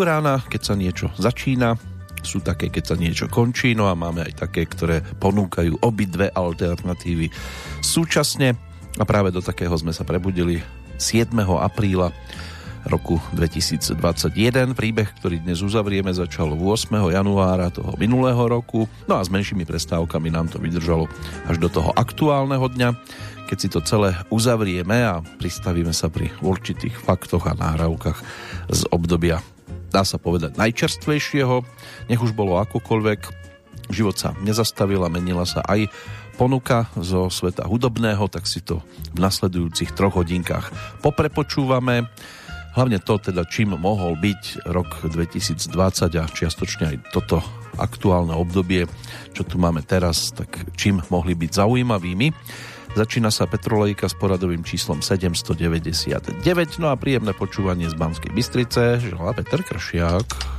Rána, keď sa niečo začína, sú také, keď sa niečo končí, no a máme aj také, ktoré ponúkajú obidve alternatívy súčasne a práve do takého sme sa prebudili 7. apríla roku 2021. Príbeh, ktorý dnes uzavrieme, začal 8. januára toho minulého roku, no a s menšími prestávkami nám to vydržalo až do toho aktuálneho dňa, keď si to celé uzavrieme a pristavíme sa pri určitých faktoch a náravkách z obdobia dá sa povedať najčerstvejšieho, nech už bolo akokoľvek, život sa nezastavil a menila sa aj ponuka zo sveta hudobného, tak si to v nasledujúcich troch hodinkách poprepočúvame. Hlavne to teda, čím mohol byť rok 2020 a čiastočne aj toto aktuálne obdobie, čo tu máme teraz, tak čím mohli byť zaujímavými. Začína sa Petrolejka s poradovým číslom 799. No a príjemné počúvanie z Banskej Bystrice. Želá Peter Kršiak.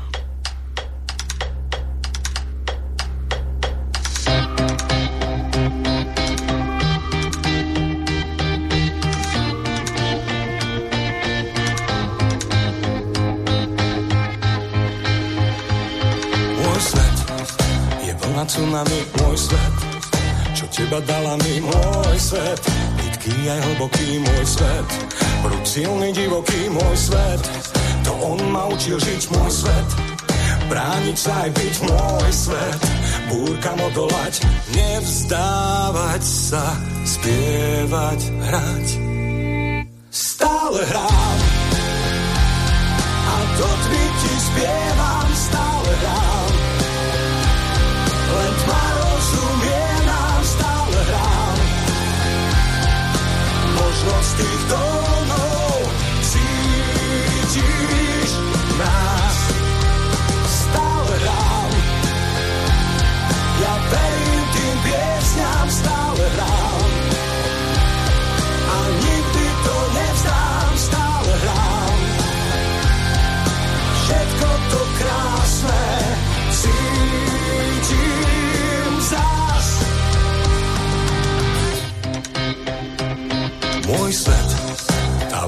tsunami môj svet Teba dala mi môj svet. Plitký aj hlboký môj svet. Prúd silný, divoký môj svet. To on ma učil žiť môj svet. Brániť sa aj byť môj svet. Búrkam odolať Nevzdávať sa. Spievať, hrať. Stále hrám. A tmy ti spievam. Stále hrám Možno z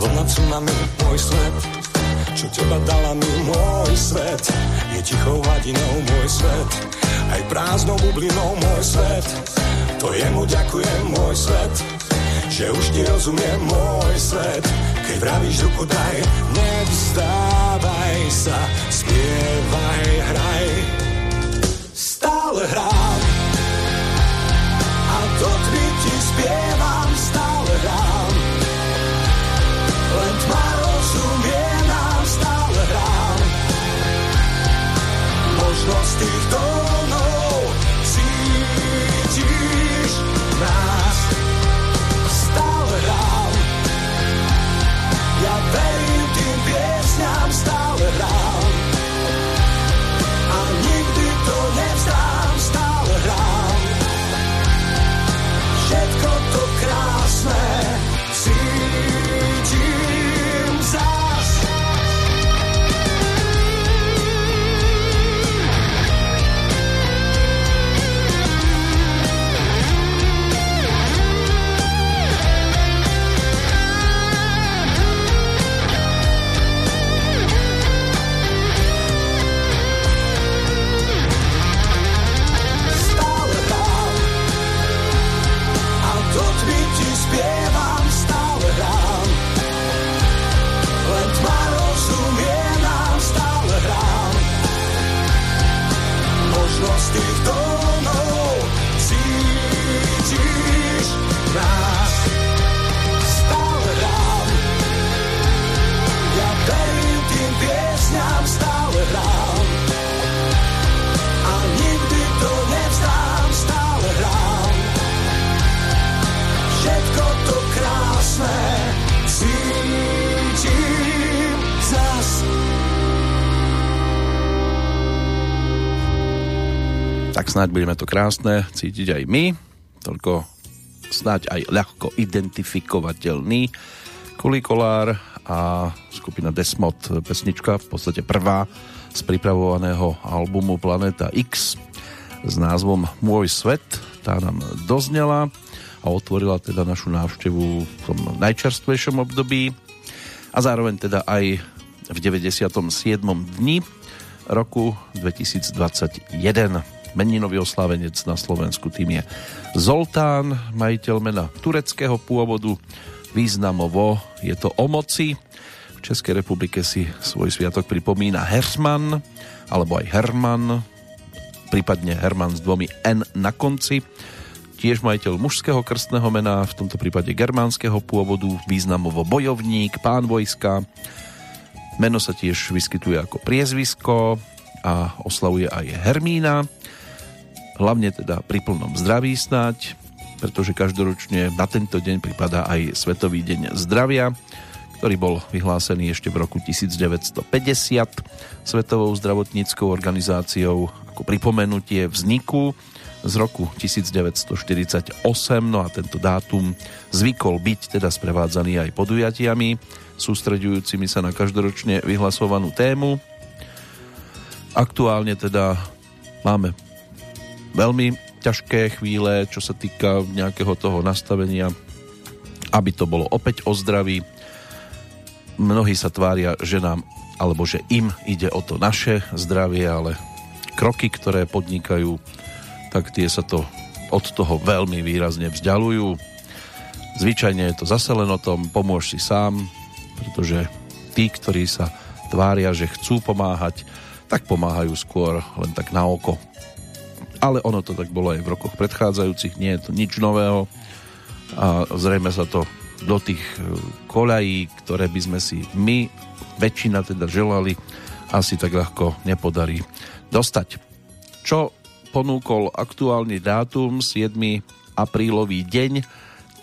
vlna tsunami, môj svet, čo teba dala mi môj svet, je tichou hladinou môj svet, aj prázdnou bublinou môj svet, to jemu ďakujem môj svet, že už ti rozumiem môj svet, keď vravíš ruku daj, nevzdávaj sa, spievaj, hraj. Stále hrám. A tmy ti spievam, Možno Tak snáď budeme to krásne cítiť aj my, toľko snáď aj ľahko identifikovateľný kulikolár a skupina Desmod, pesnička, v podstate prvá z pripravovaného albumu Planeta X s názvom Môj svet, tá nám doznela a otvorila teda našu návštevu v tom najčerstvejšom období a zároveň teda aj v 97. dni roku 2021. Meninový oslávenec na Slovensku tým je Zoltán, majiteľ mena tureckého pôvodu. Významovo je to o moci. V Českej republike si svoj sviatok pripomína Herman, alebo aj Herman, prípadne Herman s dvomi N na konci. Tiež majiteľ mužského krstného mena, v tomto prípade germánskeho pôvodu, významovo bojovník, pán vojska. Meno sa tiež vyskytuje ako priezvisko a oslavuje aj Hermína hlavne teda pri plnom zdraví snáď, pretože každoročne na tento deň pripadá aj Svetový deň zdravia, ktorý bol vyhlásený ešte v roku 1950 Svetovou zdravotníckou organizáciou ako pripomenutie vzniku z roku 1948, no a tento dátum zvykol byť teda sprevádzaný aj podujatiami, sústreďujúcimi sa na každoročne vyhlasovanú tému. Aktuálne teda máme veľmi ťažké chvíle, čo sa týka nejakého toho nastavenia, aby to bolo opäť o zdraví. Mnohí sa tvária, že nám, alebo že im ide o to naše zdravie, ale kroky, ktoré podnikajú, tak tie sa to od toho veľmi výrazne vzdialujú. Zvyčajne je to zase len o tom, pomôž si sám, pretože tí, ktorí sa tvária, že chcú pomáhať, tak pomáhajú skôr len tak na oko ale ono to tak bolo aj v rokoch predchádzajúcich, nie je to nič nového a zrejme sa to do tých e, koľají, ktoré by sme si my, väčšina teda želali, asi tak ľahko nepodarí dostať. Čo ponúkol aktuálny dátum 7. aprílový deň,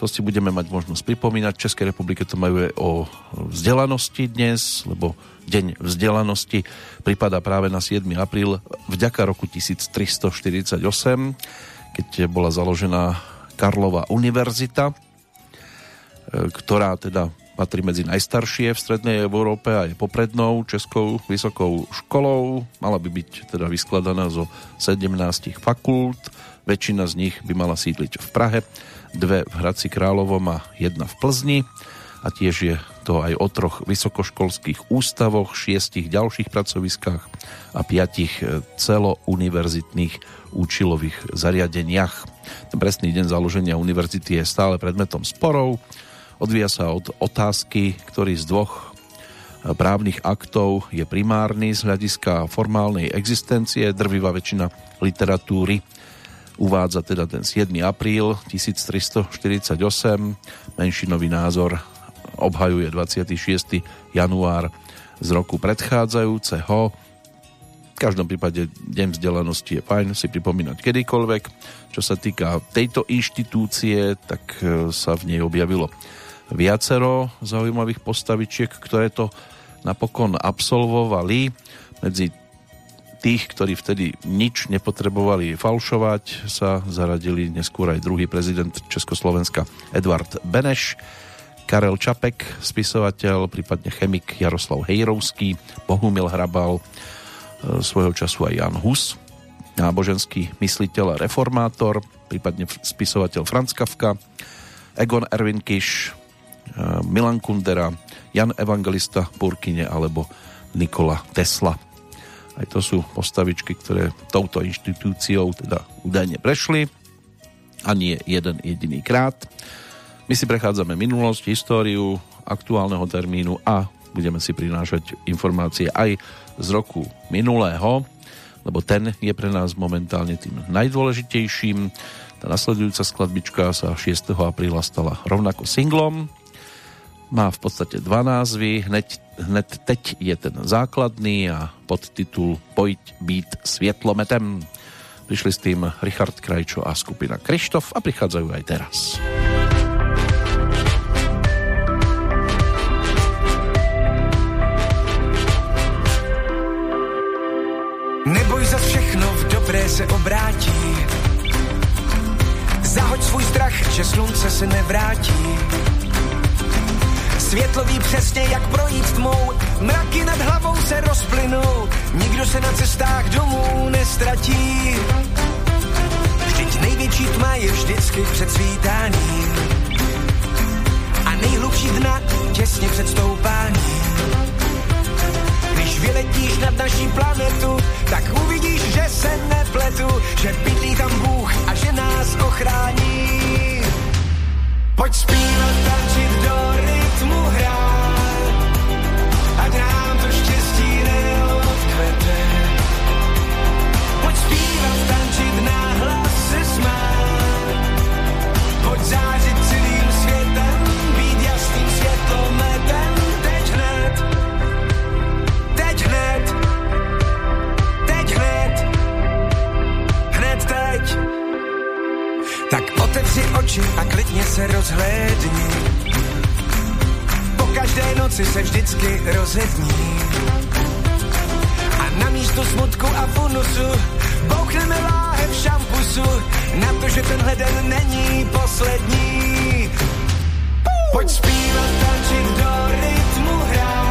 to si budeme mať možnosť pripomínať. V Českej republike to majú aj o vzdelanosti dnes, lebo deň vzdelanosti pripada práve na 7. apríl vďaka roku 1348, keď bola založená Karlova univerzita, e, ktorá teda patrí medzi najstaršie v strednej Európe a je poprednou českou vysokou školou. Mala by byť teda vyskladaná zo 17 fakult, väčšina z nich by mala sídliť v Prahe, dve v Hradci Královom a jedna v Plzni a tiež je to aj o troch vysokoškolských ústavoch, šiestich ďalších pracoviskách a piatich e, celouniverzitných účilových zariadeniach. Ten presný deň založenia univerzity je stále predmetom sporov. Odvíja sa od otázky, ktorý z dvoch e, právnych aktov je primárny z hľadiska formálnej existencie. Drvivá väčšina literatúry uvádza teda ten 7. apríl 1348, menšinový názor obhajuje 26. január z roku predchádzajúceho. V každom prípade Deň vzdelanosti je fajn si pripomínať kedykoľvek. Čo sa týka tejto inštitúcie, tak e, sa v nej objavilo viacero zaujímavých postavičiek, ktoré to napokon absolvovali. Medzi tých, ktorí vtedy nič nepotrebovali falšovať, sa zaradili neskôr aj druhý prezident Československa Edvard Beneš, Karel Čapek, spisovateľ, prípadne chemik Jaroslav Hejrovský, Bohumil Hrabal, e, svojho času aj Jan Hus, náboženský mysliteľ a reformátor, prípadne spisovateľ Franz Kafka, Egon Erwin Kiš, e, Milan Kundera, Jan Evangelista Purkine alebo Nikola Tesla. Aj to sú postavičky, ktoré touto inštitúciou teda údajne prešli a nie jeden jediný krát. My si prechádzame minulosť, históriu, aktuálneho termínu a budeme si prinášať informácie aj z roku minulého, lebo ten je pre nás momentálne tým najdôležitejším. Tá nasledujúca skladbička sa 6. apríla stala rovnako singlom. Má v podstate dva názvy, hneď, hned teď je ten základný a podtitul Pojď být svietlometem. Prišli s tým Richard Krajčo a skupina Krištof a prichádzajú aj teraz. Neboj za všechno, v dobré se obrátí. Zahoď svůj strach, že slunce se nevrátí. Světlo ví přesně, jak projít tmou, mraky nad hlavou se rozplynou, nikdo se na cestách domů nestratí. Vždyť největší tma je vždycky před svítáním a nejhlubší dna těsně před stoupáním Když vyletíš nad naší planetu, tak uvidíš, že se nepletu, že bydlí tam Bůh a že nás ochrání. Pojď zpívat, tančit do rytmu hrát, oči a klidně se rozhlédni. Po každé noci se vždycky rozední. A na místo smutku a funusu bouchneme láhev šampusu na to, že tenhle den není poslední. Pojď zpívat, tančit do rytmu hrát,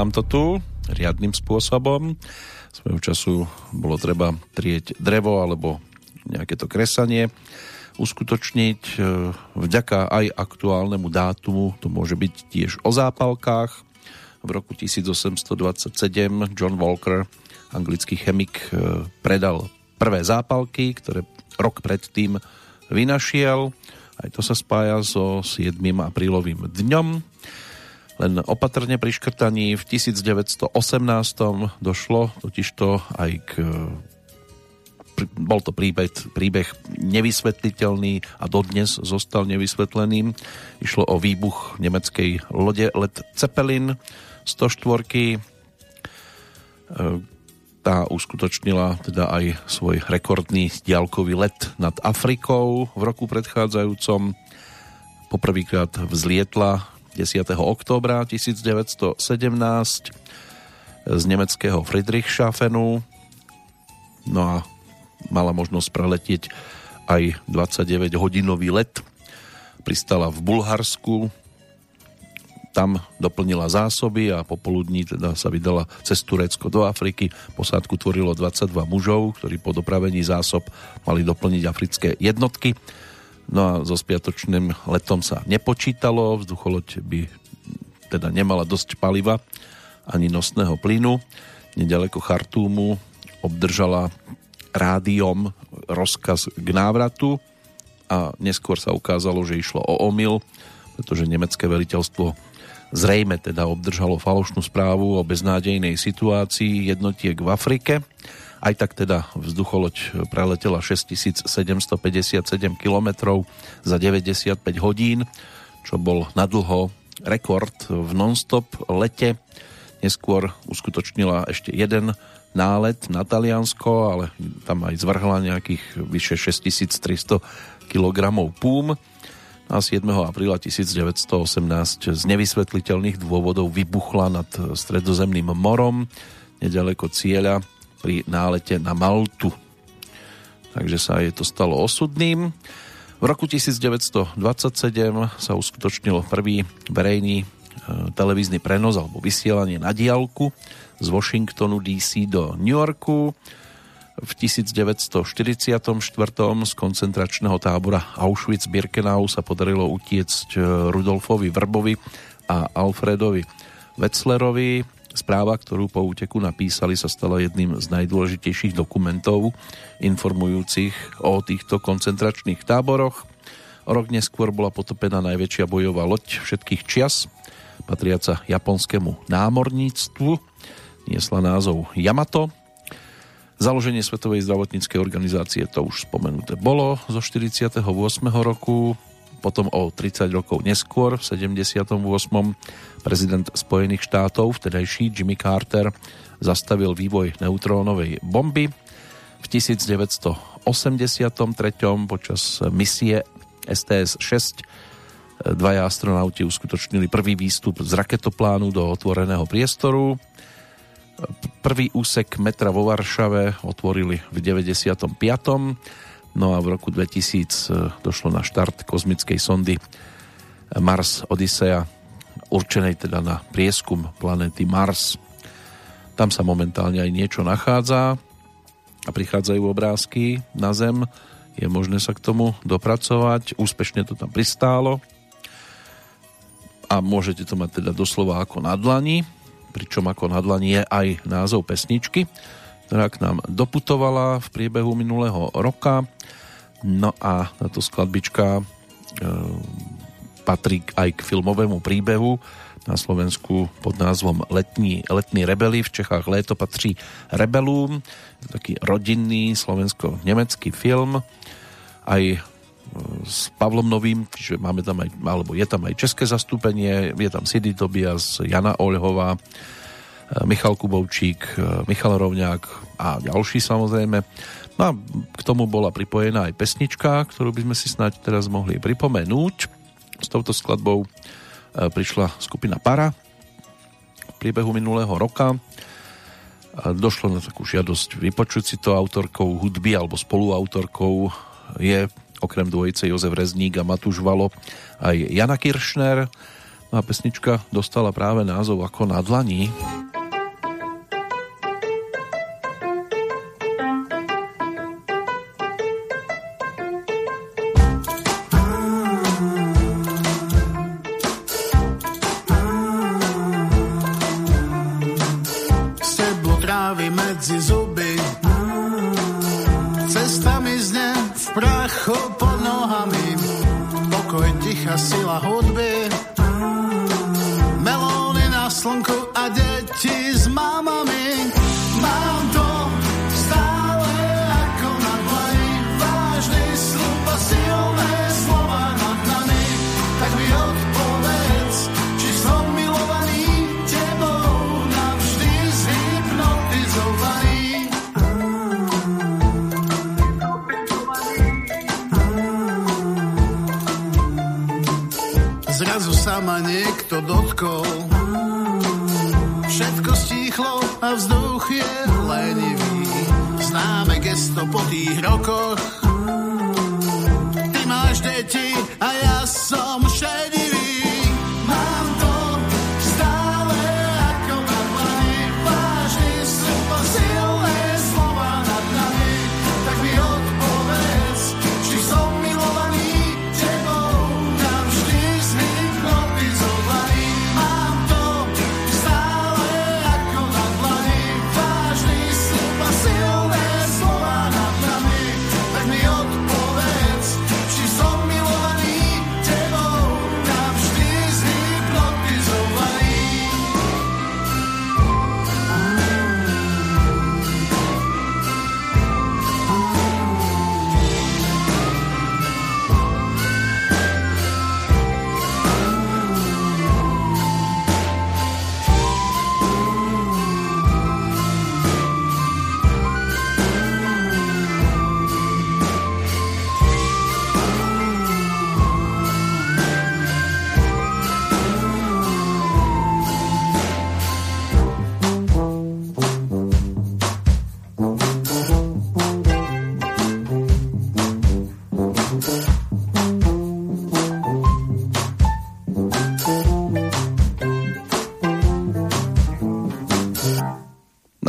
Nám to tu riadným spôsobom. Svojho času bolo treba trieť drevo alebo nejaké to kresanie uskutočniť. E, Vďaka aj aktuálnemu dátumu to môže byť tiež o zápalkách. V roku 1827 John Walker, anglický chemik, e, predal prvé zápalky, ktoré rok predtým vynašiel. Aj to sa spája so 7. aprílovým dňom. Len opatrne pri škrtaní v 1918 došlo totižto aj k bol to príbeh, príbeh nevysvetliteľný a dodnes zostal nevysvetleným. Išlo o výbuch nemeckej lode Led Zeppelin 104 tá uskutočnila teda aj svoj rekordný diaľkový let nad Afrikou v roku predchádzajúcom. Poprvýkrát vzlietla 10. októbra 1917 z nemeckého Friedrichshafenu. No a mala možnosť preletieť aj 29-hodinový let. Pristala v Bulharsku, tam doplnila zásoby a popoludní teda sa vydala cez Turecko do Afriky. Posádku tvorilo 22 mužov, ktorí po dopravení zásob mali doplniť africké jednotky. No a so spiatočným letom sa nepočítalo, vzducholoď by teda nemala dosť paliva ani nosného plynu. Nedaleko Chartúmu obdržala rádiom rozkaz k návratu a neskôr sa ukázalo, že išlo o omyl, pretože nemecké veliteľstvo zrejme teda obdržalo falošnú správu o beznádejnej situácii jednotiek v Afrike Aj tak teda vzducholoď preletela 6757 km za 95 hodín, čo bol nadlho rekord v non-stop lete. Neskôr uskutočnila ešte jeden nálet na Taliansko, ale tam aj zvrhla nejakých vyše 6300 kg púm. A 7. apríla 1918 z nevysvetliteľných dôvodov vybuchla nad stredozemným morom nedaleko cieľa pri nálete na Maltu. Takže sa jej to stalo osudným. V roku 1927 sa uskutočnil prvý verejný e, televízny prenos alebo vysielanie na diálku z Washingtonu DC do New Yorku. V 1944. z koncentračného tábora Auschwitz-Birkenau sa podarilo utiecť e, Rudolfovi Vrbovi a Alfredovi Wetzlerovi Správa, ktorú po úteku napísali, sa stala jedným z najdôležitejších dokumentov informujúcich o týchto koncentračných táboroch. Rok neskôr bola potopená najväčšia bojová loď všetkých čias, patriaca japonskému námorníctvu. Niesla názov Yamato. Založenie Svetovej zdravotníckej organizácie to už spomenuté bolo zo 48. roku potom o 30 rokov neskôr, v 78. prezident Spojených štátov, vtedajší Jimmy Carter, zastavil vývoj neutrónovej bomby. V 1983. počas misie STS-6 dvaja astronauti uskutočnili prvý výstup z raketoplánu do otvoreného priestoru. Prvý úsek metra vo Varšave otvorili v 95. No a v roku 2000 e, došlo na štart kozmickej sondy Mars Odyssea, určenej teda na prieskum planety Mars. Tam sa momentálne aj niečo nachádza a prichádzajú obrázky na Zem. Je možné sa k tomu dopracovať. Úspešne to tam pristálo. A môžete to mať teda doslova ako na dlani, pričom ako na dlani je aj názov pesničky ktorá k nám doputovala v priebehu minulého roka. No a táto skladbička e, patrí aj k filmovému príbehu na Slovensku pod názvom Letní, Letní rebeli. V Čechách léto patří rebelům. Taký rodinný slovensko-nemecký film. Aj e, s Pavlom Novým, čiže máme tam aj, alebo je tam aj české zastúpenie, je tam Sidy Tobias, Jana Olhová, Michal Kubovčík, Michal Rovňák a ďalší samozrejme. No a k tomu bola pripojená aj pesnička, ktorú by sme si snáď teraz mohli pripomenúť. S touto skladbou e, prišla skupina Para v priebehu minulého roka. Došlo na takú žiadosť vypočuť si to autorkou hudby alebo spoluautorkou je okrem dvojice Jozef Rezník a Matúš Valo aj Jana Kiršner. No a pesnička dostala práve názov ako na dlani.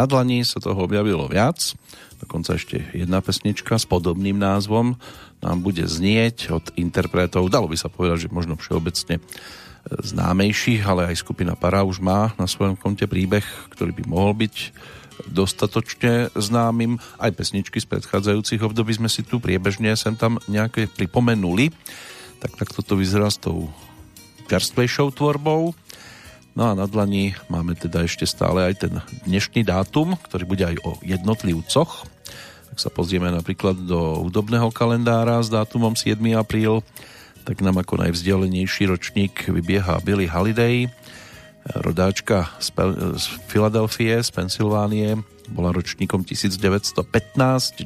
Na dlani sa toho objavilo viac, dokonca ešte jedna pesnička s podobným názvom nám bude znieť od interpretov, dalo by sa povedať, že možno všeobecne e, známejších, ale aj skupina Para už má na svojom konte príbeh, ktorý by mohol byť dostatočne známym. Aj pesničky z predchádzajúcich období sme si tu priebežne sem tam nejaké pripomenuli. Tak takto to vyzerá s tou čerstvejšou tvorbou. No a na dlani máme teda ešte stále aj ten dnešný dátum, ktorý bude aj o jednotlivcoch. Ak sa pozrieme napríklad do hudobného kalendára s dátumom 7. apríl, tak nám ako najvzdialenejší ročník vybieha Billy Holiday, rodáčka z, z Filadelfie, z Pensylvánie, bola ročníkom 1915,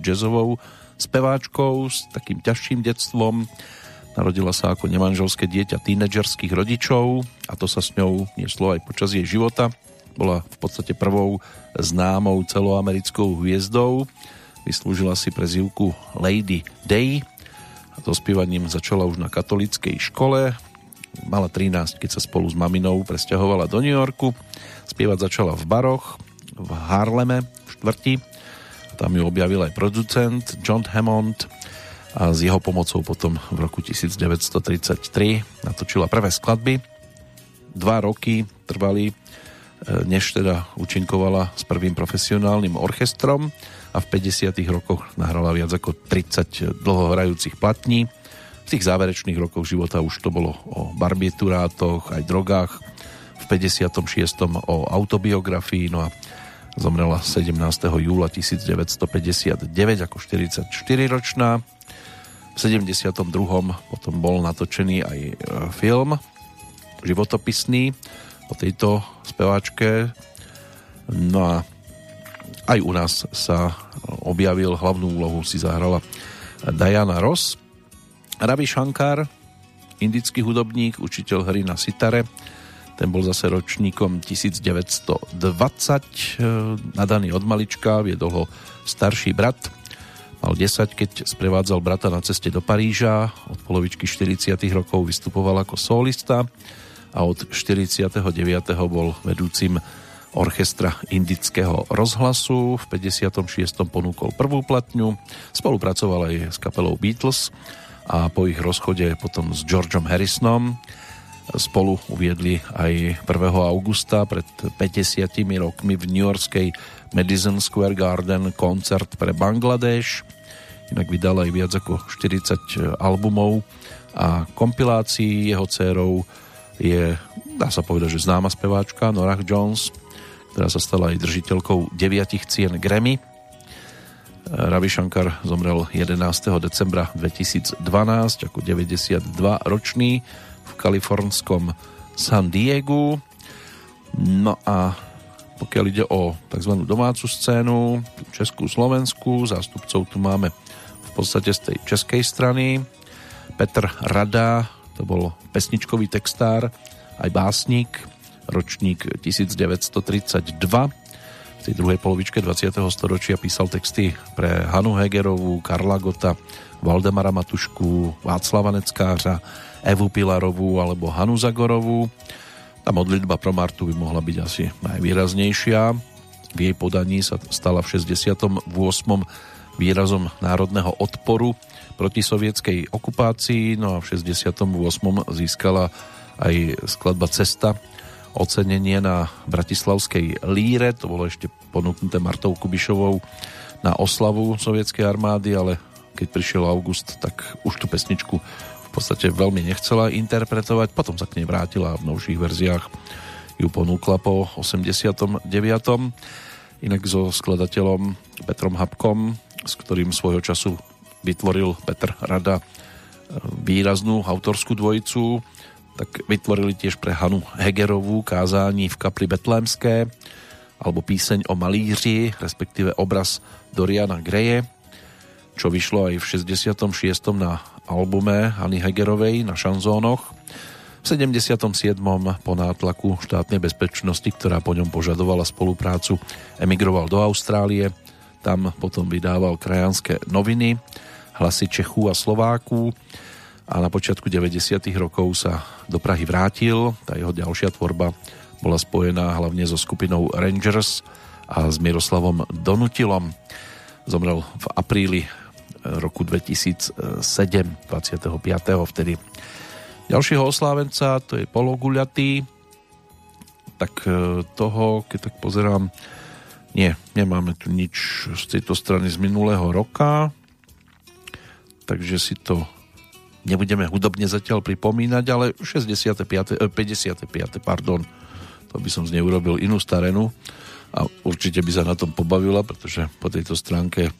jazzovou speváčkou s takým ťažším detstvom, Narodila sa ako nemanželské dieťa tínedžerských rodičov a to sa s ňou nieslo aj počas jej života. Bola v podstate prvou známou celoamerickou hviezdou. Vyslúžila si prezivku Lady Day a to spievaním začala už na katolíckej škole. Mala 13, keď sa spolu s maminou presťahovala do New Yorku. Spievať začala v baroch, v Harleme, v štvrti. Tam ju objavil aj producent John Hammond, a s jeho pomocou potom v roku 1933 natočila prvé skladby. Dva roky trvali, e, než teda účinkovala s prvým profesionálnym orchestrom a v 50. rokoch nahrala viac ako 30 dlhohrajúcich platní. V tých záverečných rokoch života už to bolo o barbieturátoch, aj drogách. V 56. o autobiografii, no a zomrela 17. júla 1959 ako 44-ročná. V 72. potom bol natočený aj e, film životopisný o tejto speváčke. No a aj u nás sa objavil, hlavnú úlohu si zahrala Diana Ross. Ravi Shankar, indický hudobník, učiteľ hry na sitare, ten bol zase ročníkom 1920, e, nadaný od malička, viedol ho starší brat Mal 10, keď sprevádzal brata na ceste do Paríža. Od polovičky 40. rokov vystupoval ako solista a od 49. bol vedúcim orchestra indického rozhlasu. V 56. ponúkol prvú platňu. Spolupracoval aj s kapelou Beatles a po ich rozchode potom s Georgeom Harrisonom spolu uviedli aj 1. augusta pred 50 rokmi v New Yorkskej Madison Square Garden koncert pre Bangladeš inak vydal aj viac ako 40 e, albumov a kompilácií jeho dcerou je, dá sa povedať, že známa speváčka Norah Jones, ktorá sa stala aj držiteľkou deviatich cien Grammy. E, Ravi Shankar zomrel 11. decembra 2012 ako 92 ročný v kalifornskom San Diego. No a pokiaľ ide o tzv. domácu scénu, Českú, Slovensku, zástupcov tu máme podstate z tej českej strany. Petr Rada, to bol pesničkový textár, aj básnik, ročník 1932. V tej druhej polovičke 20. storočia písal texty pre Hanu Hegerovú, Karla Gota, Valdemara Matušku, Václava Neckářa, Evu Pilarovú alebo Hanu Zagorovú. Tá modlitba pro Martu by mohla byť asi najvýraznejšia. V jej podaní sa stala v 68 výrazom národného odporu proti sovietskej okupácii, no a v 68. získala aj skladba Cesta ocenenie na Bratislavskej líre, to bolo ešte ponúknuté Martou Kubišovou na oslavu sovietskej armády, ale keď prišiel august, tak už tú pesničku v podstate veľmi nechcela interpretovať, potom sa k nej vrátila a v novších verziách ju ponúkla po 89. Inak so skladateľom Petrom Habkom s ktorým svojho času vytvoril Petr Rada e, výraznú autorskú dvojicu, tak vytvorili tiež pre Hanu Hegerovú kázání v kapli Betlémské alebo píseň o malíři, respektíve obraz Doriana Greje, čo vyšlo aj v 66. na albume Hany Hegerovej na šanzónoch. V 77. po nátlaku štátnej bezpečnosti, ktorá po ňom požadovala spoluprácu, emigroval do Austrálie tam potom vydával krajanské noviny, hlasy Čechů a Slováků a na počiatku 90. rokov sa do Prahy vrátil. Tá jeho ďalšia tvorba bola spojená hlavne so skupinou Rangers a s Miroslavom Donutilom. Zomrel v apríli roku 2007, 25. vtedy. Ďalšieho oslávenca, to je Pologuľatý, tak e, toho, keď tak pozerám, nie, nemáme tu nič z tejto strany z minulého roka, takže si to nebudeme hudobne zatiaľ pripomínať, ale 65. 55. pardon, to by som z nej urobil inú starenú a určite by sa na tom pobavila, pretože po tejto stránke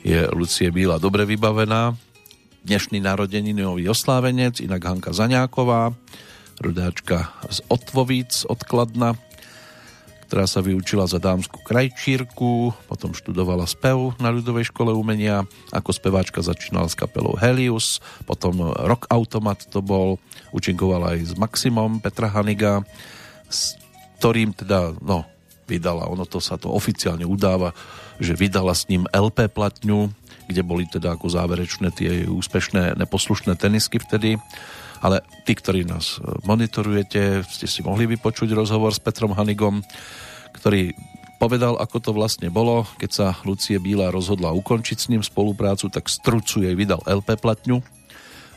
je Lucie Bíla dobre vybavená. Dnešný narodeninový oslávenec, inak Hanka Zaňáková, rodáčka z Otvovíc odkladna, ktorá sa vyučila za dámsku krajčírku, potom študovala spev na ľudovej škole umenia, ako speváčka začínala s kapelou Helius, potom Rock Automat to bol, učinkovala aj s Maximom Petra Haniga, s ktorým teda, no, vydala, ono to sa to oficiálne udáva, že vydala s ním LP platňu, kde boli teda ako záverečné tie úspešné neposlušné tenisky vtedy. Ale tí, ktorí nás monitorujete, ste si mohli vypočuť rozhovor s Petrom Hanigom, ktorý povedal, ako to vlastne bolo, keď sa Lucie Bíla rozhodla ukončiť s ním spoluprácu, tak strucu jej vydal LP platňu,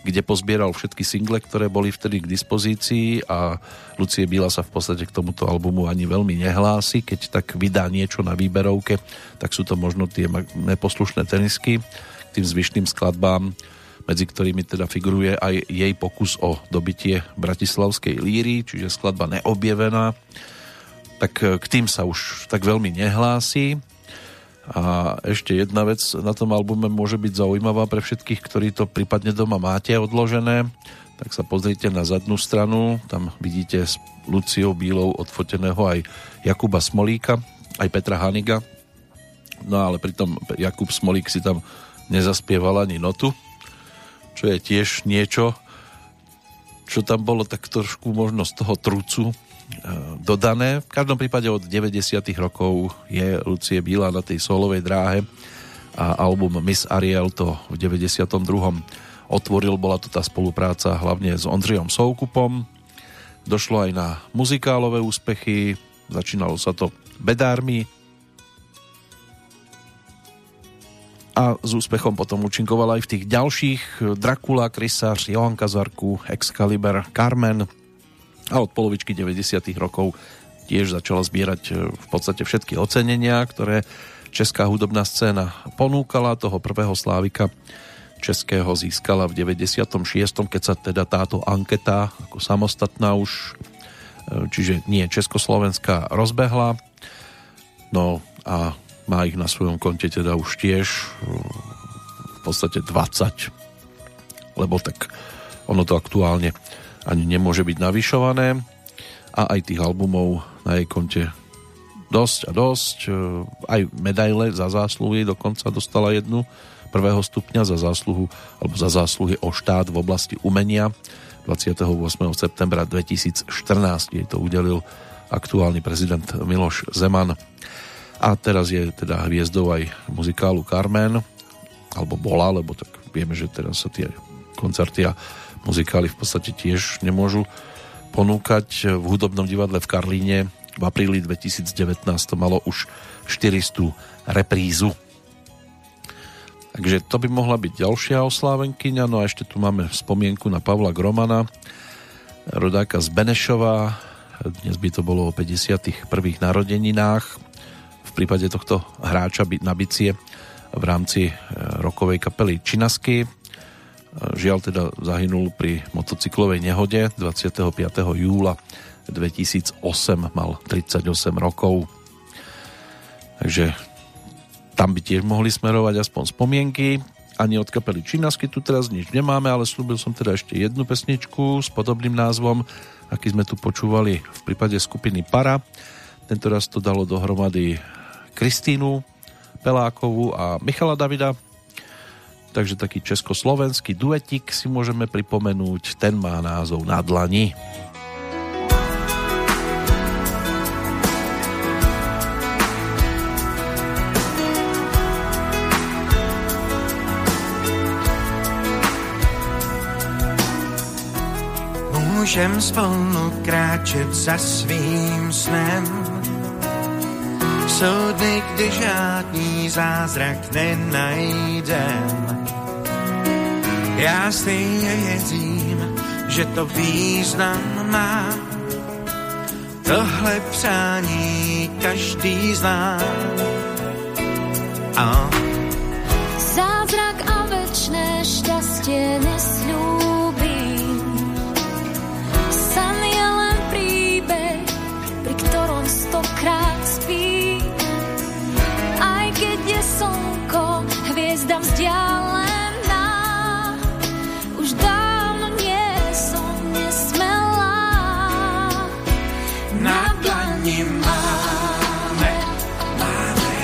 kde pozbieral všetky single, ktoré boli vtedy k dispozícii a Lucie Bíla sa v podstate k tomuto albumu ani veľmi nehlási. Keď tak vydá niečo na výberovke, tak sú to možno tie neposlušné tenisky k tým zvyšným skladbám, medzi ktorými teda figuruje aj jej pokus o dobitie bratislavskej líry, čiže skladba neobjevená, tak k tým sa už tak veľmi nehlási a ešte jedna vec na tom albume môže byť zaujímavá pre všetkých, ktorí to prípadne doma máte odložené. Tak sa pozrite na zadnú stranu, tam vidíte s Luciou Bílou odfoteného aj Jakuba Smolíka, aj Petra Haniga. No ale pritom Jakub Smolík si tam nezaspieval ani notu, čo je tiež niečo, čo tam bolo tak trošku možno z toho trucu, dodané. V každom prípade od 90. rokov je Lucie Bíla na tej solovej dráhe a album Miss Ariel to v 92. otvoril, bola to tá spolupráca hlavne s Ondřejom Soukupom. Došlo aj na muzikálové úspechy, začínalo sa to bedármi a s úspechom potom účinkovala aj v tých ďalších Dracula, Krysář, Johan Kazarku, Excalibur, Carmen, a od polovičky 90. rokov tiež začala zbierať e, v podstate všetky ocenenia, ktoré česká hudobná scéna ponúkala. Toho prvého slávika českého získala v 96. keď sa teda táto anketa ako samostatná už, e, čiže nie Československá, rozbehla. No a má ich na svojom konte teda už tiež v podstate 20, lebo tak ono to aktuálne ani nemôže byť navyšované a aj tých albumov na jej konte dosť a dosť. Aj medaile za zásluhy dokonca dostala jednu prvého stupňa za zásluhu alebo za zásluhy o štát v oblasti umenia 28. septembra 2014 jej to udelil aktuálny prezident Miloš Zeman a teraz je teda hviezdou aj muzikálu Carmen alebo bola, lebo tak vieme, že teraz sa tie koncerty a muzikály v podstate tiež nemôžu ponúkať. V hudobnom divadle v Karlíne v apríli 2019 to malo už 400 reprízu. Takže to by mohla byť ďalšia oslávenkyňa. No a ešte tu máme spomienku na Pavla Gromana, rodáka z Benešova. Dnes by to bolo o 51. narodeninách. Prípade tohto hráča na bicie v rámci e, rokovej kapely Činasky Žiaľ teda zahynul pri motocyklovej nehode 25. júla 2008, mal 38 rokov. Takže tam by tiež mohli smerovať aspoň spomienky. Ani od kapely Činasky tu teraz nič nemáme, ale slúbil som teda ešte jednu pesničku s podobným názvom, aký sme tu počúvali v prípade skupiny Para. Tento raz to dalo dohromady Kristínu Pelákovú a Michala Davida, takže taký československý duetik si môžeme pripomenúť, ten má názov Na dlani. Můžem spolu kráčet za svým snem Jsou dny, kdy žádný zázrak nenajdem. Já stejně věřím, že to význam má. Tohle přání každý zná. A Zázrak a večné šťastie nesľúbim. San je len príbeh, pri ktorom stokrát spí. Vzdialená, už dávno nie som nesmelá. na dlani máme, máme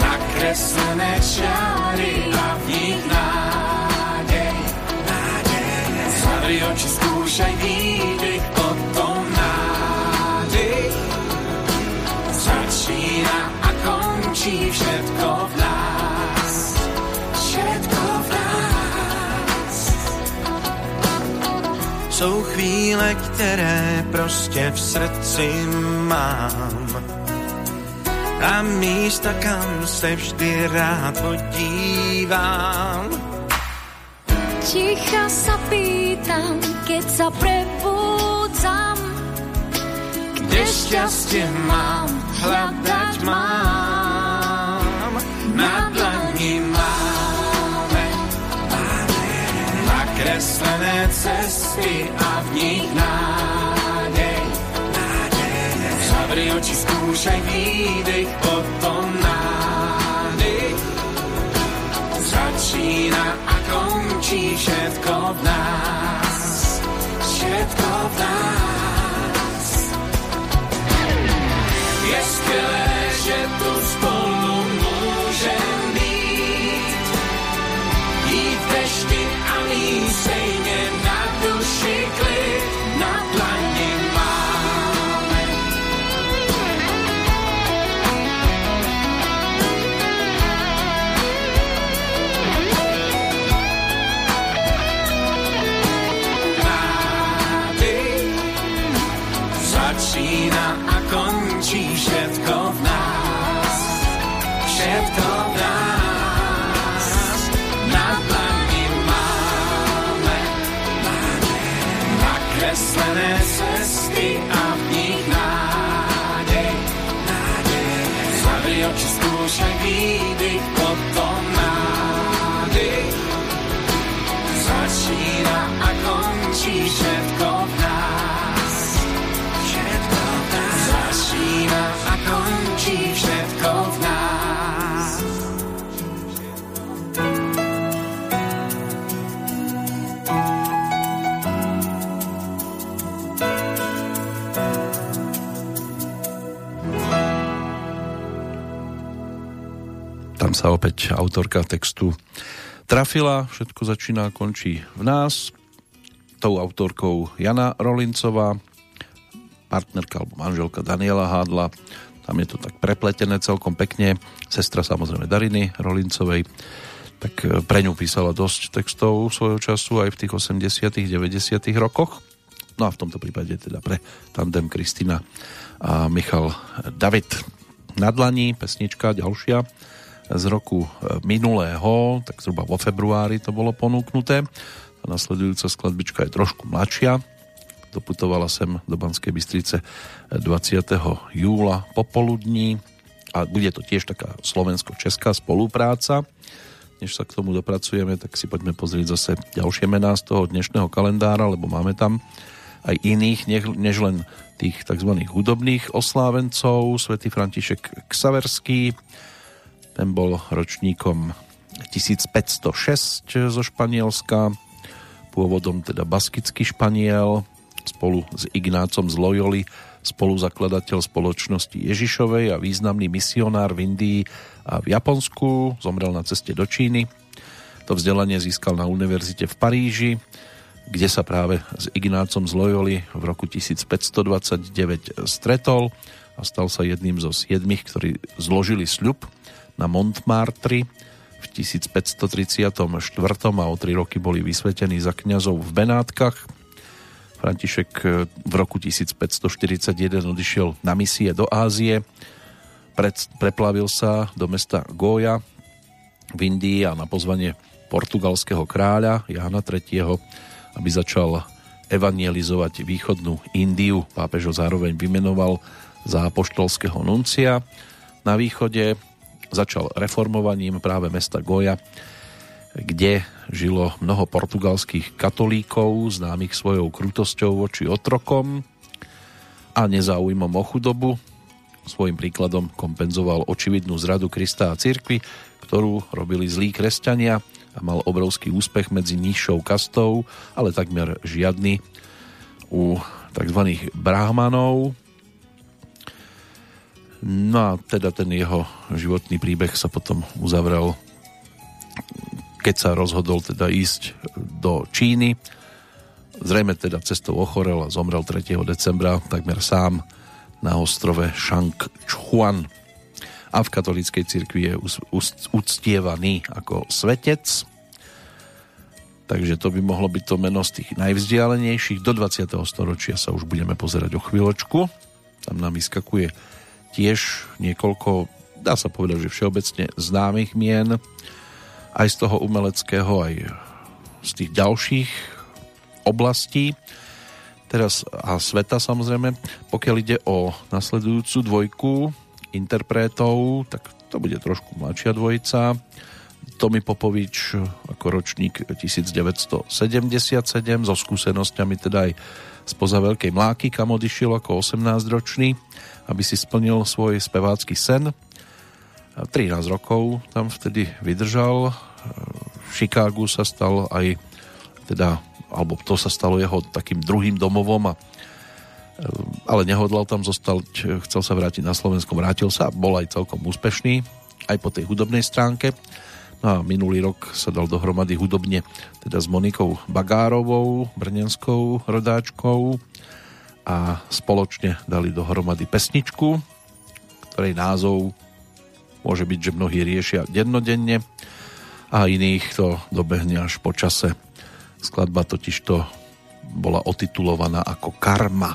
nakreslené čiary a v nich nádej, nádej. Zavri oči, skúšaj výdych, potom nádej. Začína a končí všetko v Jsou chvíle, které prostě v srdci mám a místa, kam se vždy rád podívám. Ticha sa pýtam, keď sa prebúdzam, Kde šťastie mám, hľadať mám. Na nakreslené cesty a v nich nádej. nádej. Zavri oči, skúšaj výdych, potom nádej. Začína a končí všetko v nás, všetko v nás. Je skvělé, že tu sa opäť autorka textu trafila, všetko začína a končí v nás. Tou autorkou Jana Rolincová, partnerka alebo manželka Daniela Hádla. Tam je to tak prepletené celkom pekne. Sestra samozrejme Dariny Rolincovej. Tak e, pre ňu písala dosť textov svojho času aj v tých 80 90 rokoch. No a v tomto prípade teda pre tandem Kristina a Michal David. Na dlani, pesnička ďalšia z roku e, minulého, tak zhruba vo februári to bolo ponúknuté. Tá nasledujúca skladbička je trošku mladšia. Doputovala sem do Banskej Bystrice 20. júla popoludní a bude to tiež taká slovensko-česká spolupráca. Než sa k tomu dopracujeme, tak si poďme pozrieť zase ďalšie mená z toho dnešného kalendára, lebo máme tam aj iných, než len tých tzv. hudobných oslávencov. Svetý František Ksaverský, ten bol ročníkom 1506 zo Španielska, pôvodom teda baskický Španiel, spolu s Ignácom z Loyoli, spoluzakladateľ spoločnosti Ježišovej a významný misionár v Indii a v Japonsku, zomrel na ceste do Číny. To vzdelanie získal na univerzite v Paríži, kde sa práve s Ignácom z Loyoli v roku 1529 stretol a stal sa jedným zo siedmých, ktorí zložili sľub na Montmartre v 1534 a o tri roky boli vysvetení za kňazov v Benátkach. František v roku 1541 odišiel na misie do Ázie, preplavil sa do mesta Goja v Indii a na pozvanie portugalského kráľa Jana III., aby začal evangelizovať východnú Indiu. Pápež ho zároveň vymenoval za apoštolského nuncia. Na východe začal reformovaním práve mesta Goja, kde žilo mnoho portugalských katolíkov, známych svojou krutosťou voči otrokom a nezáujmom o chudobu. Svojim príkladom kompenzoval očividnú zradu Krista a cirkvi, ktorú robili zlí kresťania a mal obrovský úspech medzi nižšou kastou, ale takmer žiadny u tzv. brahmanov. No a teda ten jeho životný príbeh sa potom uzavrel keď sa rozhodol teda ísť do Číny. Zrejme teda cestou ochorel a zomrel 3. decembra takmer sám na ostrove Shang-Chuan a v katolíckej cirkvi je uctievaný ako svetec. Takže to by mohlo byť to meno z tých najvzdialenejších. Do 20. storočia sa už budeme pozerať o chvíľočku. Tam nám vyskakuje tiež niekoľko, dá sa povedať, že všeobecne známych mien, aj z toho umeleckého, aj z tých ďalších oblastí teraz a sveta samozrejme. Pokiaľ ide o nasledujúcu dvojku interpretov, tak to bude trošku mladšia dvojica. Tomi Popovič ako ročník 1977 so skúsenosťami teda aj spoza Veľkej Mláky, kam odišiel ako 18-ročný, aby si splnil svoj spevácky sen. 13 rokov tam vtedy vydržal. V Chicagu sa stal aj teda alebo to sa stalo jeho takým druhým domovom a e, ale nehodlal tam zostať, chcel sa vrátiť na Slovensko, vrátil sa, bol aj celkom úspešný, aj po tej hudobnej stránke. No a minulý rok sa dal dohromady hudobne teda s Monikou Bagárovou, brnenskou rodáčkou a spoločne dali dohromady pesničku, ktorej názov môže byť, že mnohí riešia dennodenne a iných to dobehne až po čase Skladba totižto bola otitulovaná ako Karma.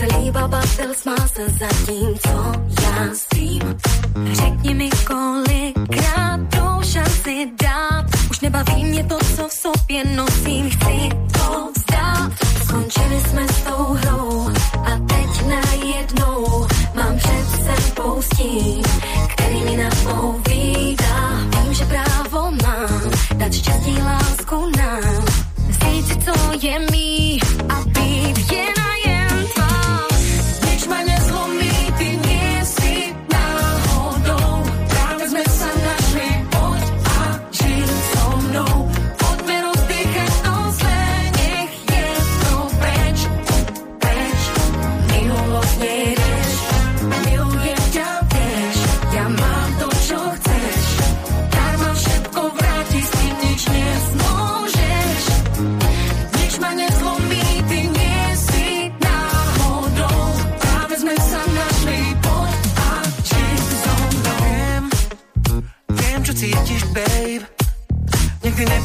On celý baba smá se za tím, co já s tím. Řekni mi, kolikrát tu šanci dát. Už nebaví mě to, co v sobě nosím, chci to vzdát. Skončili jsme s tou hrou a teď najednou mám před sebou stín, který mi napovídá. Vím, že právo mám dát štěstí lásku nám. Vzít co je mý a být jen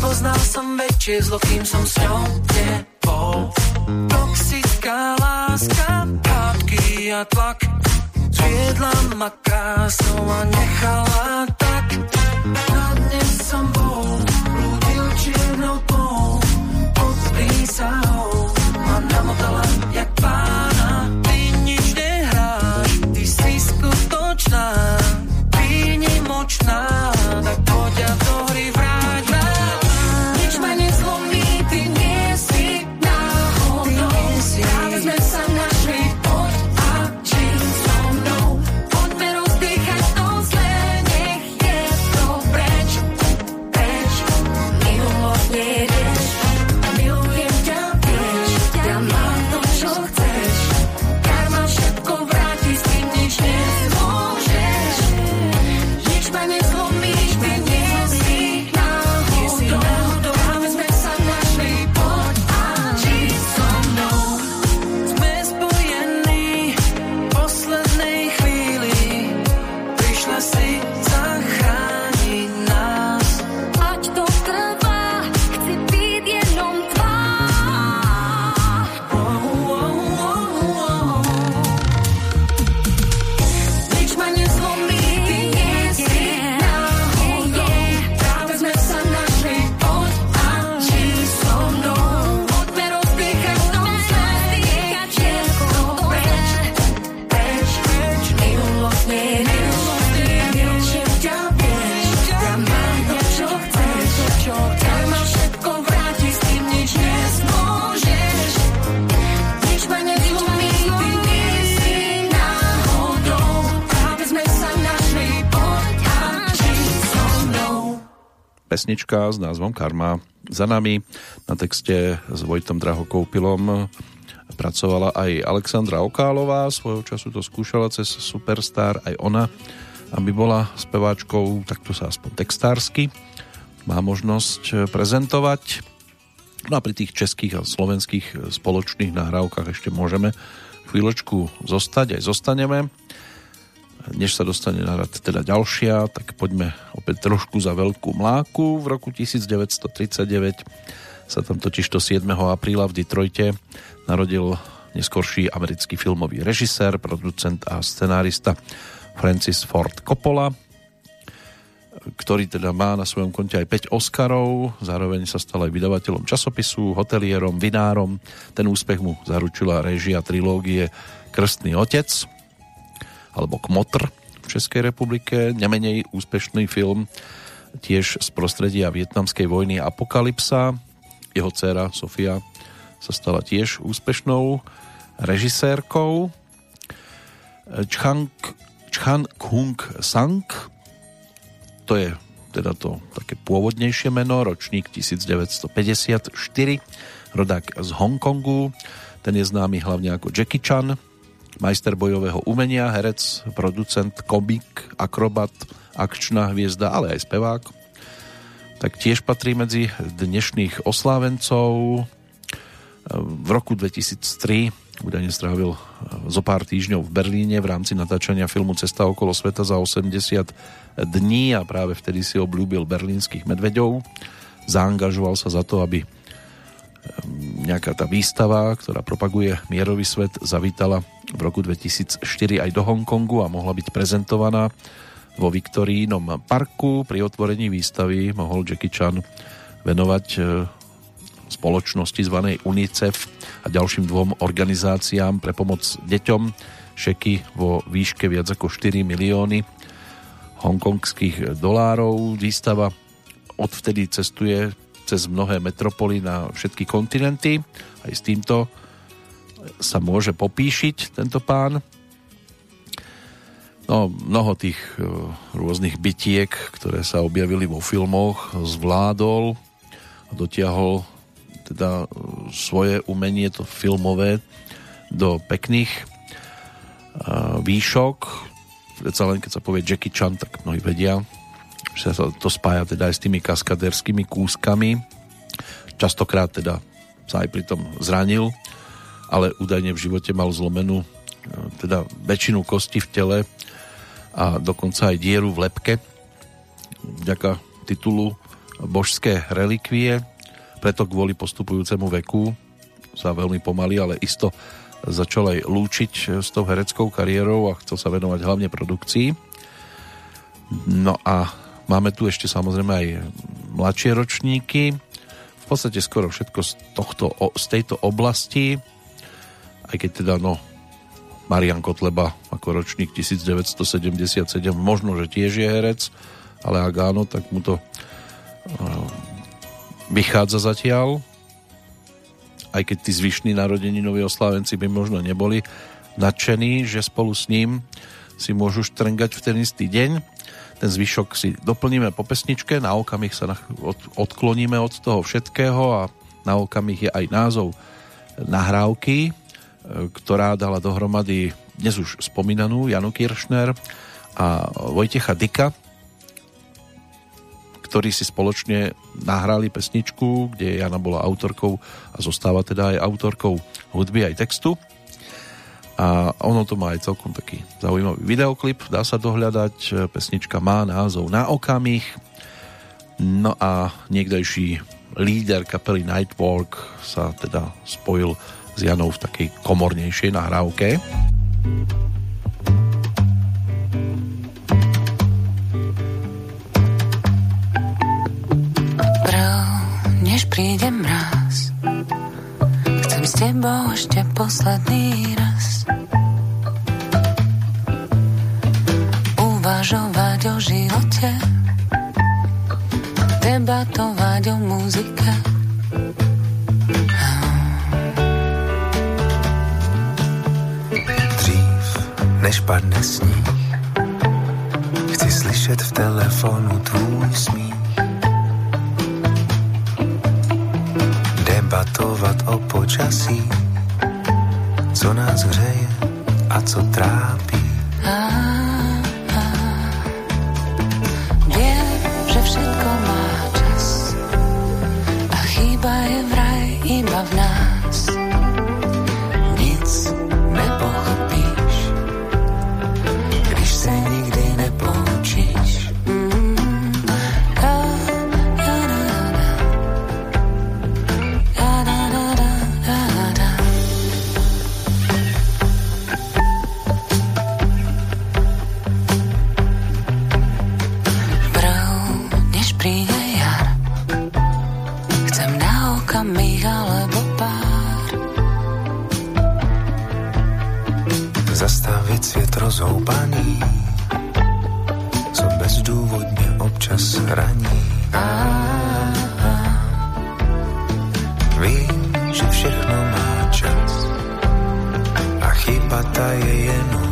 nepoznal som väčšie zlo, kým som s ňou nebol. Toxická láska, hádky a tlak Zviedla ma krásnou a nechala tak pesnička s názvom Karma za nami. Na texte s Vojtom Drahokoupilom pracovala aj Alexandra Okálová, svojho času to skúšala cez Superstar, aj ona, aby bola speváčkou, takto sa aspoň textársky má možnosť prezentovať. No a pri tých českých a slovenských spoločných nahrávkach ešte môžeme chvíľočku zostať, aj zostaneme. Než sa dostane na rad teda ďalšia, tak poďme opäť trošku za veľkú mláku. V roku 1939 sa tam totiž to 7. apríla v Detroite narodil neskorší americký filmový režisér, producent a scenárista Francis Ford Coppola, ktorý teda má na svojom konte aj 5 Oscarov, zároveň sa stal aj vydavateľom časopisu, hotelierom, vinárom. Ten úspech mu zaručila režia trilógie Krstný otec alebo Kmotr v Českej republike, nemenej úspešný film tiež z prostredia vietnamskej vojny Apokalypsa. Jeho dcéra Sofia sa stala tiež úspešnou režisérkou. Chang, Chan Kung Sang to je teda to také pôvodnejšie meno, ročník 1954, rodák z Hongkongu, ten je známy hlavne ako Jackie Chan, majster bojového umenia, herec, producent, komik, akrobat, akčná hviezda, ale aj spevák. Tak tiež patrí medzi dnešných oslávencov. V roku 2003 údajne strávil zo pár týždňov v Berlíne v rámci natáčania filmu Cesta okolo sveta za 80 dní a práve vtedy si obľúbil berlínskych medveďov. Zaangažoval sa za to, aby nejaká tá výstava, ktorá propaguje mierový svet, zavítala v roku 2004 aj do Hongkongu a mohla byť prezentovaná vo Viktorínom parku. Pri otvorení výstavy mohol Jackie Chan venovať e, spoločnosti zvanej UNICEF a ďalším dvom organizáciám pre pomoc deťom šeky vo výške viac ako 4 milióny hongkongských dolárov. Výstava odvtedy cestuje cez mnohé metropoly na všetky kontinenty. Aj s týmto sa môže popíšiť tento pán. No, mnoho tých e, rôznych bytiek, ktoré sa objavili vo filmoch, zvládol a dotiahol teda e, svoje umenie, to filmové, do pekných e, výšok. Veď len keď sa povie Jackie Chan, tak mnohí vedia, že sa to spája teda aj s tými kaskaderskými kúskami. Častokrát teda sa aj pri tom zranil, ale údajne v živote mal zlomenú e, teda väčšinu kosti v tele a dokonca aj dieru v lepke vďaka titulu božské relikvie preto kvôli postupujúcemu veku sa veľmi pomaly, ale isto začal aj lúčiť s tou hereckou kariérou a chcel sa venovať hlavne produkcii. No a Máme tu ešte samozrejme aj mladšie ročníky. V podstate skoro všetko z, tohto, z tejto oblasti, aj keď teda no, Marian Kotleba ako ročník 1977 možno, že tiež je herec, ale ak áno, tak mu to uh, vychádza zatiaľ. Aj keď tí zvyšní narodeninoví oslávenci by možno neboli nadšení, že spolu s ním si môžu štrngať v ten istý deň ten zvyšok si doplníme po pesničke, na okamih sa od, odkloníme od toho všetkého a na okamih je aj názov nahrávky, e, ktorá dala dohromady dnes už spomínanú Janu Kiršner a Vojtecha Dika, ktorí si spoločne nahrali pesničku, kde Jana bola autorkou a zostáva teda aj autorkou hudby aj textu a ono to má aj celkom taký zaujímavý videoklip, dá sa dohľadať, pesnička má názov Na okamih, no a niekdejší líder kapely Nightwalk sa teda spojil s Janou v takej komornejšej nahrávke. Prv, než príde s tebou ešte posledný raz uvažovať o živote, debatovať o muzike. Dřív, než padne sníh, chci slyšet v telefonu tvůj smích. Debatovat o počasí, co nás hřeje a co trápí. A, a, viem, že všetko má čas a chýba je vraj iba v nás. Svět rozhoupaný, co bezdůvodně občas raní. Vím, že všechno má čas a chyba ta je jenom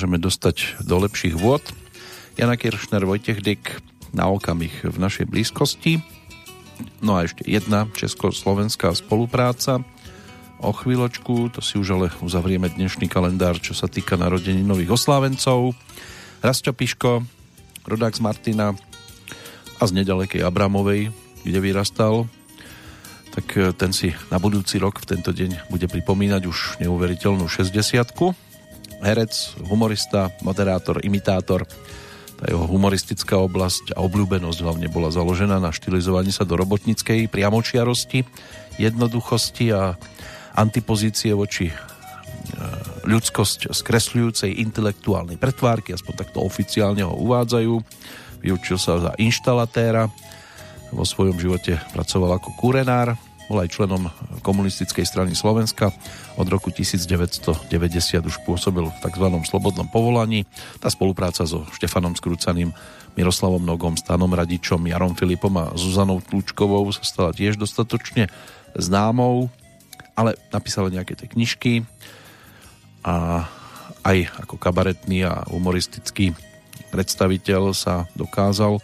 sa nemôžeme dostať do lepších vôd. Jana Kiršner, Vojtech Dyk na okamih v našej blízkosti. No a ešte jedna československá spolupráca. O chvíľočku, to si už ale uzavrieme dnešný kalendár, čo sa týka narodení nových oslávencov. Rastio Piško, rodák z Martina a z nedalekej Abramovej, kde vyrastal, tak e, ten si na budúci rok v tento deň bude pripomínať už neuveriteľnú 60 Herec, humorista, moderátor, imitátor. Tá jeho humoristická oblasť a obľúbenosť hlavne bola založená na štilizovaní sa do robotníckej priamočiarosti, jednoduchosti a antipozície voči e, ľudskosť skresľujúcej intelektuálnej pretvárky, aspoň takto oficiálne ho uvádzajú. Vyučil sa za inštalatéra, vo svojom živote pracoval ako kurenár, bol aj členom komunistickej strany Slovenska. Od roku 1990 už pôsobil v tzv. slobodnom povolaní. Tá spolupráca so Štefanom Skrúcaným, Miroslavom Nogom, Stanom Radičom, Jarom Filipom a Zuzanou Tlučkovou sa stala tiež dostatočne známou, ale napísal nejaké tie knižky a aj ako kabaretný a humoristický predstaviteľ sa dokázal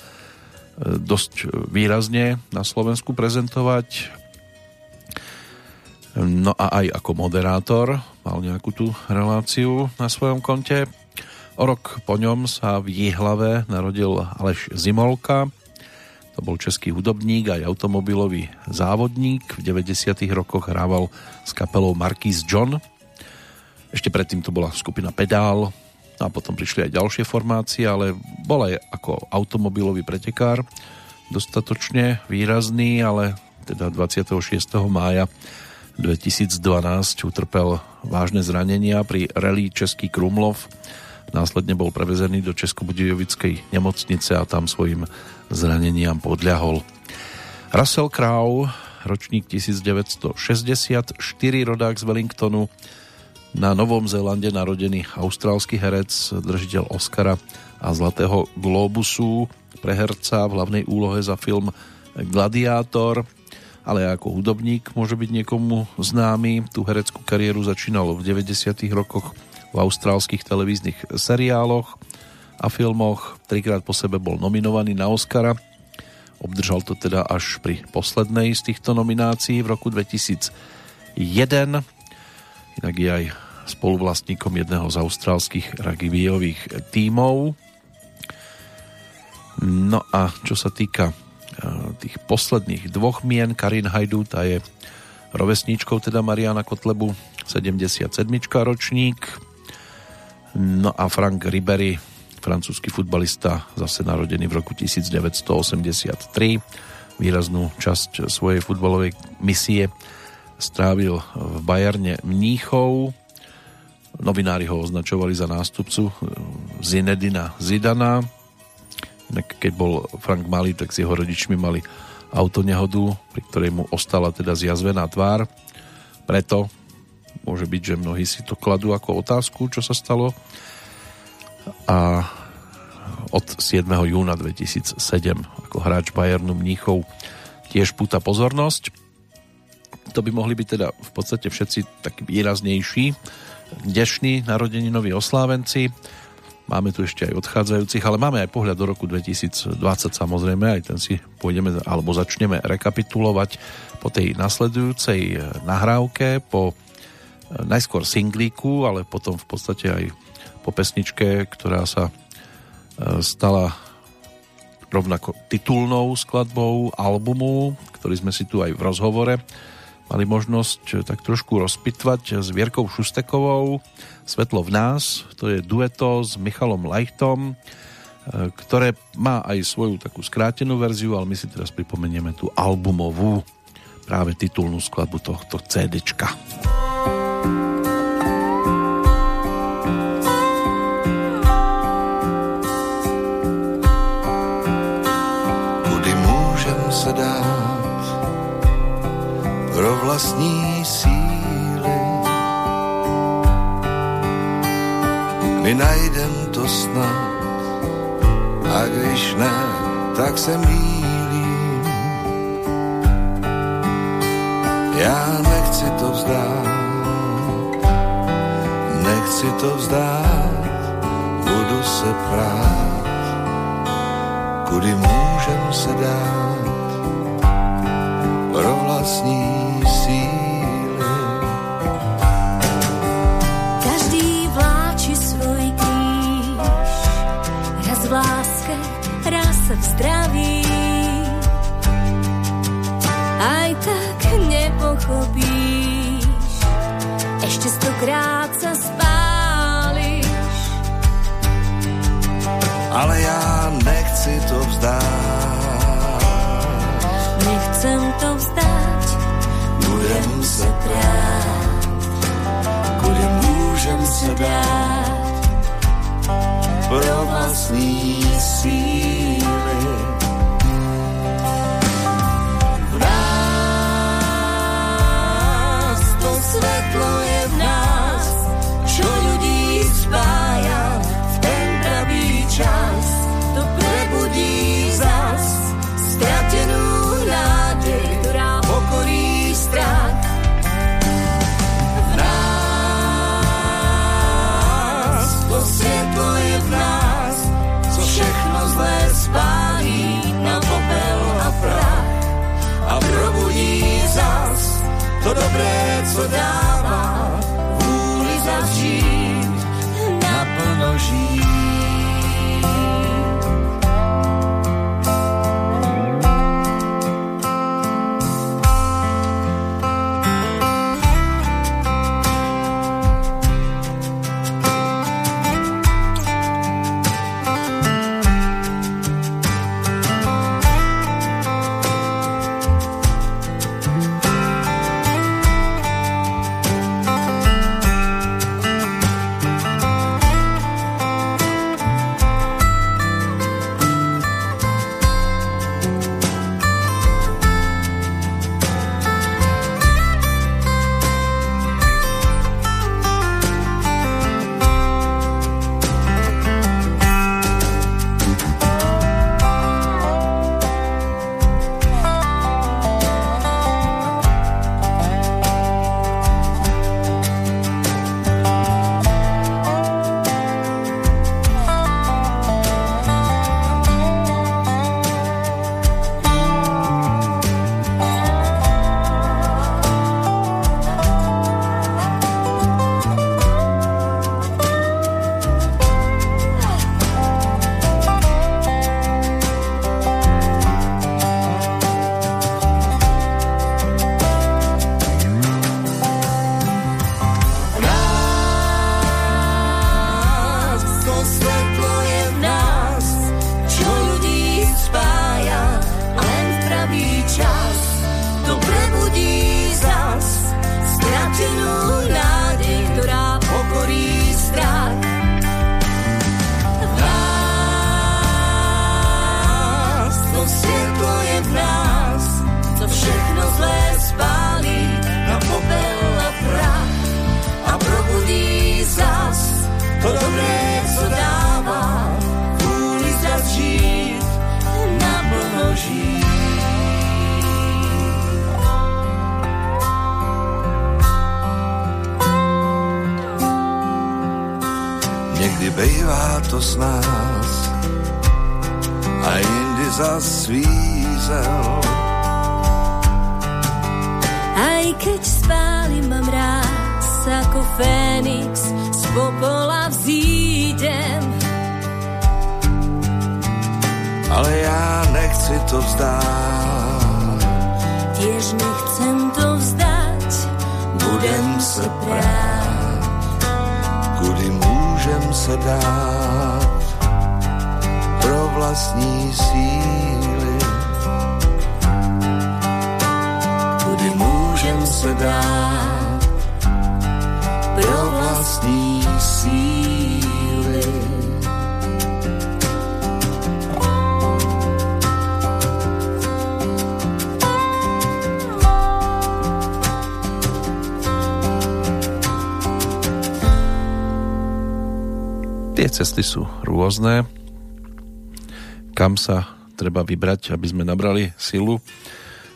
dosť výrazne na Slovensku prezentovať. No a aj ako moderátor mal nejakú tú reláciu na svojom konte. O rok po ňom sa v Jihlave narodil Aleš Zimolka. To bol český hudobník aj automobilový závodník. V 90. rokoch hrával s kapelou Marquis John. Ešte predtým to bola skupina Pedál, a potom prišli aj ďalšie formácie, ale bol aj ako automobilový pretekár dostatočne výrazný, ale teda 26. mája 2012 utrpel vážne zranenia pri rally Český Krumlov. Následne bol prevezený do Českobudejovickej nemocnice a tam svojim zraneniam podľahol. Russell Crowe, ročník 1964, rodák z Wellingtonu, na Novom Zélande narodený austrálsky herec, držiteľ Oscara a Zlatého Globusu pre herca v hlavnej úlohe za film Gladiátor ale ako hudobník môže byť niekomu známy. Tú hereckú kariéru začínal v 90. rokoch v austrálskych televíznych seriáloch a filmoch. Trikrát po sebe bol nominovaný na Oscara. Obdržal to teda až pri poslednej z týchto nominácií v roku 2001. Inak je aj spoluvlastníkom jedného z austrálskych rugbyových tímov. No a čo sa týka tých posledných dvoch mien. Karin Hajdu, tá je rovesníčkou teda Mariana Kotlebu, 77. ročník. No a Frank Ribery, francúzsky futbalista, zase narodený v roku 1983. Výraznú časť svojej futbalovej misie strávil v Bajarne Mníchov. Novinári ho označovali za nástupcu Zinedina Zidana Inak keď bol Frank malý, tak s jeho rodičmi mali autonehodu, pri ktorej mu ostala teda zjazvená tvár. Preto môže byť, že mnohí si to kladú ako otázku, čo sa stalo. A od 7. júna 2007 ako hráč Bayernu Mníchov tiež púta pozornosť. To by mohli byť teda v podstate všetci takí výraznejší dnešní narodeninoví oslávenci. Máme tu ešte aj odchádzajúcich, ale máme aj pohľad do roku 2020 samozrejme, aj ten si pôjdeme alebo začneme rekapitulovať po tej nasledujúcej nahrávke, po eh, najskôr singlíku, ale potom v podstate aj po pesničke, ktorá sa eh, stala rovnako titulnou skladbou albumu, ktorý sme si tu aj v rozhovore mali možnosť eh, tak trošku rozpitvať s Vierkou Šustekovou. Svetlo v nás, to je dueto s Michalom Lajchtom, eh, ktoré má aj svoju takú skrátenú verziu, ale my si teraz pripomenieme tú albumovú, práve titulnú skladbu tohto CDčka. Vlastní síly. My najdem to snad, a když ne, tak se mýlím. Já nechci to vzdát, nechci to vzdát, budu se prát, kudy můžem se dát vlastní síly. Každý vláči svoj kríž, raz v láske, raz v zdraví. Aj tak nepochopíš, ešte stokrát sa spáliš. Ale ja nechci to vzdát. Nechcem to vzdať, Budem se prát, kudy môžem se dát pro dobré, co dává cesty sú rôzne. Kam sa treba vybrať, aby sme nabrali silu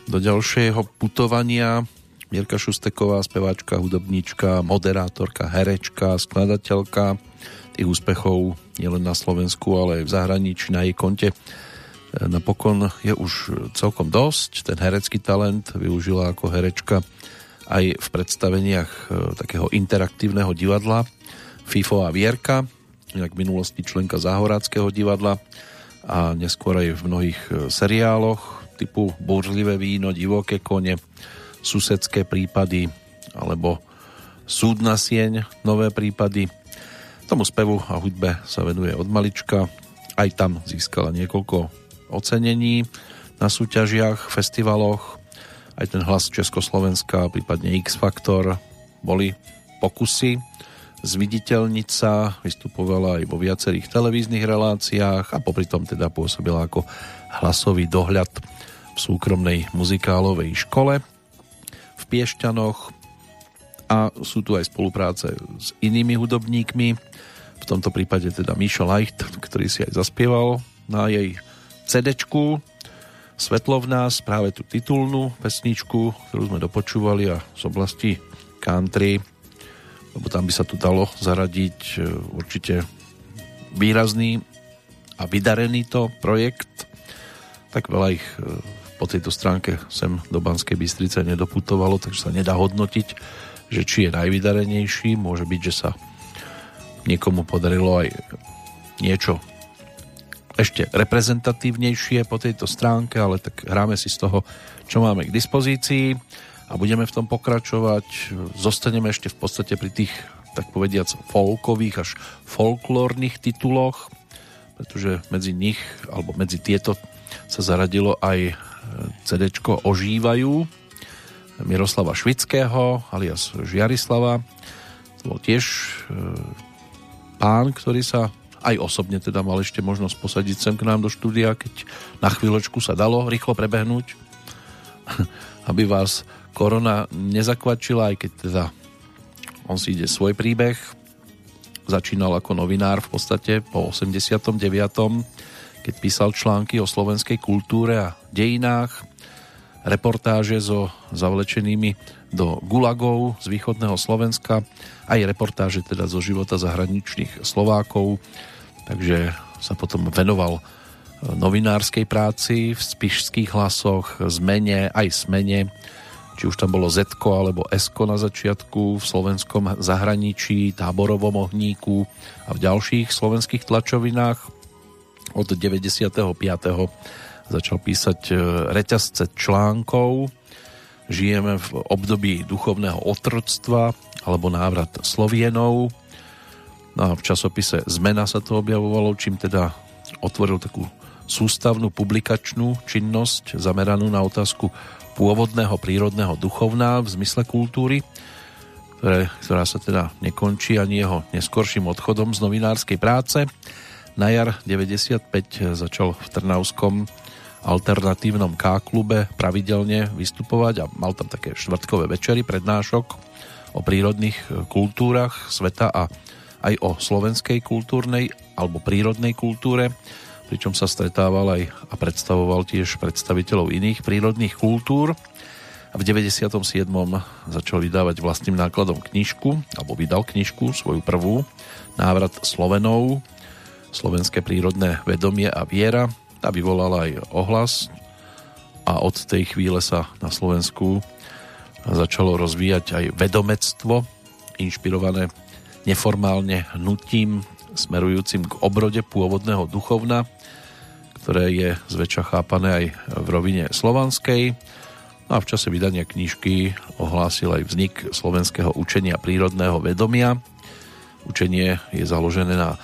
do ďalšieho putovania. Mirka Šusteková, speváčka, hudobníčka, moderátorka, herečka, skladateľka. Tých úspechov nielen na Slovensku, ale aj v zahraničí na jej konte napokon je už celkom dosť. Ten herecký talent využila ako herečka aj v predstaveniach e, takého interaktívneho divadla FIFO a Vierka, inak v minulosti členka Záhoráckého divadla a neskôr aj v mnohých e, seriáloch typu Bouřlivé víno, Divoké kone, Susedské prípady alebo Súdna sieň, nové prípady. Tomu spevu a hudbe sa venuje od malička. Aj tam získala niekoľko ocenení na súťažiach, festivaloch. Aj ten hlas Československa, prípadne X-Factor boli pokusy zviditeľniť sa, vystupovala aj vo viacerých televíznych reláciách a popri tom teda pôsobila ako hlasový dohľad v súkromnej muzikálovej škole v Piešťanoch. A sú tu aj spolupráce s inými hudobníkmi, v tomto prípade teda Mišo Leicht, ktorý si aj zaspieval na jej CDčku Svetlo v nás, práve tú titulnú pesničku, ktorú sme dopočúvali a z oblasti country lebo tam by sa tu dalo zaradiť e, určite výrazný a vydarený to projekt. Tak veľa ich e, po tejto stránke sem do Banskej Bystrice nedoputovalo, takže sa nedá hodnotiť, že či je najvydarenejší. Môže byť, že sa niekomu podarilo aj niečo ešte reprezentatívnejšie po tejto stránke, ale tak hráme si z toho, čo máme k dispozícii a budeme v tom pokračovať. Zostaneme ešte v podstate pri tých, tak povediac, folkových až folklórnych tituloch, pretože medzi nich, alebo medzi tieto sa zaradilo aj e, CD Ožívajú Miroslava Švického alias Žiarislava. To bol tiež e, pán, ktorý sa aj osobne teda mal ešte možnosť posadiť sem k nám do štúdia, keď na chvíľočku sa dalo rýchlo prebehnúť, aby vás korona nezakvačila, aj keď teda on si ide svoj príbeh. Začínal ako novinár v podstate po 89. keď písal články o slovenskej kultúre a dejinách, reportáže so zavlečenými do gulagov z východného Slovenska, aj reportáže teda zo života zahraničných Slovákov, takže sa potom venoval novinárskej práci v spišských hlasoch, zmene, aj smene, či už tam bolo Z alebo S na začiatku v slovenskom zahraničí, táborovom ohníku a v ďalších slovenských tlačovinách. Od 95. začal písať e, reťazce článkov. Žijeme v období duchovného otroctva alebo návrat Slovienov. No a v časopise Zmena sa to objavovalo, čím teda otvoril takú sústavnú publikačnú činnosť zameranú na otázku pôvodného prírodného duchovná v zmysle kultúry, ktoré, ktorá sa teda nekončí ani jeho neskorším odchodom z novinárskej práce. Na jar 95 začal v Trnavskom alternatívnom K-klube pravidelne vystupovať a mal tam také štvrtkové večery prednášok o prírodných kultúrach sveta a aj o slovenskej kultúrnej alebo prírodnej kultúre pričom sa stretával aj a predstavoval tiež predstaviteľov iných prírodných kultúr. a v 97. začal vydávať vlastným nákladom knižku, alebo vydal knižku, svoju prvú, Návrat Slovenov, Slovenské prírodné vedomie a viera. Tá vyvolala aj ohlas a od tej chvíle sa na Slovensku začalo rozvíjať aj vedomectvo, inšpirované neformálne hnutím smerujúcim k obrode pôvodného duchovna, ktoré je zväčša chápané aj v rovine slovanskej No a v čase vydania knižky ohlásil aj vznik slovenského učenia prírodného vedomia. Učenie je založené na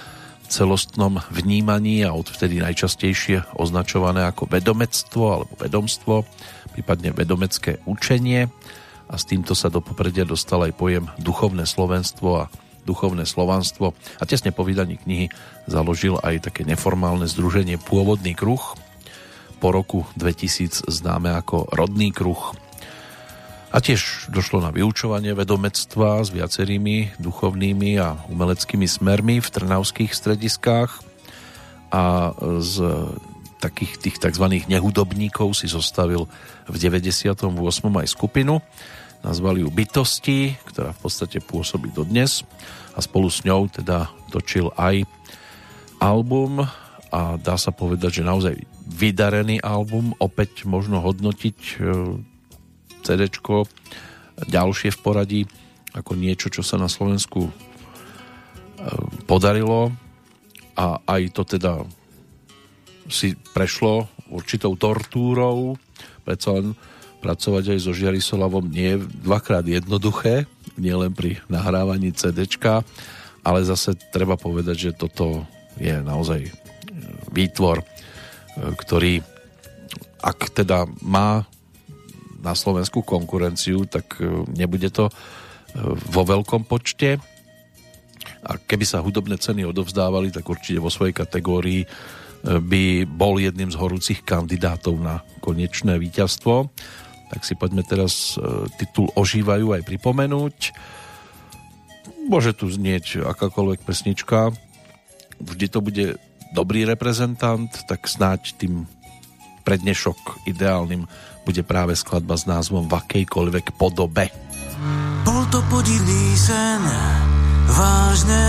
celostnom vnímaní a odvtedy najčastejšie označované ako vedomectvo alebo vedomstvo, prípadne vedomecké učenie a s týmto sa do popredia dostal aj pojem duchovné slovenstvo a duchovné slovanstvo a tesne po vydaní knihy založil aj také neformálne združenie Pôvodný kruh, po roku 2000 známe ako rodný kruh. A tiež došlo na vyučovanie vedomectva s viacerými duchovnými a umeleckými smermi v trnavských strediskách a z takých tých tzv. nehudobníkov si zostavil v 98. aj skupinu. Nazvali ju Bytosti, ktorá v podstate pôsobí dodnes. A spolu s ňou teda točil aj album a dá sa povedať, že naozaj vydarený album, opäť možno hodnotiť e, CD ďalšie v poradí ako niečo, čo sa na Slovensku e, podarilo. A aj to teda si prešlo určitou tortúrou, predsa len pracovať aj so Žiarislavom nie je dvakrát jednoduché, nielen pri nahrávaní CD, ale zase treba povedať, že toto je naozaj výtvor ktorý ak teda má na Slovensku konkurenciu, tak e, nebude to e, vo veľkom počte. A keby sa hudobné ceny odovzdávali, tak určite vo svojej kategórii e, by bol jedným z horúcich kandidátov na konečné víťazstvo. Tak si poďme teraz titul Ožívajú aj pripomenúť. Môže tu znieť akákoľvek pesnička. Vždy to bude dobrý reprezentant, tak snáď tým prednešok ideálnym bude práve skladba s názvom V akejkoľvek podobe. Bol to podivný sen, vážne,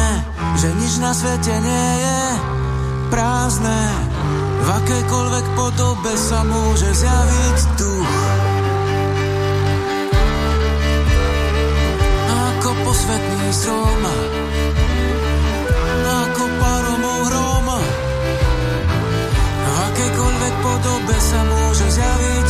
že nič na svete nie je prázdne. V akejkoľvek podobe sa môže zjaviť duch. Strom, ako paromov hrom, akejkoľvek podobe sa môže zjaviť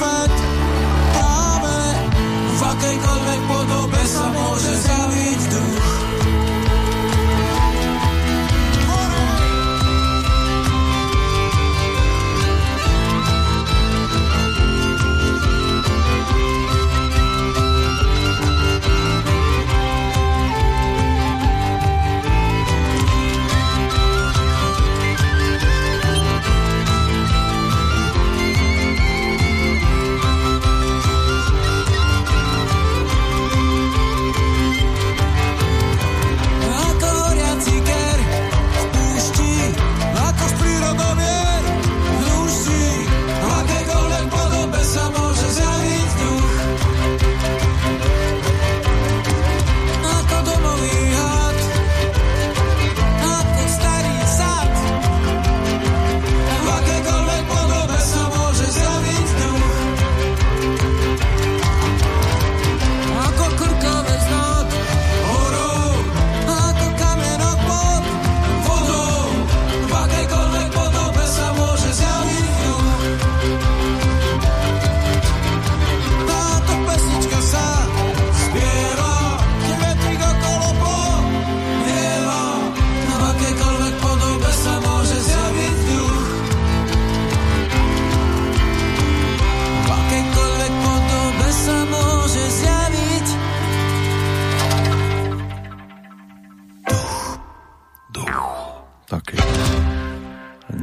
fun.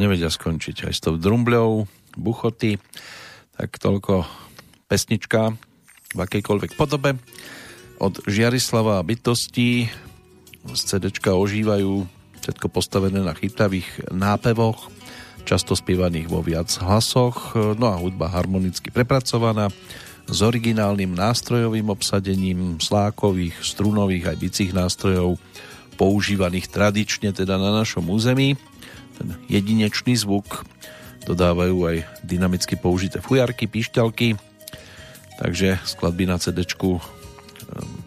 Nevedia skončiť aj s tou drumbľou, buchoty, tak toľko pesnička v akejkoľvek podobe. Od Žiarislava a bytostí z CDčka ožívajú všetko postavené na chytavých nápevoch, často spievaných vo viac hlasoch, no a hudba harmonicky prepracovaná, s originálnym nástrojovým obsadením slákových, strunových aj bicích nástrojov, používaných tradične teda na našom území. Ten jedinečný zvuk dodávajú aj dynamicky použité fujarky, pišťalky, takže skladby na CD ehm,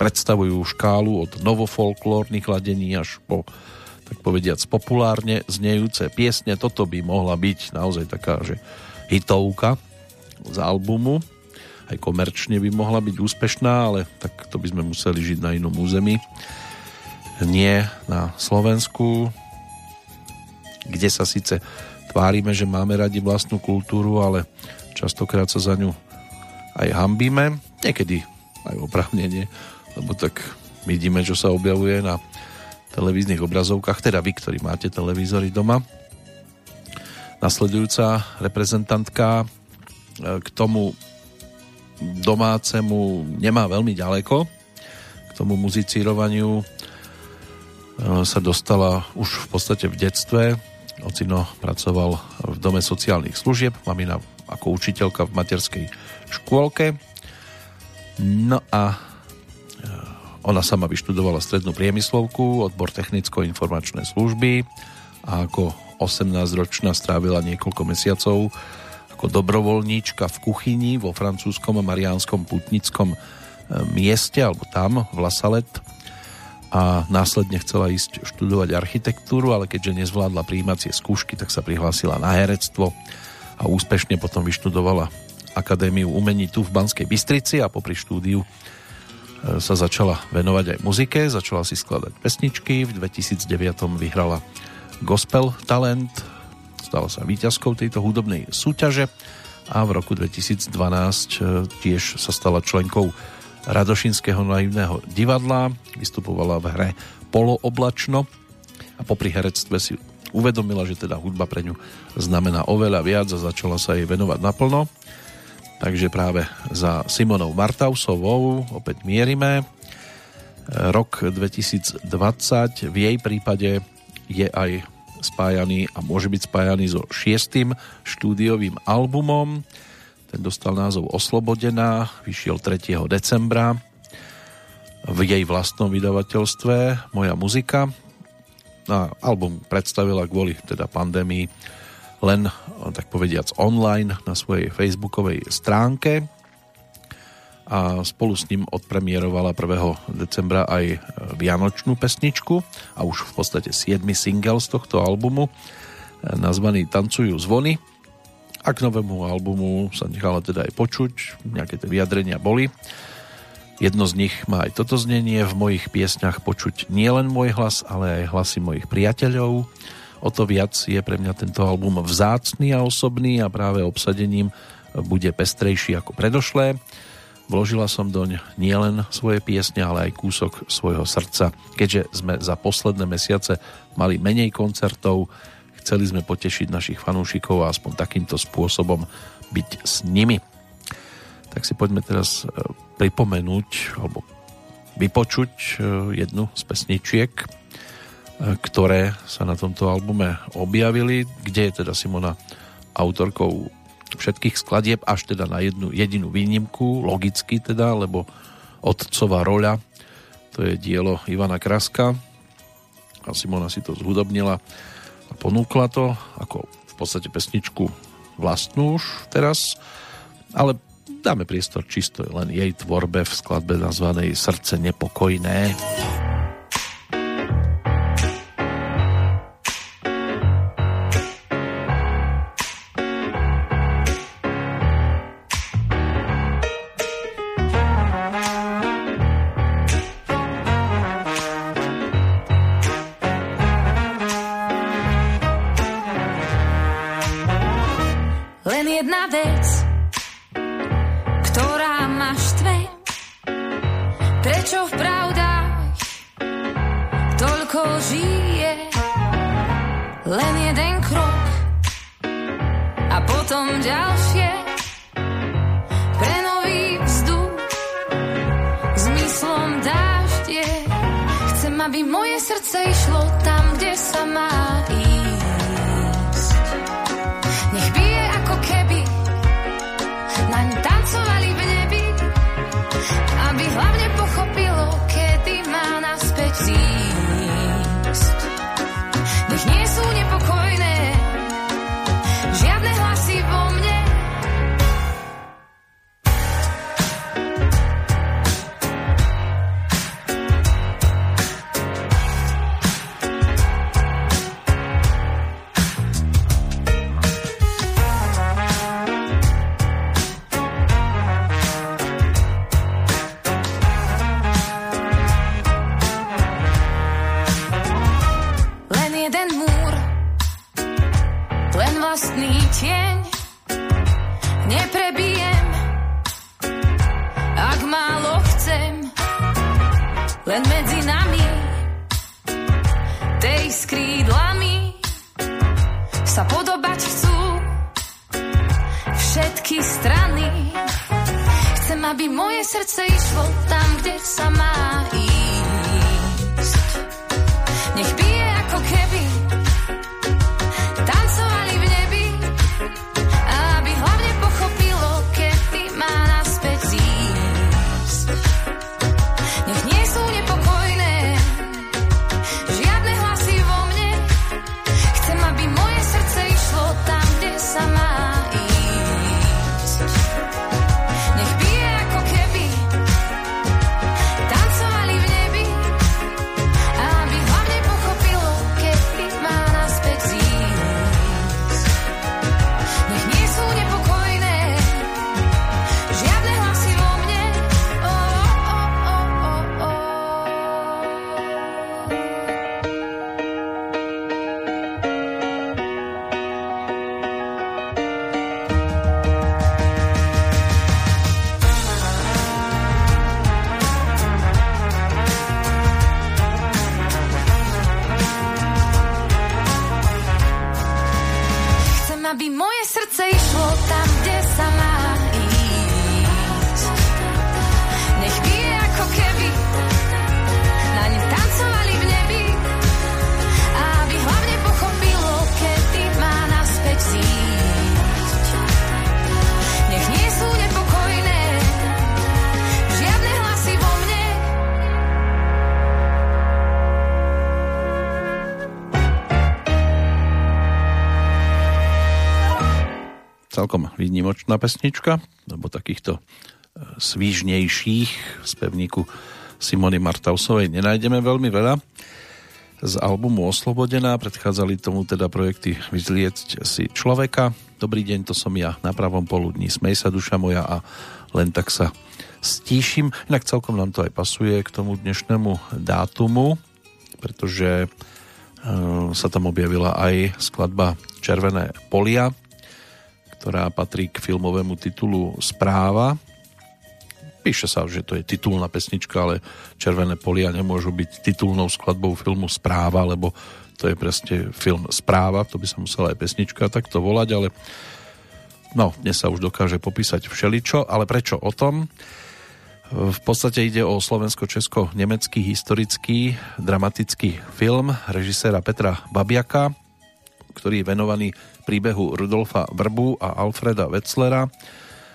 predstavujú škálu od novofolklórnych ladení až po tak povediac populárne znejúce piesne. Toto by mohla byť naozaj taká, že hitovka z albumu aj komerčne by mohla byť úspešná, ale tak to by sme museli žiť na inom území. Nie na Slovensku, kde sa síce tvárime, že máme radi vlastnú kultúru, ale častokrát sa za ňu aj hambíme, niekedy aj opravnenie, lebo tak vidíme, čo sa objavuje na televíznych obrazovkách, teda vy, ktorí máte televízory doma. Nasledujúca reprezentantka e, k tomu domácemu nemá veľmi ďaleko. K tomu muzicírovaniu e, sa dostala už v podstate v detstve. Ocino pracoval v Dome sociálnych služieb, mamina ako učiteľka v materskej škôlke. No a e, ona sama vyštudovala strednú priemyslovku, odbor technicko-informačné služby a ako 18-ročná strávila niekoľko mesiacov ako dobrovoľníčka v kuchyni vo francúzskom mariánskom putnickom e, mieste, alebo tam, v Lasalet a následne chcela ísť študovať architektúru, ale keďže nezvládla príjímacie skúšky, tak sa prihlásila na herectvo a úspešne potom vyštudovala Akadémiu umení tu v Banskej Bystrici a popri štúdiu e, sa začala venovať aj muzike, začala si skladať pesničky, v 2009 vyhrala Gospel Talent stala sa víťazkou tejto hudobnej súťaže a v roku 2012 e, tiež sa stala členkou Radošinského naivného divadla, vystupovala v hre Polooblačno a popri herectve si uvedomila, že teda hudba pre ňu znamená oveľa viac a začala sa jej venovať naplno. Takže práve za Simonou Martausovou opäť mierime. Rok 2020 v jej prípade je aj spájaný a môže byť spájaný so šiestým štúdiovým albumom. Ten dostal názov Oslobodená, vyšiel 3. decembra v jej vlastnom vydavateľstve Moja muzika. A album predstavila kvôli teda pandémii len, tak povediac, online na svojej facebookovej stránke a spolu s ním odpremierovala 1. decembra aj Vianočnú pesničku a už v podstate 7. single z tohto albumu nazvaný Tancujú zvony a k novému albumu sa nechala teda aj počuť, nejaké tie vyjadrenia boli. Jedno z nich má aj toto znenie, v mojich piesňach počuť nielen môj hlas, ale aj hlasy mojich priateľov. O to viac je pre mňa tento album vzácný a osobný a práve obsadením bude pestrejší ako predošlé. Vložila som doň nielen svoje piesne, ale aj kúsok svojho srdca. Keďže sme za posledné mesiace mali menej koncertov, chceli sme potešiť našich fanúšikov a aspoň takýmto spôsobom byť s nimi. Tak si poďme teraz e, pripomenúť alebo vypočuť e, jednu z pesničiek, e, ktoré sa na tomto albume objavili, kde je teda Simona autorkou všetkých skladieb až teda na jednu jedinú výnimku, logicky teda, lebo otcová roľa, to je dielo Ivana Kraska. A Simona si to zhudobnila a ponúkla to ako v podstate pesničku vlastnú už teraz, ale dáme priestor čisto len jej tvorbe v skladbe nazvanej Srdce nepokojné. potom Výnimočná pesnička, lebo takýchto e, svížnejších z pevníku Simony Martausovej nenájdeme veľmi veľa. Z albumu Oslobodená predchádzali tomu teda projekty Vyzlieť si človeka. Dobrý deň, to som ja na pravom poludní. Smej sa duša moja a len tak sa stíšim. Inak celkom nám to aj pasuje k tomu dnešnému dátumu, pretože e, sa tam objavila aj skladba Červené polia, ktorá patrí k filmovému titulu Správa. Píše sa, že to je titulná pesnička, ale Červené polia nemôžu byť titulnou skladbou filmu Správa, lebo to je presne film Správa, to by sa musela aj pesnička takto volať, ale no, dnes sa už dokáže popísať všeličo, ale prečo o tom? V podstate ide o slovensko-česko-nemecký historický dramatický film režiséra Petra Babiaka, ktorý je venovaný príbehu Rudolfa Vrbu a Alfreda Wetzlera,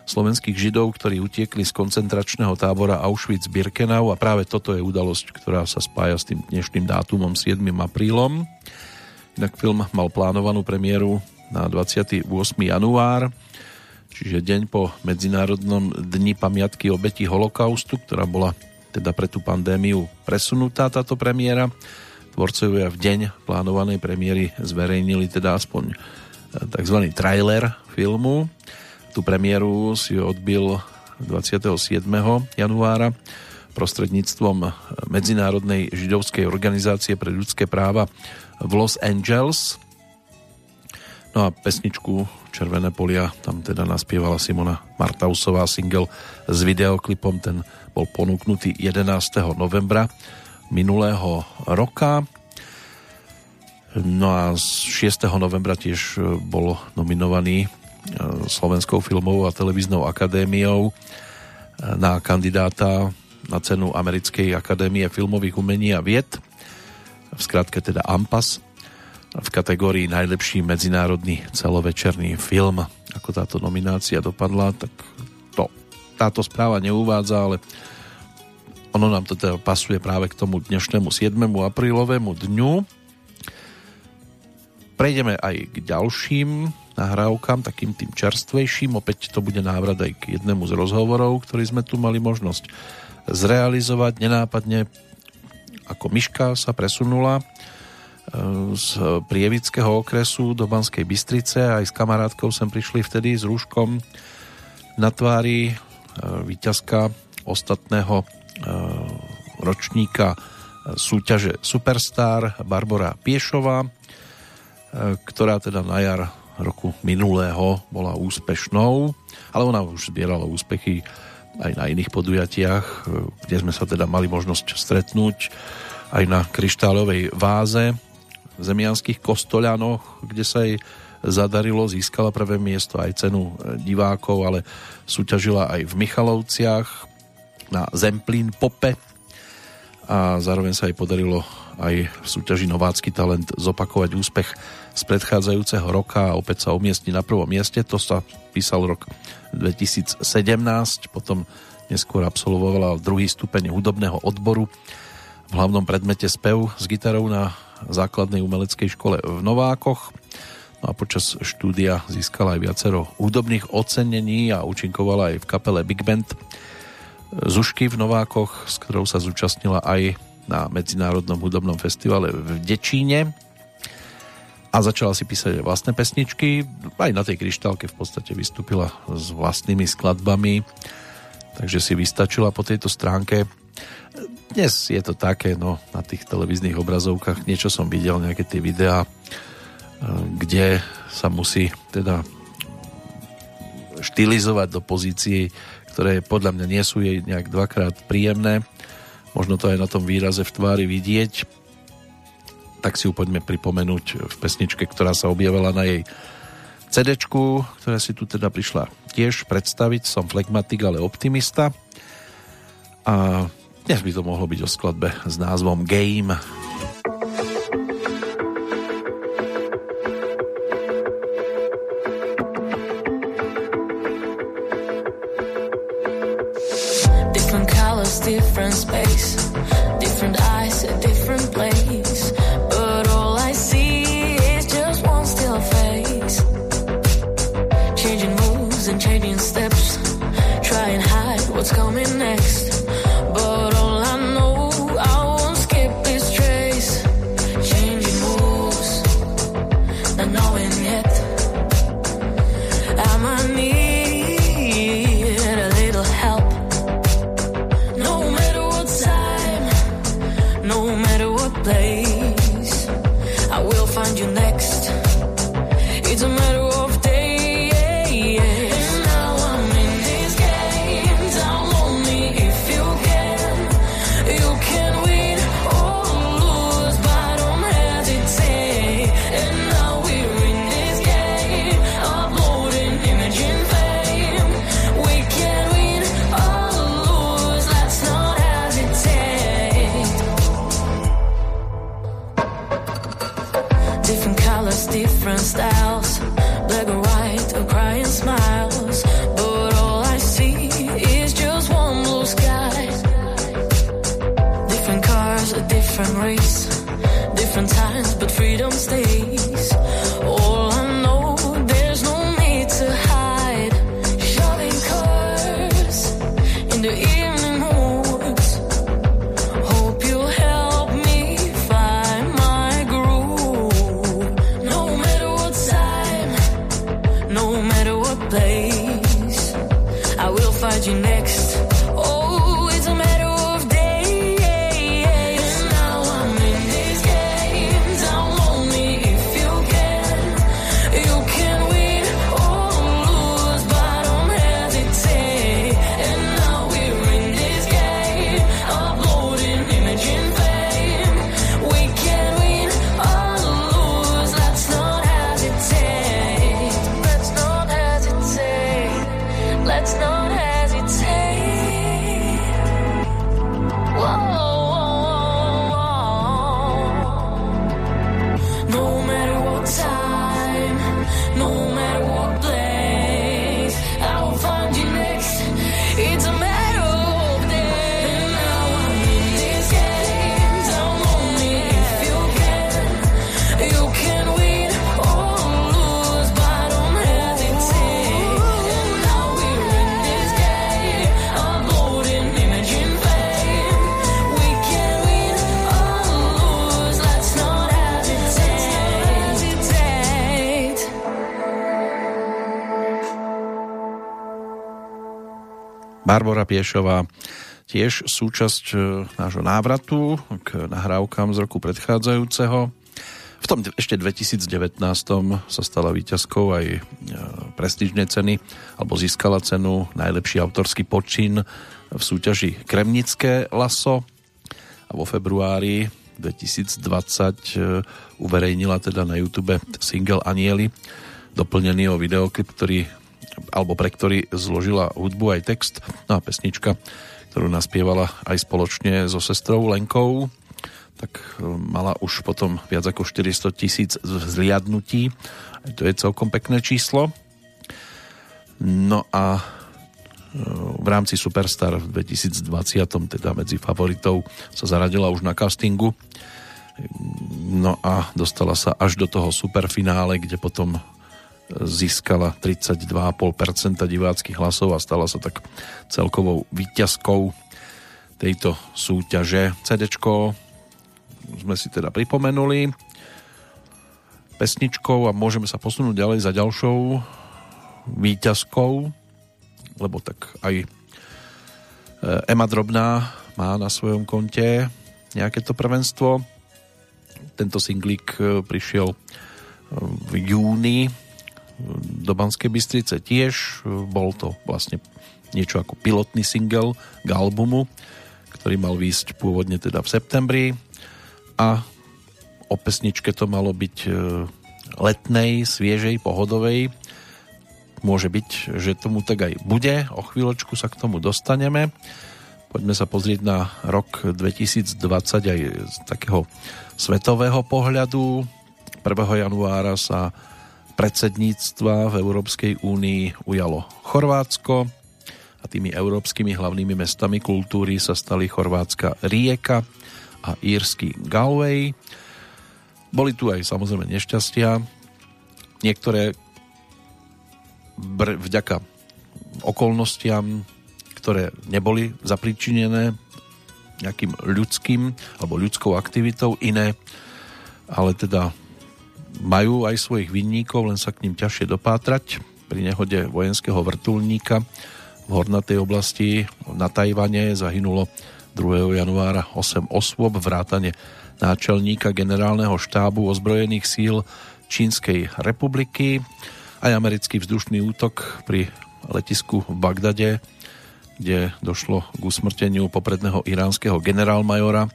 slovenských židov, ktorí utiekli z koncentračného tábora Auschwitz-Birkenau a práve toto je udalosť, ktorá sa spája s tým dnešným dátumom 7. aprílom. Inak film mal plánovanú premiéru na 28. január, čiže deň po Medzinárodnom dni pamiatky obeti holokaustu, ktorá bola teda pre tú pandémiu presunutá táto premiéra. Tvorcovia v deň plánovanej premiéry zverejnili teda aspoň tzv. trailer filmu. Tú premiéru si odbil 27. januára prostredníctvom Medzinárodnej židovskej organizácie pre ľudské práva v Los Angeles. No a pesničku Červené polia tam teda naspievala Simona Martausová single s videoklipom, ten bol ponúknutý 11. novembra minulého roka. No a z 6. novembra tiež bol nominovaný Slovenskou filmovou a televíznou akadémiou na kandidáta na cenu Americkej akadémie filmových umení a vied, v skratke teda AMPAS, v kategórii najlepší medzinárodný celovečerný film. Ako táto nominácia dopadla, tak to táto správa neuvádza, ale ono nám to teda pasuje práve k tomu dnešnému 7. aprílovému dňu. Prejdeme aj k ďalším nahrávkam, takým tým čerstvejším. Opäť to bude návrat aj k jednému z rozhovorov, ktorý sme tu mali možnosť zrealizovať. Nenápadne ako myška sa presunula e, z prievického okresu do Banskej Bystrice. Aj s kamarátkou sem prišli vtedy s rúškom na tvári e, víťazka ostatného e, ročníka súťaže Superstar Barbara Piešová, ktorá teda na jar roku minulého bola úspešnou, ale ona už zbierala úspechy aj na iných podujatiach, kde sme sa teda mali možnosť stretnúť aj na kryštálovej váze v zemianských kostoľanoch, kde sa jej zadarilo, získala prvé miesto aj cenu divákov, ale súťažila aj v Michalovciach na Zemplín Pope. A zároveň sa jej podarilo aj v súťaži Novácky talent zopakovať úspech z predchádzajúceho roka a opäť sa umiestni na prvom mieste. To sa písal rok 2017, potom neskôr absolvovala druhý stupeň hudobného odboru v hlavnom predmete spev s gitarou na základnej umeleckej škole v Novákoch. No a počas štúdia získala aj viacero hudobných ocenení a účinkovala aj v kapele Big Band Zušky v Novákoch, s ktorou sa zúčastnila aj na Medzinárodnom hudobnom festivale v Dečíne a začala si písať vlastné pesničky. Aj na tej kryštálke v podstate vystúpila s vlastnými skladbami, takže si vystačila po tejto stránke. Dnes je to také, no, na tých televíznych obrazovkách niečo som videl, nejaké tie videá, e, kde sa musí teda štilizovať do pozícií, ktoré podľa mňa nie sú jej nejak dvakrát príjemné. Možno to aj na tom výraze v tvári vidieť. Tak si ju poďme pripomenúť v pesničke, ktorá sa objavila na jej cd ktoré si tu teda prišla tiež predstaviť. Som flegmatik, ale optimista. A dnes by to mohlo byť o skladbe s názvom Game. different space, Barbara Piešová, tiež súčasť e, nášho návratu k nahrávkam z roku predchádzajúceho. V tom ešte 2019 sa stala výťazkou aj e, prestížne ceny, alebo získala cenu najlepší autorský počin v súťaži Kremnické laso a vo februári 2020 e, uverejnila teda na YouTube single Anieli, doplnený o videoklip, ktorý alebo pre ktorý zložila hudbu aj text. No a pesnička, ktorú naspievala aj spoločne so sestrou Lenkou, tak e, mala už potom viac ako 400 tisíc zliadnutí. To je celkom pekné číslo. No a e, v rámci Superstar v 2020 teda medzi favoritov sa zaradila už na castingu no a dostala sa až do toho superfinále, kde potom získala 32,5% diváckých hlasov a stala sa tak celkovou výťazkou tejto súťaže. CD sme si teda pripomenuli pesničkou a môžeme sa posunúť ďalej za ďalšou výťazkou, lebo tak aj e, Ema Drobná má na svojom konte nejaké to prvenstvo. Tento singlík e, prišiel e, v júni do Banskej Bystrice tiež. Bol to vlastne niečo ako pilotný single k albumu, ktorý mal výjsť pôvodne teda v septembri a o pesničke to malo byť e, letnej, sviežej, pohodovej. Môže byť, že tomu tak aj bude. O chvíľočku sa k tomu dostaneme. Poďme sa pozrieť na rok 2020 aj z takého svetového pohľadu. 1. januára sa predsedníctva v Európskej únii ujalo Chorvátsko a tými európskymi hlavnými mestami kultúry sa stali chorvátska Rijeka a írsky Galway. Boli tu aj samozrejme nešťastia. Niektoré br- vďaka okolnostiam, ktoré neboli zapričinené nejakým ľudským alebo ľudskou aktivitou, iné ale teda majú aj svojich vinníkov, len sa k ním ťažšie dopátrať. Pri nehode vojenského vrtulníka v hornatej oblasti na Tajvane zahynulo 2. januára 8 osôb, vrátane náčelníka generálneho štábu ozbrojených síl Čínskej republiky. Aj americký vzdušný útok pri letisku v Bagdade, kde došlo k usmrteniu popredného iránskeho generálmajora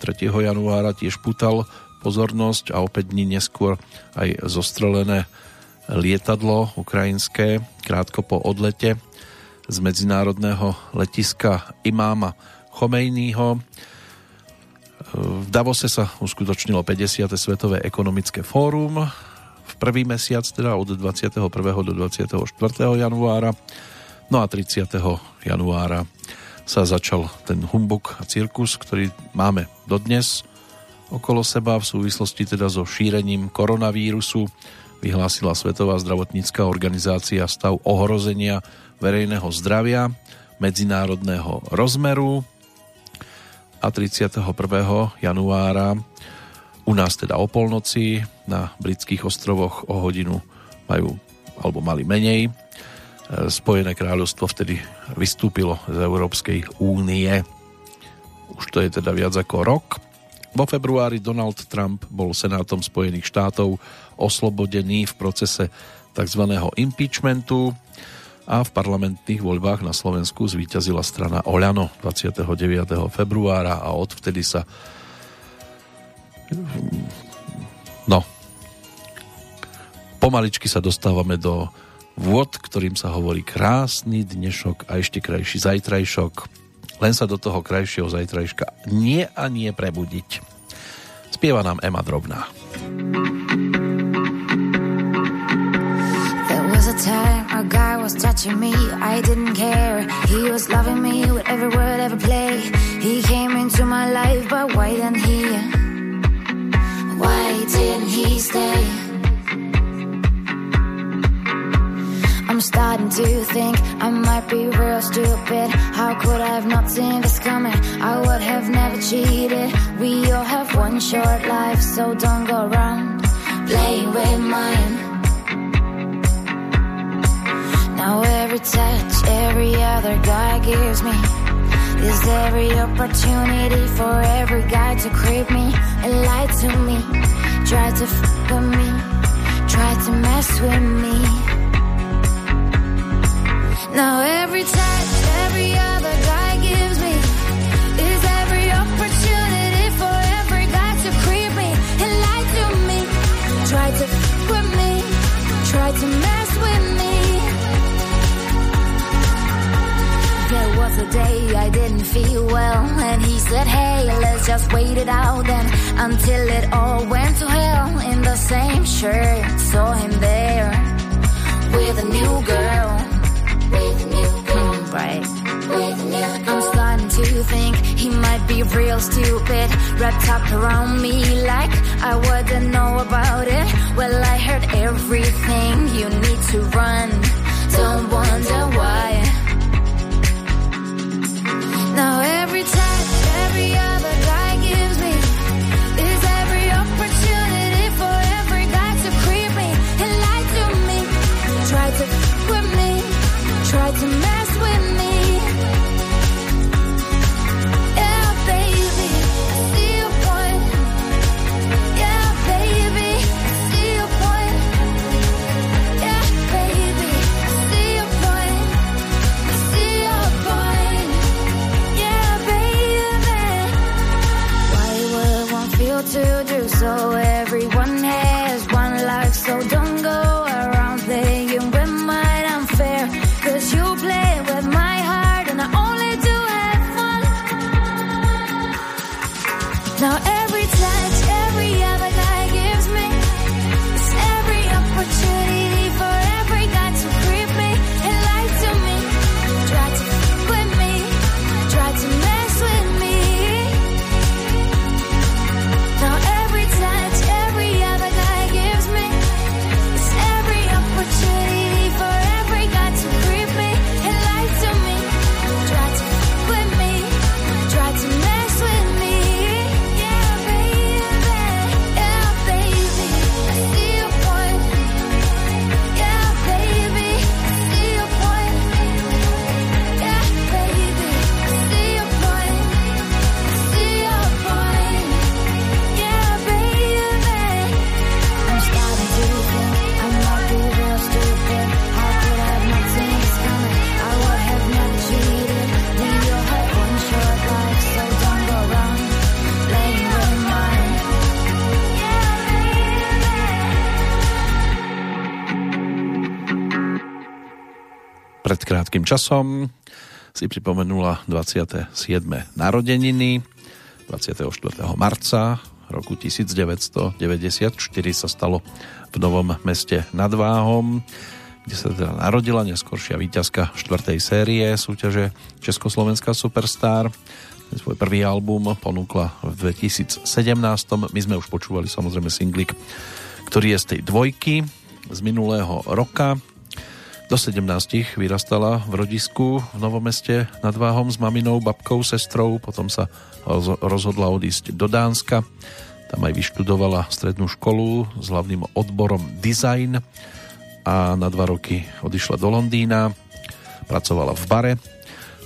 3. januára tiež putal pozornosť a opäť dní neskôr aj zostrelené lietadlo ukrajinské krátko po odlete z medzinárodného letiska imáma Chomejnýho. V Davose sa uskutočnilo 50. Svetové ekonomické fórum v prvý mesiac, teda od 21. do 24. januára. No a 30. januára sa začal ten humbuk a cirkus, ktorý máme dodnes okolo seba v súvislosti teda so šírením koronavírusu vyhlásila Svetová zdravotnícká organizácia stav ohrozenia verejného zdravia medzinárodného rozmeru a 31. januára u nás teda o polnoci na britských ostrovoch o hodinu majú alebo mali menej. Spojené kráľovstvo vtedy vystúpilo z Európskej únie. Už to je teda viac ako rok. Vo februári Donald Trump bol Senátom Spojených štátov oslobodený v procese tzv. impeachmentu a v parlamentných voľbách na Slovensku zvíťazila strana Oľano 29. februára a odvtedy sa no pomaličky sa dostávame do vôd, ktorým sa hovorí krásny dnešok a ešte krajší zajtrajšok len sa do toho krajšieho zajtrajška nie a nie prebudiť. Spieva nám Ema Drobná. Time a guy was touching me, I didn't care. He was loving me with every word, every play. He came into my life, but why didn't he? Why didn't he stay? I'm starting to think I might be real stupid. How could I have not seen this coming? I would have never cheated. We all have one short life, so don't go around playing with mine. Now every touch, every other guy gives me is every opportunity for every guy to creep me and lie to me, try to fuck with me, try to mess with me. Now every touch, every other guy gives me is every opportunity for every guy to creep me and lie to me, try to f with me, try to mess with me. There was a day I didn't feel well, and he said, Hey, let's just wait it out then until it all went to hell in the same shirt. Saw him there with a new girl. Right. I'm starting to think he might be real stupid. Wrapped up around me like I wouldn't know about it. Well, I heard everything. You need to run. Don't wonder why. Now every touch, every other guy gives me is every opportunity for every guy to creep me and lie to me, try to with me, try to mess with Krátkým časom si pripomenula 27. narodeniny 24. marca roku 1994 sa stalo v Novom meste nad Váhom, kde sa teda narodila neskôršia víťazka 4. série súťaže Československá Superstar. Ten svoj prvý album ponúkla v 2017. My sme už počúvali samozrejme singlik, ktorý je z tej dvojky z minulého roka. Do 17 vyrastala v rodisku v Novomeste nad Váhom s maminou, babkou, sestrou, potom sa roz- rozhodla odísť do Dánska. Tam aj vyštudovala strednú školu s hlavným odborom design a na dva roky odišla do Londýna, pracovala v bare.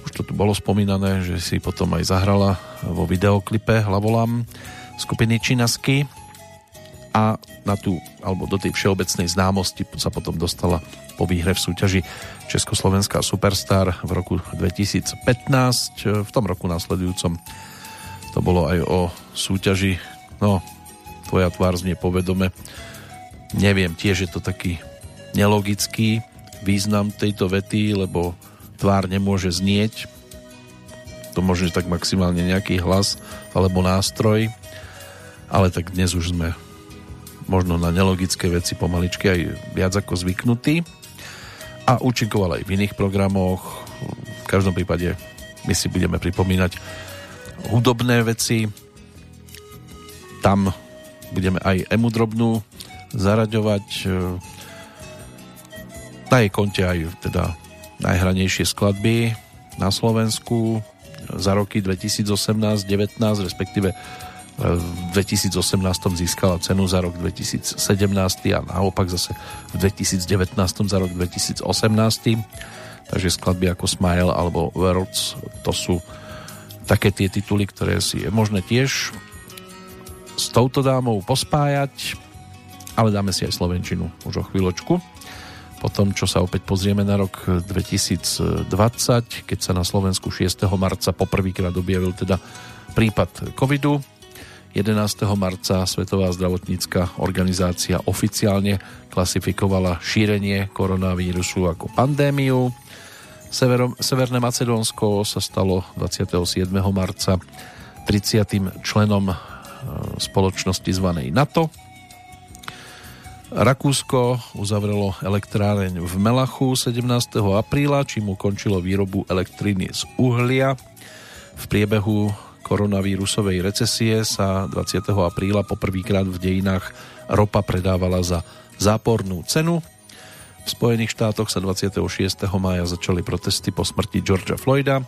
Už to tu bolo spomínané, že si potom aj zahrala vo videoklipe Hlavolám skupiny Činasky a na tú, alebo do tej všeobecnej známosti sa potom dostala po výhre v súťaži Československá Superstar v roku 2015. V tom roku následujúcom to bolo aj o súťaži, no, tvoja tvár znie povedome. Neviem, tiež je to taký nelogický význam tejto vety, lebo tvár nemôže znieť. To môže tak maximálne nejaký hlas alebo nástroj, ale tak dnes už sme možno na nelogické veci pomaličky aj viac ako zvyknutí a účinkoval aj v iných programoch. V každom prípade my si budeme pripomínať hudobné veci. Tam budeme aj emu drobnú zaraďovať na jej konte aj teda najhranejšie skladby na Slovensku za roky 2018-19, respektíve v 2018 získala cenu za rok 2017 a naopak zase v 2019 za rok 2018. Takže skladby ako Smile alebo Worlds to sú také tie tituly, ktoré si je možné tiež s touto dámou pospájať, ale dáme si aj Slovenčinu už o chvíľočku. Potom, čo sa opäť pozrieme na rok 2020, keď sa na Slovensku 6. marca poprvýkrát objavil teda prípad covidu, 11. marca Svetová zdravotnícka organizácia oficiálne klasifikovala šírenie koronavírusu ako pandémiu. Severo, Severné Macedónsko sa stalo 27. marca 30. členom e, spoločnosti zvanej NATO. Rakúsko uzavrelo elektráreň v Melachu 17. apríla, čím ukončilo výrobu elektriny z uhlia. V priebehu koronavírusovej recesie sa 20. apríla poprvýkrát v dejinách ropa predávala za zápornú cenu. V Spojených štátoch sa 26. mája začali protesty po smrti Georgia Floyda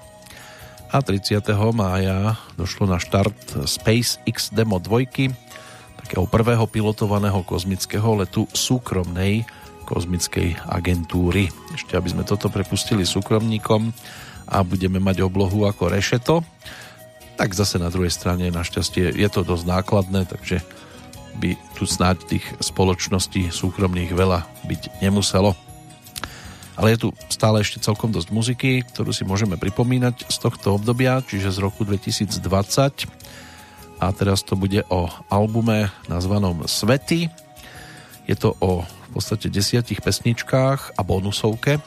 a 30. mája došlo na štart SpaceX Demo 2, takého prvého pilotovaného kozmického letu súkromnej kozmickej agentúry. Ešte aby sme toto prepustili súkromníkom a budeme mať oblohu ako rešeto, tak zase na druhej strane našťastie je to dosť nákladné, takže by tu snáď tých spoločností súkromných veľa byť nemuselo. Ale je tu stále ešte celkom dosť muziky, ktorú si môžeme pripomínať z tohto obdobia, čiže z roku 2020. A teraz to bude o albume nazvanom Svety. Je to o v podstate desiatich pesničkách a bonusovke,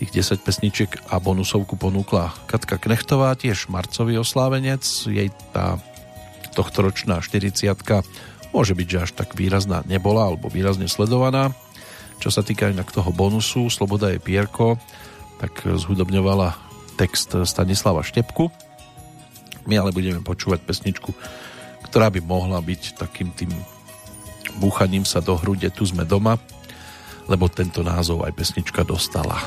Tých 10 pesničiek a bonusovku ponúkla Katka Knechtová, tiež marcový oslávenec. Jej tá tohtoročná 40 môže byť, že až tak výrazná nebola alebo výrazne sledovaná. Čo sa týka inak toho bonusu Sloboda je pierko, tak zhudobňovala text Stanislava Štepku. My ale budeme počúvať pesničku, ktorá by mohla byť takým tým búchaním sa do hrude Tu sme doma, lebo tento názov aj pesnička dostala.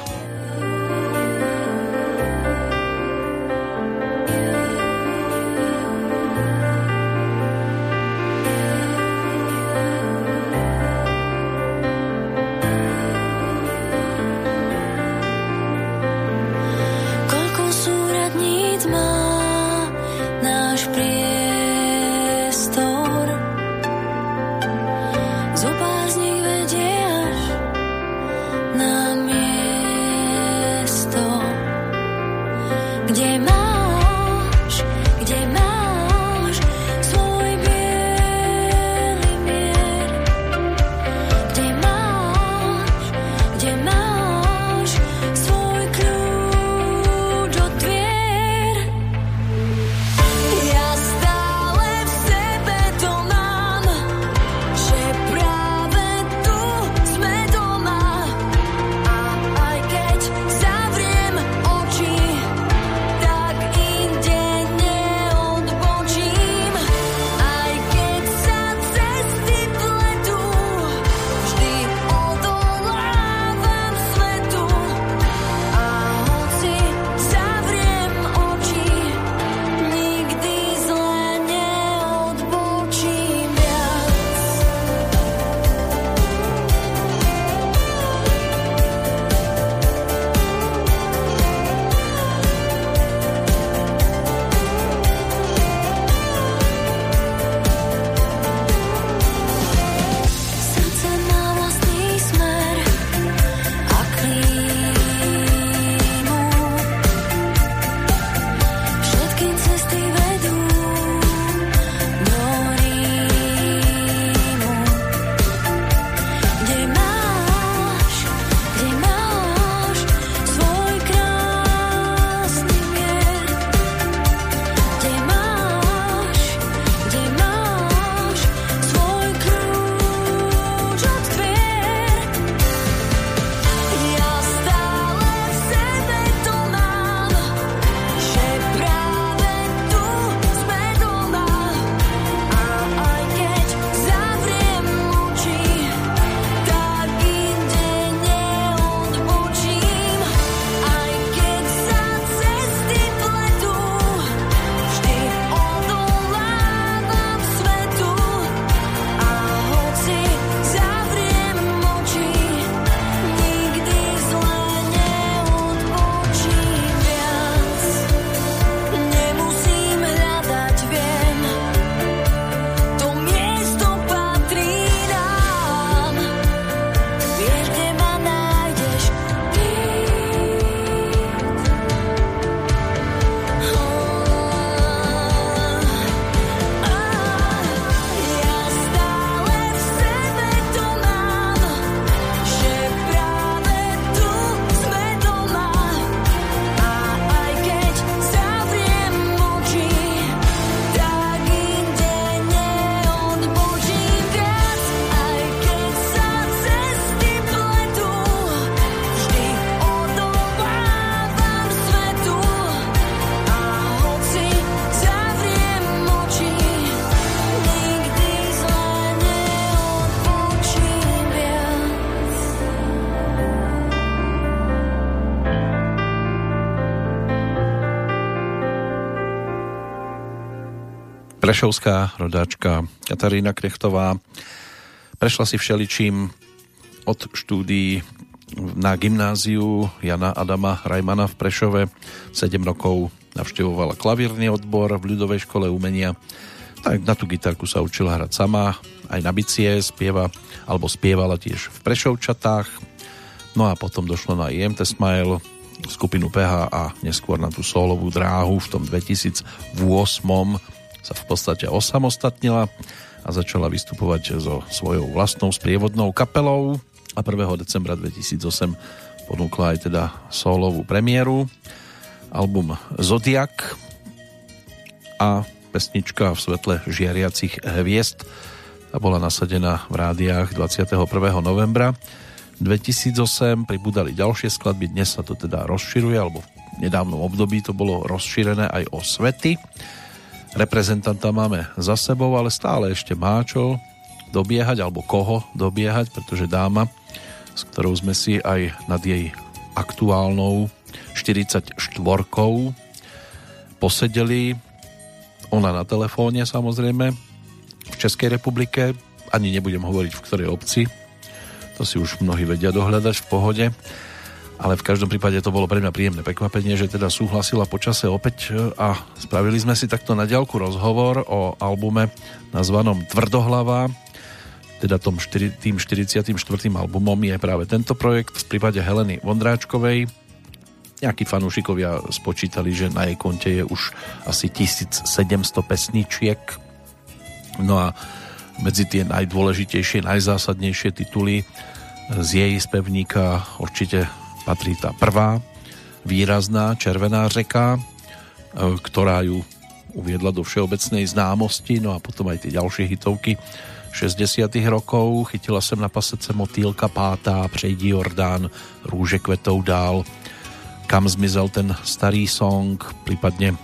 Prešovská rodáčka Katarína Krechtová prešla si všeličím od štúdií na gymnáziu Jana Adama Rajmana v Prešove. 7 rokov navštevovala klavírny odbor v ľudovej škole umenia. Tak na tú gitarku sa učila hrať sama, aj na bicie spieva, alebo spievala tiež v Prešovčatách. No a potom došlo na IMT Smile, skupinu PH a neskôr na tú solovú dráhu v tom 2008 sa v podstate osamostatnila a začala vystupovať so svojou vlastnou sprievodnou kapelou a 1. decembra 2008 ponúkla aj teda solovú premiéru album Zodiak a pesnička v svetle žiariacich hviezd a bola nasadená v rádiách 21. novembra 2008 pribudali ďalšie skladby, dnes sa to teda rozširuje, alebo v nedávnom období to bolo rozšírené aj o svety. Reprezentanta máme za sebou, ale stále ešte má čo dobiehať, alebo koho dobiehať, pretože dáma s ktorou sme si aj nad jej aktuálnou 44 posedeli. Ona na telefóne samozrejme v Českej republike, ani nebudem hovoriť v ktorej obci, to si už mnohí vedia dohľadať v pohode, ale v každom prípade to bolo pre mňa príjemné prekvapenie, že teda súhlasila počase opäť a spravili sme si takto na ďalku rozhovor o albume nazvanom Tvrdohlava, teda tom tým 44. albumom je práve tento projekt v prípade Heleny Vondráčkovej. Nejakí fanúšikovia spočítali, že na jej konte je už asi 1700 pesničiek. No a medzi tie najdôležitejšie, najzásadnejšie tituly z jej spevníka určite patrí tá prvá výrazná Červená řeka, e, ktorá ju uviedla do všeobecnej známosti, no a potom aj tie ďalšie hitovky 60. rokov. Chytila jsem na pasece motýlka pátá, přejdi Jordán, růže kvetou dál. Kam zmizel ten starý song, prípadne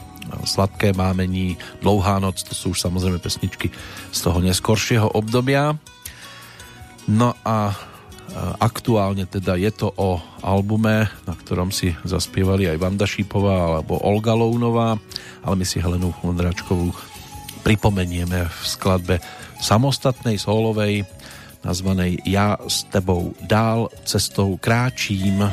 Sladké mámení, Dlouhá noc, to sú už samozrejme pesničky z toho neskoršieho obdobia. No a aktuálne teda je to o albume, na ktorom si zaspievali aj Vanda Šípová alebo Olga Lounová, ale my si Helenu Ondráčkovú pripomenieme v skladbe samostatnej solovej nazvanej Ja s tebou dál cestou kráčím.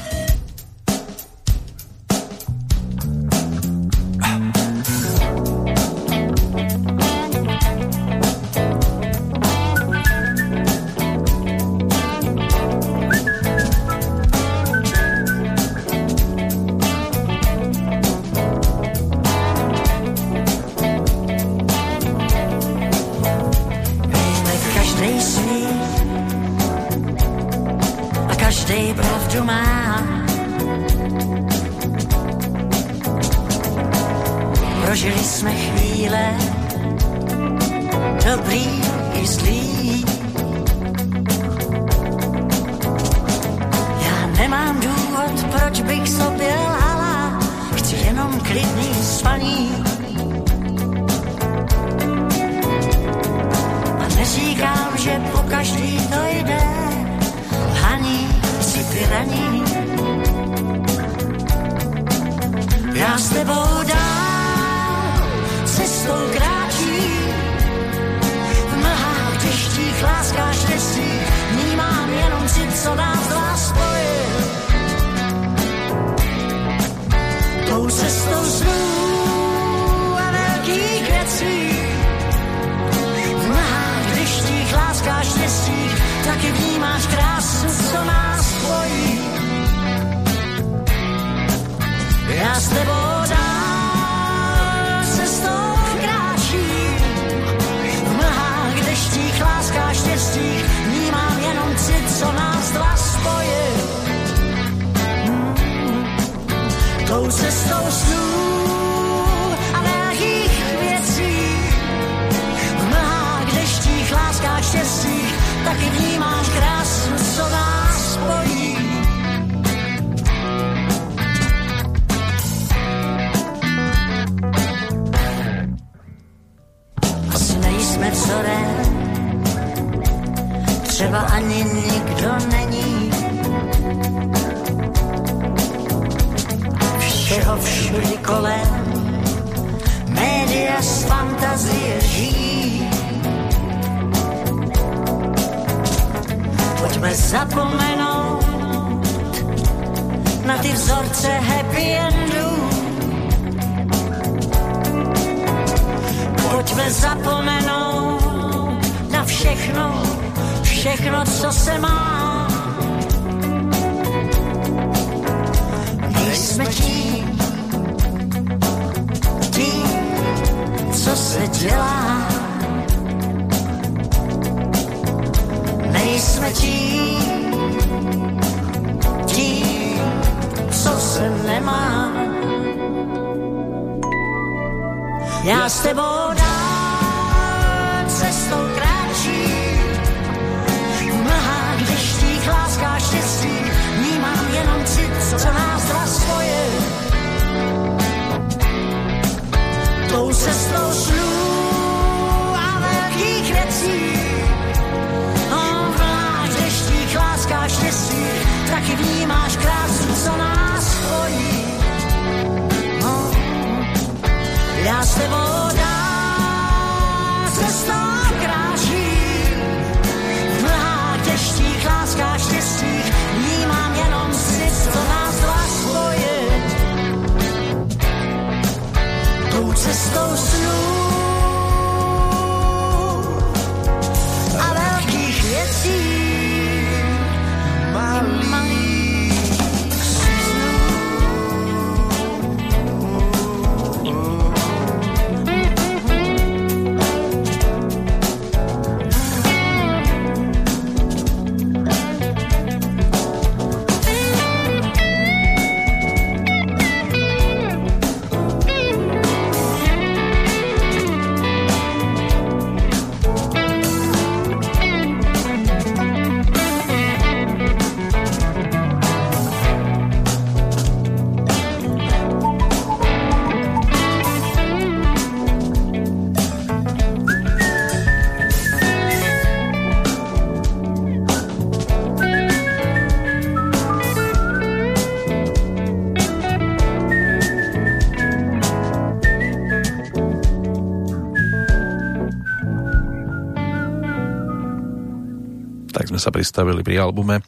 Pristavili pri albume,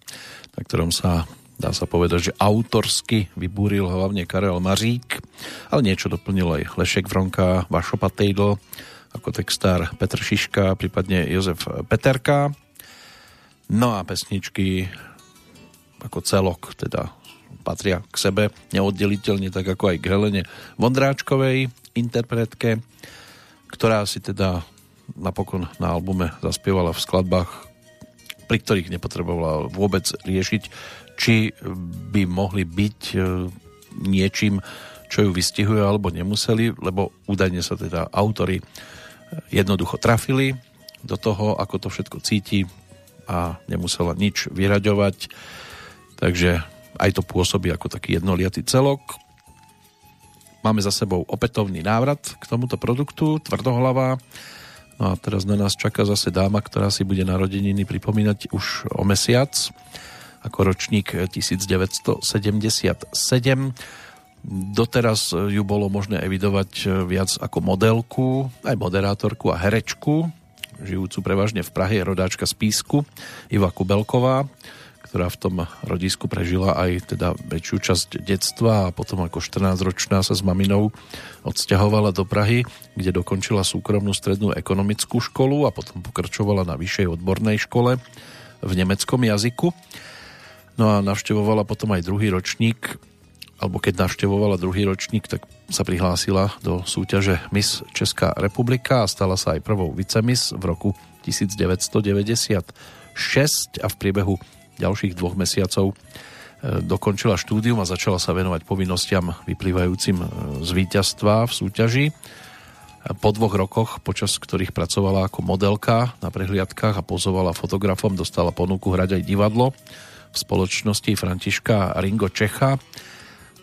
na ktorom sa dá sa povedať, že autorsky vybúril hlavne Karel Mařík, ale niečo doplnil aj Lešek Vronka, Vašo Patejdl, ako textár Petr Šiška, prípadne Jozef Peterka. No a pesničky ako celok teda patria k sebe neoddeliteľne, tak ako aj k Helene Vondráčkovej interpretke, ktorá si teda napokon na albume zaspievala v skladbách pri ktorých nepotrebovala vôbec riešiť, či by mohli byť e, niečím, čo ju vystihuje, alebo nemuseli, lebo údajne sa teda autory e, jednoducho trafili do toho, ako to všetko cíti a nemusela nič vyraďovať. Takže aj to pôsobí ako taký jednoliatý celok. Máme za sebou opätovný návrat k tomuto produktu, tvrdohlava, No a teraz na nás čaká zase dáma, ktorá si bude narodeniny pripomínať už o mesiac, ako ročník 1977. Doteraz ju bolo možné evidovať viac ako modelku, aj moderátorku a herečku, žijúcu prevažne v Prahe, rodáčka z Písku, Iva Kubelková, ktorá v tom rodisku prežila aj teda väčšiu časť detstva a potom ako 14-ročná sa s maminou odsťahovala do Prahy, kde dokončila súkromnú strednú ekonomickú školu a potom pokračovala na vyššej odbornej škole v nemeckom jazyku. No a navštevovala potom aj druhý ročník, alebo keď navštevovala druhý ročník, tak sa prihlásila do súťaže Miss Česká republika a stala sa aj prvou vicemis v roku 1996 a v priebehu ďalších dvoch mesiacov e, dokončila štúdium a začala sa venovať povinnostiam vyplývajúcim e, z víťazstva v súťaži. Po dvoch rokoch, počas ktorých pracovala ako modelka na prehliadkách a pozovala fotografom, dostala ponuku hrať aj divadlo v spoločnosti Františka Ringo Čecha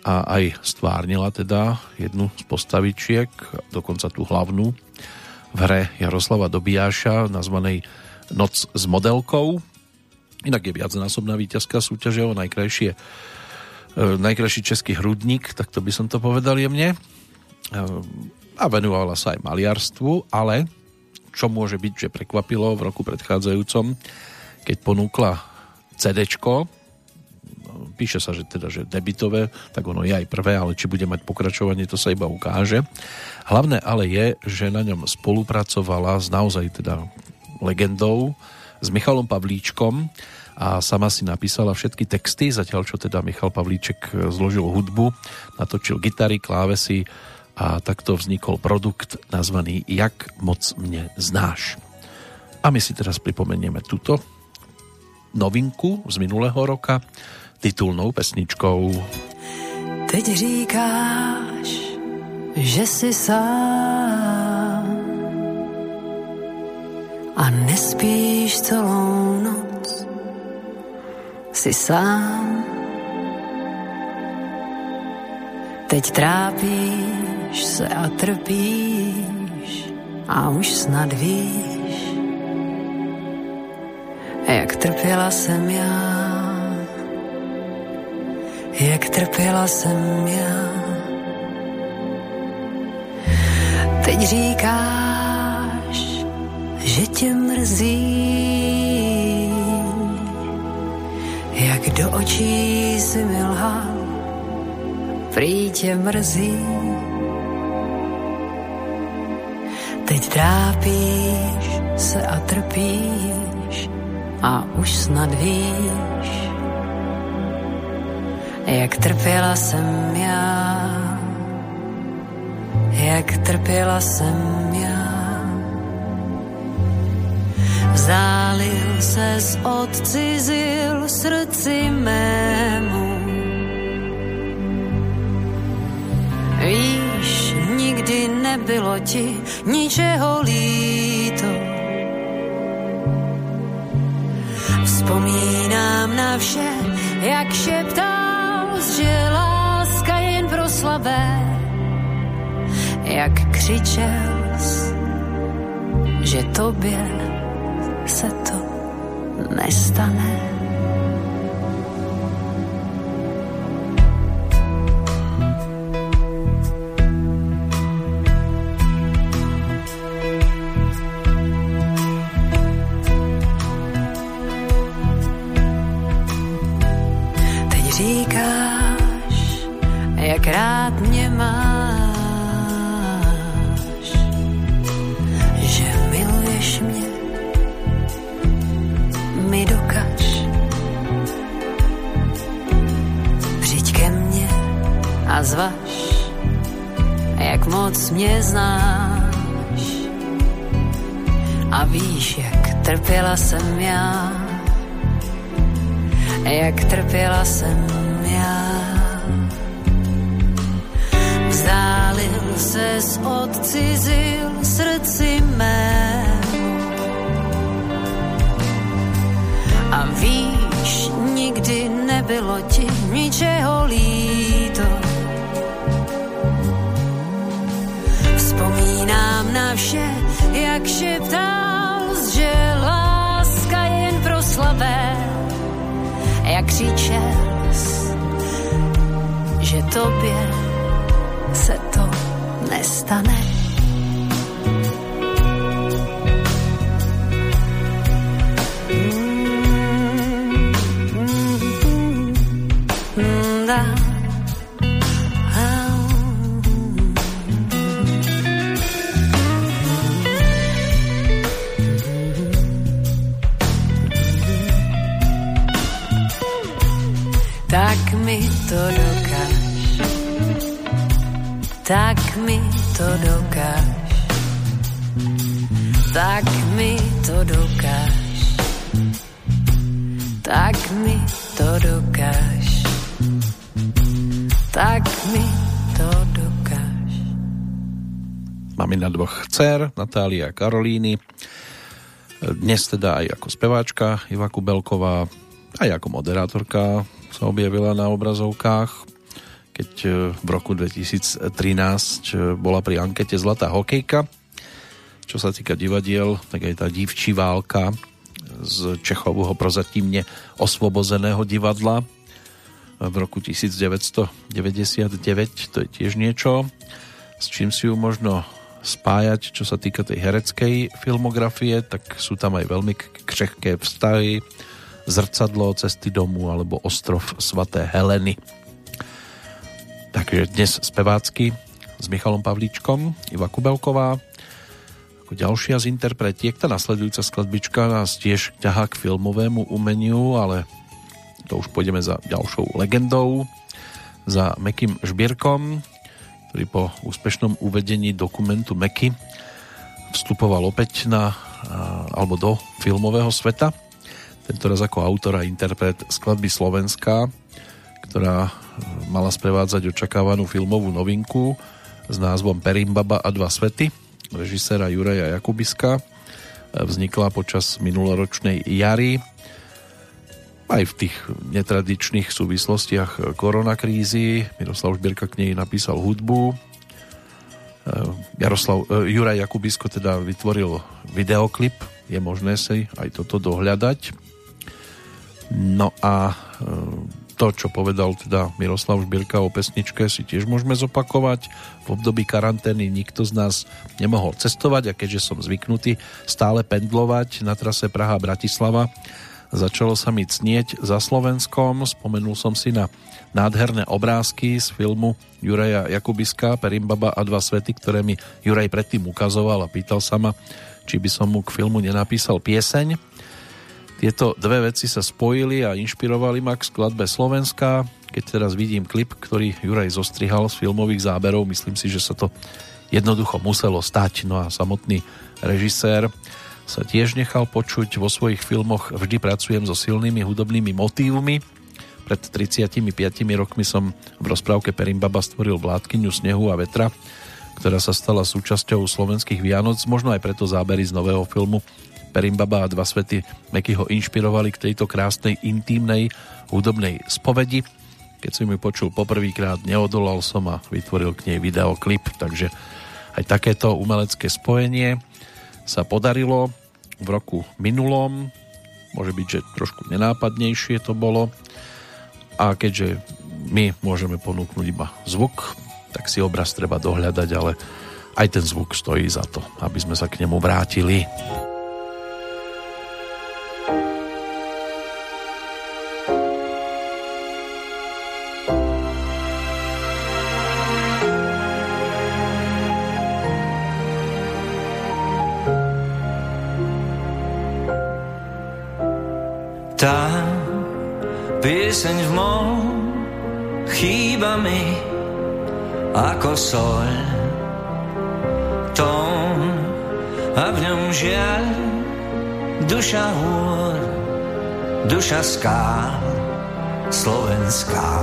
a aj stvárnila teda jednu z postavičiek, dokonca tú hlavnú v hre Jaroslava Dobijáša nazvanej Noc s modelkou Inak je viacnásobná víťazka súťaže o najkrajšie, e, najkrajší český hrudník, tak to by som to povedal jemne. E, a venovala sa aj maliarstvu, ale čo môže byť, že prekvapilo v roku predchádzajúcom, keď ponúkla CDčko, píše sa, že teda, že debitové, tak ono je aj prvé, ale či bude mať pokračovanie, to sa iba ukáže. Hlavné ale je, že na ňom spolupracovala s naozaj teda legendou, s Michalom Pavlíčkom a sama si napísala všetky texty, zatiaľ čo teda Michal Pavlíček zložil hudbu, natočil gitary, klávesy a takto vznikol produkt nazvaný Jak moc mne znáš. A my si teraz pripomenieme túto novinku z minulého roka titulnou pesničkou. Teď říkáš, že si sám a nespíš celou noc. Si sám. Teď trápíš se a trpíš a už snad víš, jak trpěla jsem já jak trpěla jsem já. Teď říkáš, že tě mrzí, jak do očí si mi lhal, prý tě mrzí. Teď trápíš se a trpíš a už snad víš, jak trpěla jsem já, jak trpěla jsem já. Zálil se odcizil srdci mému. Víš, nikdy nebylo ti ničeho líto. Vzpomínám na vše, jak šeptám že láska je jen pro slabé, jak křičel že tobě se to nestane. Mě znáš. A víš, jak trpěla jsem já, jak trpěla jsem já. Vzdálil se odcizil srdci mé. A víš, nikdy nebylo ti ničeho líto Vzpomínám na vše, jak šeptal, že láska je jen pro slabé. Jak křičel, že tobě se to nestane. To dokáž, tak mi to dokáž, tak mi to dokáž, tak mi to dokáž. na dvoch dcer, Natália a Karolíny. Dnes teda aj ako speváčka Iva Kubelková, aj ako moderátorka sa objavila na obrazovkách, keď e, v roku 2013 e, bola pri ankete Zlatá hokejka. Čo sa týka divadiel, tak aj tá divčí válka z Čechovho prozatímne osvobozeného divadla v roku 1999, to je tiež niečo, s čím si ju možno spájať, čo sa týka tej hereckej filmografie, tak sú tam aj veľmi křehké vztahy Zrcadlo cesty domu alebo Ostrov svaté Heleny. Takže dnes spevácky s Michalom Pavlíčkom, Iva Kubelková, ako ďalšia z interpretiek. Tá nasledujúca skladbička nás tiež ťahá k filmovému umeniu, ale to už pôjdeme za ďalšou legendou, za Mekým Žbierkom, ktorý po úspešnom uvedení dokumentu Meky vstupoval opäť na, alebo do filmového sveta. Tentoraz ako autor a interpret skladby Slovenská, ktorá mala sprevádzať očakávanú filmovú novinku s názvom Perimbaba a dva svety režiséra Juraja Jakubiska. Vznikla počas minuloročnej jary aj v tých netradičných súvislostiach koronakrízy. Miroslav Žbierka k nej napísal hudbu. Jaroslav, Juraj Jakubisko teda vytvoril videoklip. Je možné si aj toto dohľadať. No a to, čo povedal teda Miroslav Žbírka o pesničke, si tiež môžeme zopakovať. V období karantény nikto z nás nemohol cestovať a keďže som zvyknutý stále pendlovať na trase Praha-Bratislava, začalo sa mi cnieť za Slovenskom. Spomenul som si na nádherné obrázky z filmu Juraja Jakubiska Perimbaba a dva svety, ktoré mi Juraj predtým ukazoval a pýtal sa ma, či by som mu k filmu nenapísal pieseň tieto dve veci sa spojili a inšpirovali ma k skladbe Slovenska. Keď teraz vidím klip, ktorý Juraj zostrihal z filmových záberov, myslím si, že sa to jednoducho muselo stať. No a samotný režisér sa tiež nechal počuť. Vo svojich filmoch vždy pracujem so silnými hudobnými motívmi. Pred 35 rokmi som v rozprávke Perimbaba stvoril Blátkyňu snehu a vetra, ktorá sa stala súčasťou slovenských Vianoc, možno aj preto zábery z nového filmu Perimbaba a dva svety Meky ho inšpirovali k tejto krásnej, intímnej hudobnej spovedi. Keď som ju počul poprvýkrát, neodolal som a vytvoril k nej videoklip, takže aj takéto umelecké spojenie sa podarilo v roku minulom. Môže byť, že trošku nenápadnejšie to bolo. A keďže my môžeme ponúknuť iba zvuk, tak si obraz treba dohľadať, ale aj ten zvuk stojí za to, aby sme sa k nemu vrátili. Pieseň v mol chýba mi ako sol. Tón a v ňom žiaľ duša hôr, duša skál, slovenská.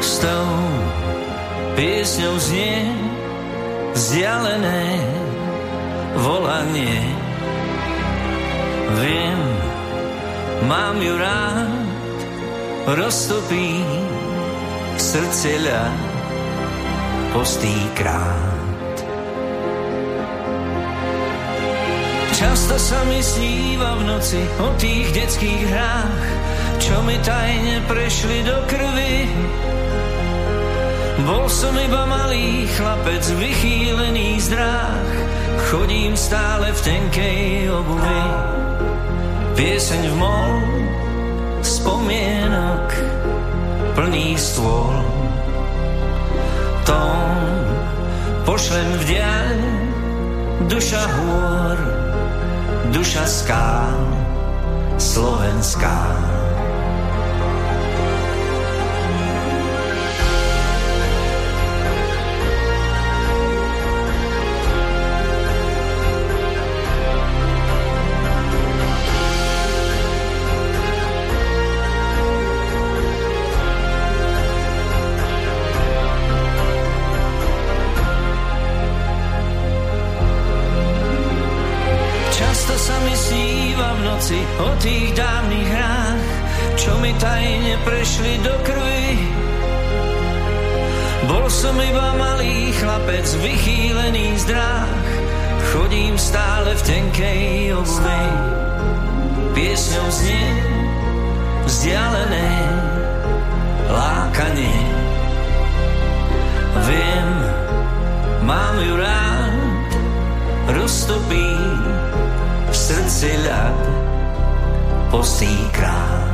S tou piesňou znie vzdialené volanie. Viem, mám ju rád, roztopí srdce ľad postýkrát. Často sa mi sníva v noci o tých detských hrách, čo mi tajne prešli do krvi. Bol som iba malý chlapec, vychýlený z dráh, chodím stále v tenkej obuvi pieseň v mol, spomienok plný stôl. Tón pošlem v diaľ, duša hôr, duša skál, slovenská. Tých dávnych hrách, čo mi tajne prešli do krvi. Bol som iba malý chlapec, vychýlený z dráh, chodím stále v tenkej obuvi. Piesňou znie vzdialené lákanie. Viem, mám ju rád, roztopím srdci ľad posíkrát.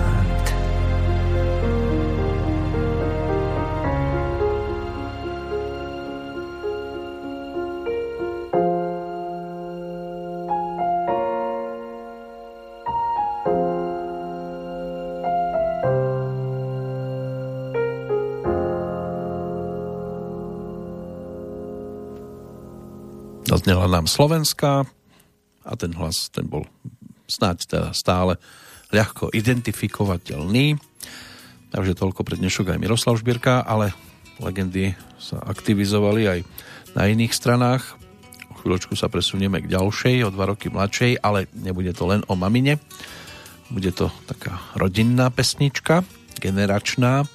Zaznela nám Slovenska a ten hlas ten bol snáď teda stále ľahko identifikovateľný. Takže toľko pre dnešok aj Miroslav Žbírka, ale legendy sa aktivizovali aj na iných stranách. O chvíľočku sa presunieme k ďalšej, o dva roky mladšej, ale nebude to len o mamine. Bude to taká rodinná pesnička, generačná.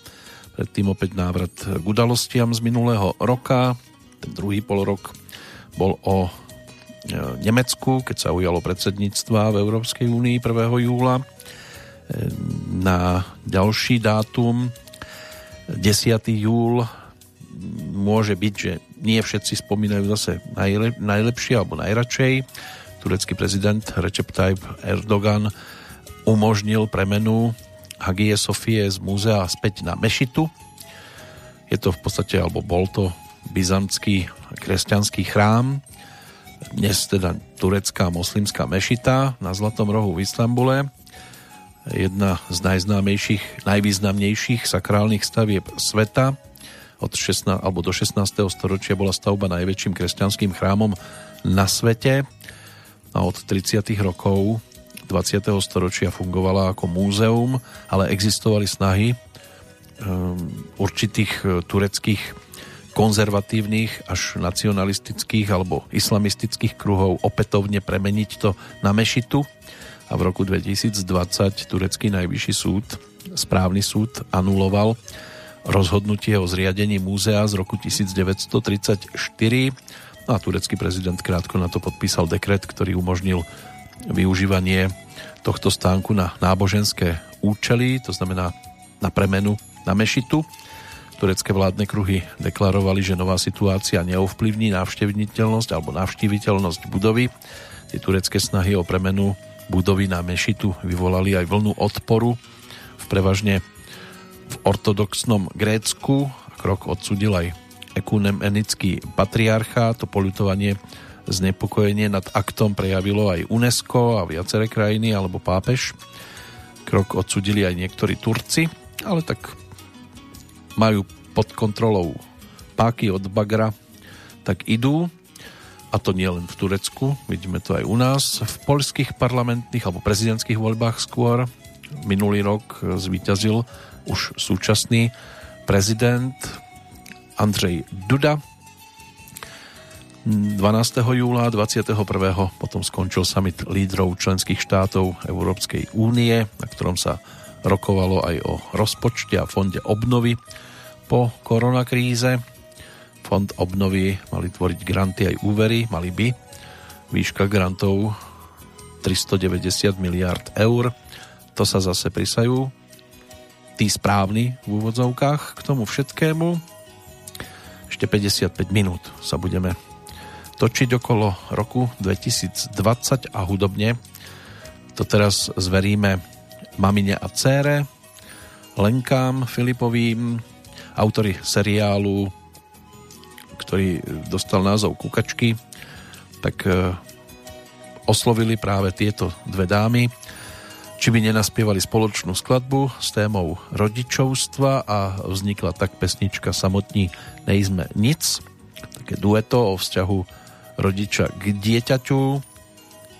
Predtým opäť návrat k udalostiam z minulého roka. Ten druhý polorok bol o e, Nemecku, keď sa ujalo predsedníctva v Európskej únii 1. júla. Na ďalší dátum 10. júl môže byť, že nie všetci spomínajú zase najlep- najlepšie alebo najradšej. Turecký prezident Recep Tayyip Erdogan umožnil premenu Hagie Sofie z múzea späť na Mešitu. Je to v podstate, alebo bol to byzantský kresťanský chrám, dnes teda turecká moslimská mešita na Zlatom rohu v Istambule. Jedna z najznámejších, najvýznamnejších sakrálnych stavieb sveta. Od 16, alebo do 16. storočia bola stavba najväčším kresťanským chrámom na svete a od 30. rokov 20. storočia fungovala ako múzeum, ale existovali snahy um, určitých uh, tureckých konzervatívnych až nacionalistických alebo islamistických kruhov opätovne premeniť to na mešitu a v roku 2020 turecký najvyšší súd, správny súd anuloval rozhodnutie o zriadení múzea z roku 1934 a turecký prezident krátko na to podpísal dekret, ktorý umožnil využívanie tohto stánku na náboženské účely, to znamená na premenu na mešitu Turecké vládne kruhy deklarovali, že nová situácia neovplyvní návštevniteľnosť alebo navštíviteľnosť budovy. Tie turecké snahy o premenu budovy na mešitu vyvolali aj vlnu odporu v prevažne v ortodoxnom Grécku. Krok odsudil aj ekumenický patriarcha. To polutovanie znepokojenie nad aktom prejavilo aj UNESCO a viaceré krajiny alebo pápež. Krok odsudili aj niektorí Turci, ale tak majú pod kontrolou páky od bagra, tak idú a to nie len v Turecku, vidíme to aj u nás, v poľských parlamentných alebo prezidentských voľbách skôr. Minulý rok zvíťazil už súčasný prezident Andrej Duda. 12. júla 21. potom skončil summit lídrov členských štátov Európskej únie, na ktorom sa rokovalo aj o rozpočte a fonde obnovy po koronakríze. Fond obnovy mali tvoriť granty aj úvery, mali by. Výška grantov 390 miliard eur. To sa zase prisajú tí správni v úvodzovkách k tomu všetkému. Ešte 55 minút sa budeme točiť okolo roku 2020 a hudobne to teraz zveríme mamine a cére, Lenkám Filipovým, autory seriálu, ktorý dostal názov Kukačky, tak e, oslovili práve tieto dve dámy, či by nenaspievali spoločnú skladbu s témou rodičovstva a vznikla tak pesnička Samotní nejsme nic, také dueto o vzťahu rodiča k dieťaťu,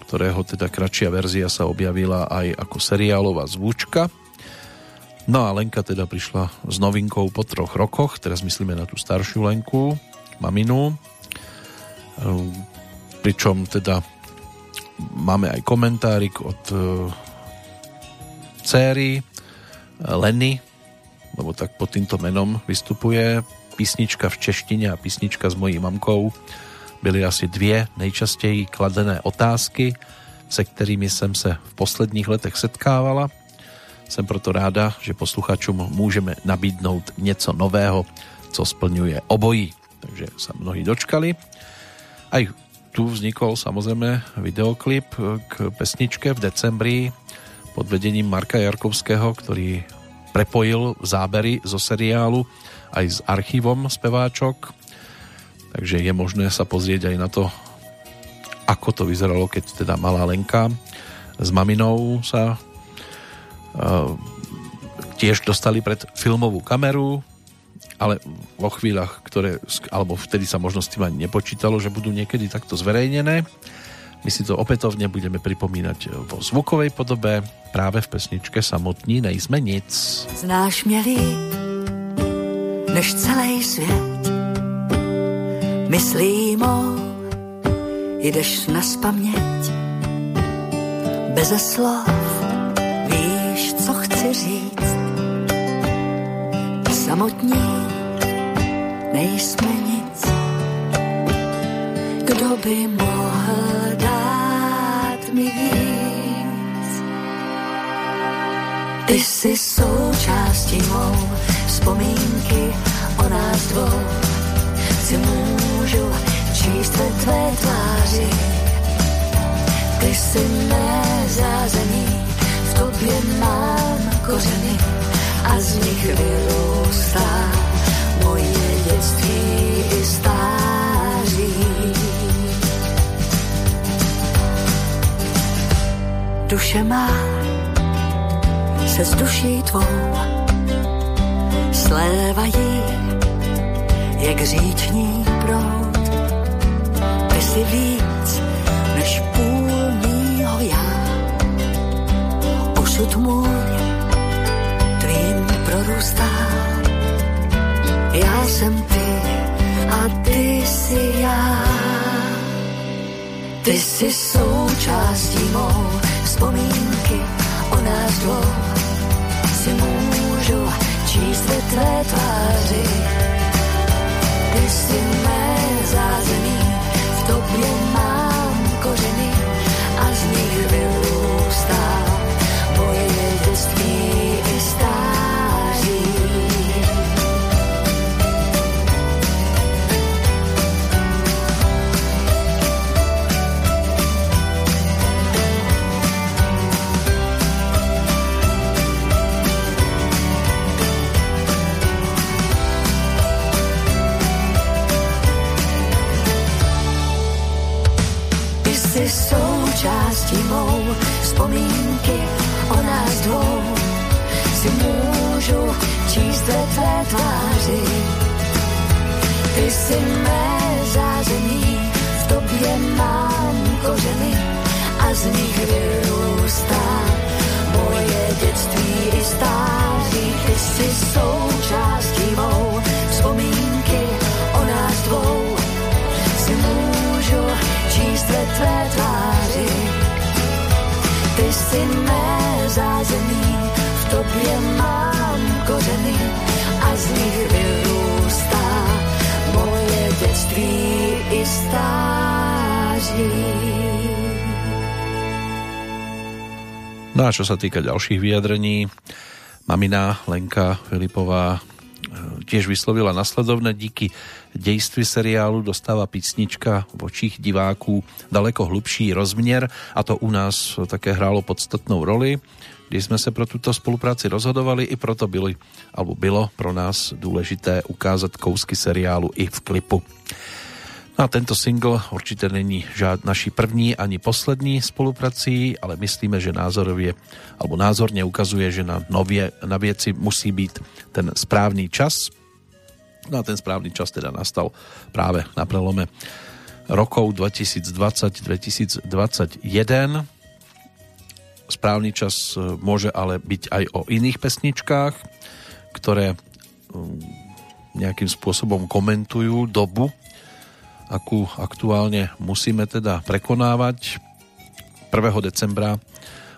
ktorého teda kratšia verzia sa objavila aj ako seriálová zvučka. No a Lenka teda prišla s novinkou po troch rokoch, teraz myslíme na tú staršiu Lenku, maminu, ehm, pričom teda máme aj komentárik od e, céry Leny, lebo tak pod týmto menom vystupuje písnička v češtine a písnička s mojí mamkou byly asi dvě nejčastěji kladené otázky, se kterými jsem se v posledních letech setkávala. Jsem proto ráda, že posluchačům můžeme nabídnout něco nového, co splňuje obojí. Takže sa mnohí dočkali. Aj tu vznikol samozrejme videoklip k pesničke v decembri pod vedením Marka Jarkovského, ktorý prepojil zábery zo seriálu aj s archívom speváčok. Takže je možné sa pozrieť aj na to, ako to vyzeralo, keď teda malá Lenka s maminou sa uh, tiež dostali pred filmovú kameru, ale vo chvíľach, ktoré, alebo vtedy sa možno s tým ani nepočítalo, že budú niekedy takto zverejnené. My si to opätovne budeme pripomínať vo zvukovej podobe práve v pesničke Samotní nejsme nic. Znáš mě než celý svět. Myslím o, jdeš na spaměť. Beze slov víš, co chci říct. Samotní nejsme nic. Kdo by mohl dát mi víc? Ty jsi součástí mou vzpomínky o nás dvou. Si můžu číst ve tvé tváři. Ty jsi mé zázemí, v tobě mám kořeny a z nich vyrůstá moje dětství i stáří. Duše má se s duší tvou slévají jak říční proud. Ty si víc než půl mýho já. Osud můj tvým prorůstá. Já jsem ty a ty si já. Ty jsi součástí mou vzpomínky o nás dvou. Si můžu číst ve tvé tváři. Ty jsi mé zázemí, v tobě mám kořeny a z nich vyrůstá moje dětství i stáří. Součástí mou vzpomínky o nás dvou. Si můžu číst ve tvé tváři. Ty jsi mé zázemí, v tobě mám kořeny a z nich vyrůstá moje dětství i stáří. Ty jsi součástí mou vzpomínky o nás dvou. Si ve tvé tváři. Ty jsi mé zázemí, v tobě mám kořeny a z nich vyrůstá moje dětství i stáří. No a čo sa týka ďalších vyjadrení, mamina Lenka Filipová tiež vyslovila nasledovné díky dejství seriálu dostáva písnička v očích diváků daleko hlubší rozměr a to u nás také hrálo podstatnou roli když jsme se pro tuto spolupráci rozhodovali, i proto byli, alebo bylo pro nás důležité ukázat kousky seriálu i v klipu. No a tento single určite není žád naší první ani poslední spoluprací, ale myslíme, že názorově, alebo názorně ukazuje, že na, nově, na věci musí být ten správný čas. No a ten správný čas teda nastal práve na prelome rokov 2020-2021. Správny čas e, môže ale byť aj o iných pesničkách, ktoré nejakým spôsobom komentujú dobu, akú aktuálne musíme teda prekonávať. 1. decembra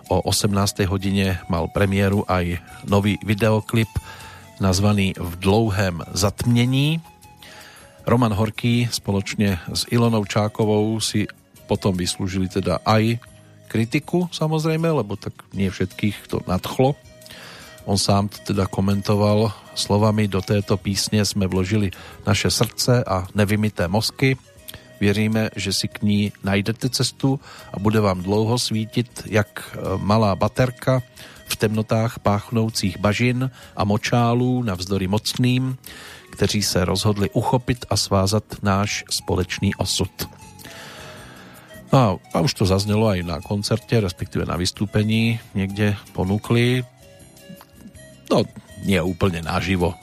o 18. hodine mal premiéru aj nový videoklip nazvaný V dlouhém zatmnení. Roman Horký spoločne s Ilonou Čákovou si potom vyslúžili teda aj kritiku samozrejme, lebo tak nie všetkých to nadchlo. On sám teda komentoval slovami do této písne sme vložili naše srdce a nevymité mozky. Věříme, že si k ní najdete cestu a bude vám dlouho svítit jak e, malá baterka v temnotách páchnoucích bažin a močálů navzdory mocným, kteří se rozhodli uchopit a svázat náš společný osud. No a už to zaznelo aj na koncerte, respektíve na vystúpení, niekde ponúkli. No, nie úplne naživo,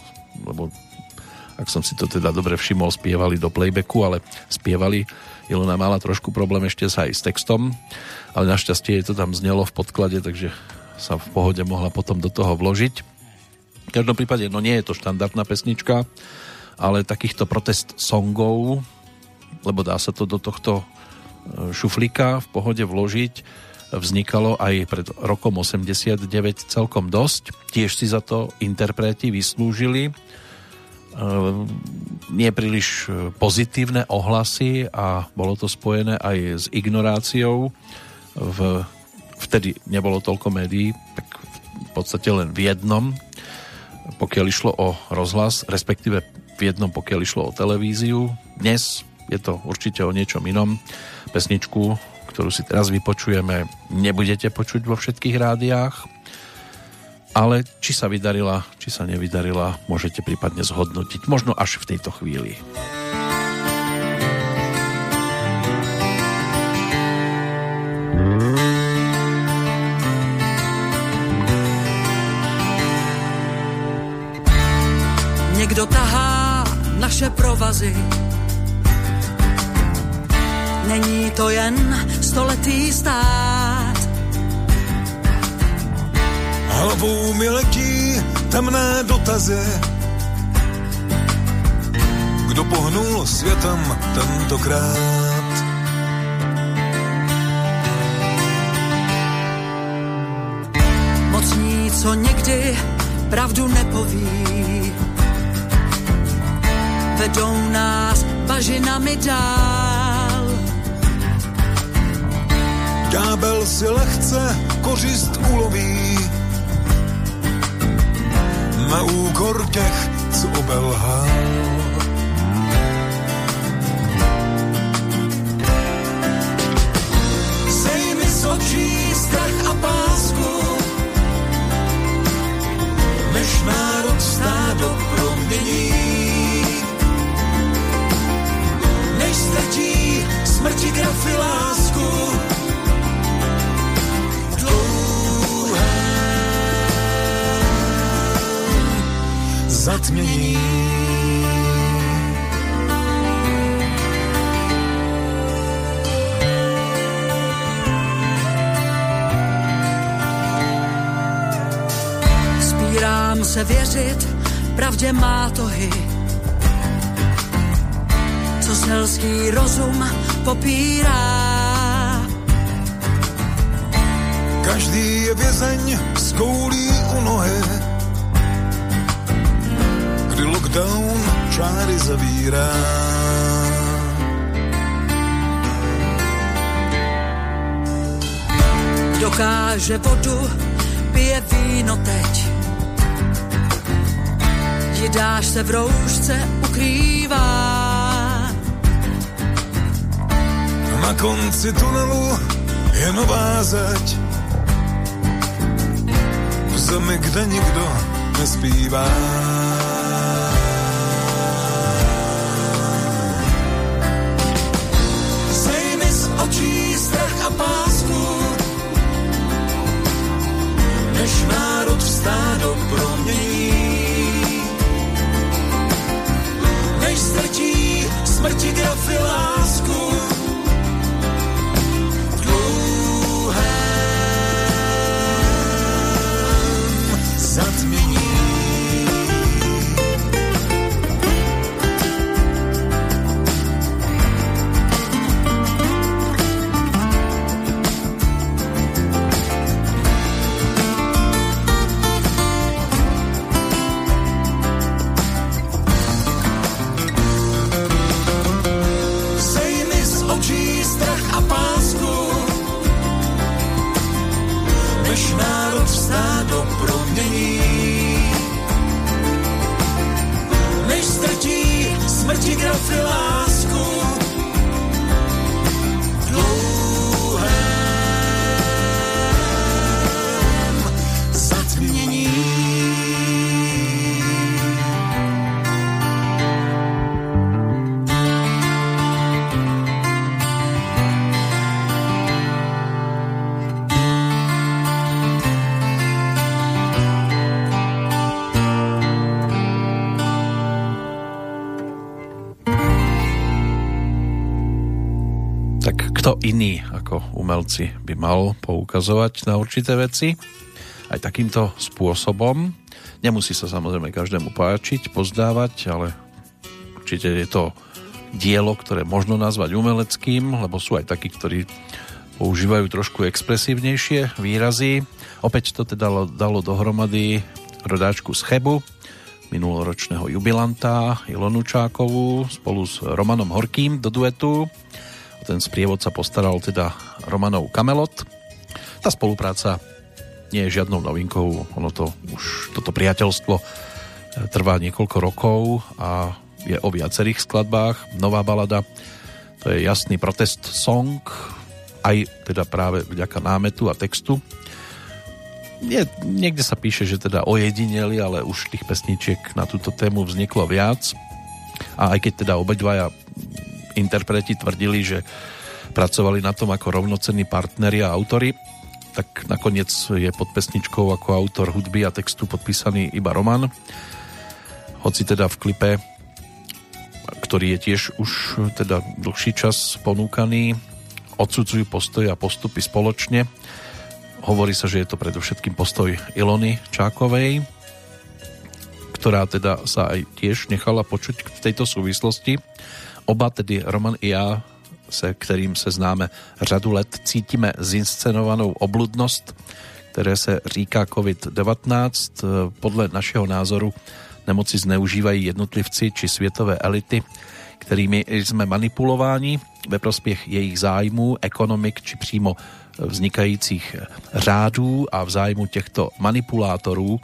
lebo ak som si to teda dobre všimol, spievali do playbacku, ale spievali. Ilona mala trošku problém ešte sa aj s textom, ale našťastie je to tam znelo v podklade, takže sa v pohode mohla potom do toho vložiť. V každom prípade, no nie je to štandardná pesnička, ale takýchto protest songov, lebo dá sa to do tohto e, šuflíka v pohode vložiť, vznikalo aj pred rokom 89 celkom dosť. Tiež si za to interpreti vyslúžili Ehm, nie príliš e, pozitívne ohlasy a bolo to spojené aj s ignoráciou. V, vtedy nebolo toľko médií, tak v podstate len v jednom, pokiaľ išlo o rozhlas, respektíve v jednom, pokiaľ išlo o televíziu. Dnes je to určite o niečom inom. Pesničku, ktorú si teraz vypočujeme, nebudete počuť vo všetkých rádiách ale či sa vydarila, či sa nevydarila, môžete prípadne zhodnotiť, možno až v tejto chvíli. Naše provazy. Není to jen stoletý stát, Hlavou mi letí temné dotazy. Kdo pohnul světem tentokrát? Mocní, co někdy pravdu nepoví, vedou nás bažinami dál. Ďábel si lehce kořist uloví, na úkor těch, co obelhal. Zej z očí strach a pásku, než národ stádo promění. Než ztratí smrti grafy lásku, zatmění. Spírám se věřit, pravdě má tohy, selský rozum popírá. Každý je vězeň s koulí u nohy kdy lockdown čáry zavírá. Dokáže vodu, pije víno teď. Jidáš se v roušce ukrývá. Na konci tunelu je nová zeď. V zemi, kde nikdo nespívá. očí strach a pásku, než národ vstá do promění. Než strčí smrti iný ako umelci by mal poukazovať na určité veci aj takýmto spôsobom. Nemusí sa samozrejme každému páčiť, pozdávať, ale určite je to dielo, ktoré možno nazvať umeleckým, lebo sú aj takí, ktorí používajú trošku expresívnejšie výrazy. Opäť to teda dalo dohromady rodáčku z Chebu, minuloročného jubilanta Ilonu Čákovú spolu s Romanom Horkým do duetu ten sprievod sa postaral teda Romanov Kamelot. Tá spolupráca nie je žiadnou novinkou, ono to už toto priateľstvo e, trvá niekoľko rokov a je o viacerých skladbách. Nová balada, to je jasný protest song, aj teda práve vďaka námetu a textu. Nie, niekde sa píše, že teda ojedineli, ale už tých pesničiek na túto tému vzniklo viac. A aj keď teda obedvaja interpreti tvrdili, že pracovali na tom ako rovnocenní partneri a autory, tak nakoniec je pod pesničkou ako autor hudby a textu podpísaný iba Roman. Hoci teda v klipe, ktorý je tiež už teda dlhší čas ponúkaný, odsudzujú postoj a postupy spoločne. Hovorí sa, že je to predovšetkým postoj Ilony Čákovej, ktorá teda sa aj tiež nechala počuť v tejto súvislosti Oba, tedy Roman i já, se kterým se známe řadu let, cítíme zinscenovanou obludnost, které se říká COVID-19. Podle našeho názoru nemoci zneužívají jednotlivci či světové elity, kterými jsme manipulováni ve prospěch jejich zájmů, ekonomik či přímo vznikajících řádů a v zájmu těchto manipulátorů,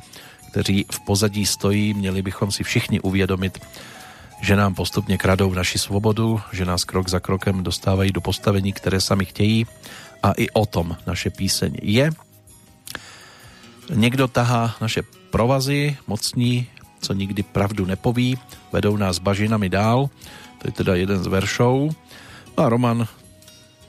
kteří v pozadí stojí, měli bychom si všichni uvědomit, že nám postupne kradou naši svobodu, že nás krok za krokem dostávají do postavení, které sami chtějí a i o tom naše píseň je. Někdo tahá naše provazy, mocní, co nikdy pravdu nepoví, vedou nás bažinami dál, to je teda jeden z veršov. No a Roman,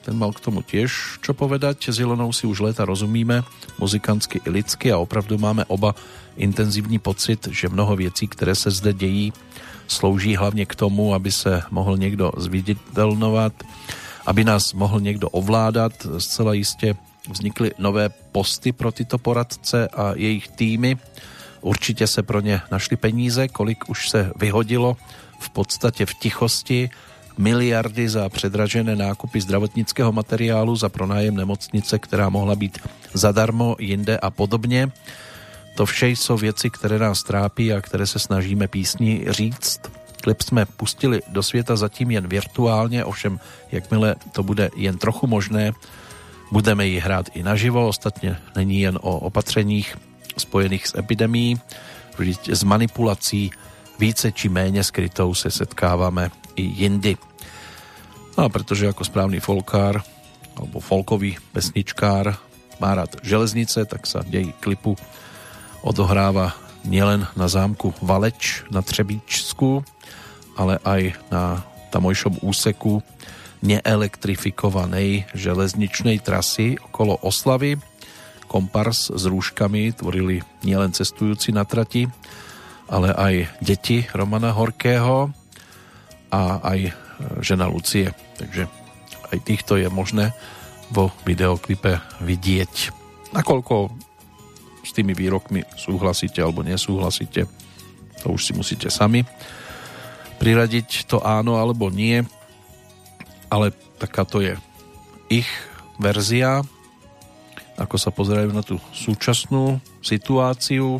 ten mal k tomu tiež čo povedať, s Ilonou si už leta rozumíme, muzikantsky i lidsky a opravdu máme oba intenzívny pocit, že mnoho věcí, které se zde dějí, slouží hlavně k tomu, aby se mohl někdo zviditelnovat, aby nás mohl někdo ovládat. Zcela jistě vznikly nové posty pro tyto poradce a jejich týmy. Určitě se pro ně našli peníze, kolik už se vyhodilo v podstatě v tichosti miliardy za předražené nákupy zdravotnického materiálu, za pronájem nemocnice, která mohla být zadarmo jinde a podobně. To vše jsou věci, které nás trápí a které se snažíme písni říct. Klip jsme pustili do světa zatím jen virtuálně, ovšem jakmile to bude jen trochu možné, budeme ji hrát i naživo. Ostatně není jen o opatřeních spojených s epidemí, vždyť s manipulací více či méně skrytou se setkáváme i jindy. No a protože jako správný folkár alebo folkový pesničkár má rád železnice, tak sa dej klipu odohráva nielen na zámku Valeč na Třebíčsku, ale aj na tamojšom úseku neelektrifikovanej železničnej trasy okolo Oslavy. Kompars s rúškami tvorili nielen cestujúci na trati, ale aj deti Romana Horkého a aj e, žena Lucie. Takže aj týchto je možné vo videoklipe vidieť. Nakoľko s tými výrokmi súhlasíte alebo nesúhlasíte, to už si musíte sami priradiť to áno alebo nie, ale takáto je ich verzia, ako sa pozerajú na tú súčasnú situáciu.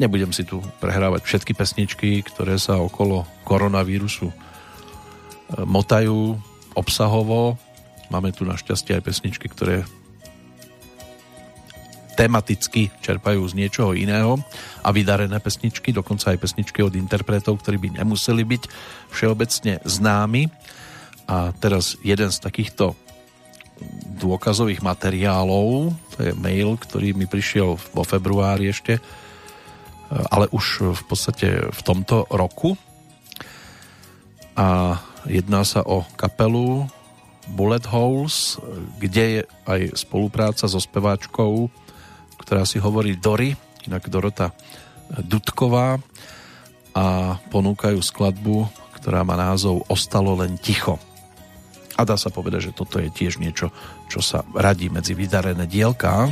Nebudem si tu prehrávať všetky pesničky, ktoré sa okolo koronavírusu e, motajú obsahovo. Máme tu našťastie aj pesničky, ktoré tematicky čerpajú z niečoho iného a vydarené pesničky, dokonca aj pesničky od interpretov, ktorí by nemuseli byť všeobecne známi. A teraz jeden z takýchto dôkazových materiálov, to je mail, ktorý mi prišiel vo februári ešte, ale už v podstate v tomto roku. A jedná sa o kapelu Bullet Holes, kde je aj spolupráca so speváčkou ktorá si hovorí Dory, inak Dorota Dudková a ponúkajú skladbu, ktorá má názov Ostalo len ticho. A dá sa povedať, že toto je tiež niečo, čo sa radí medzi vydarené dielka.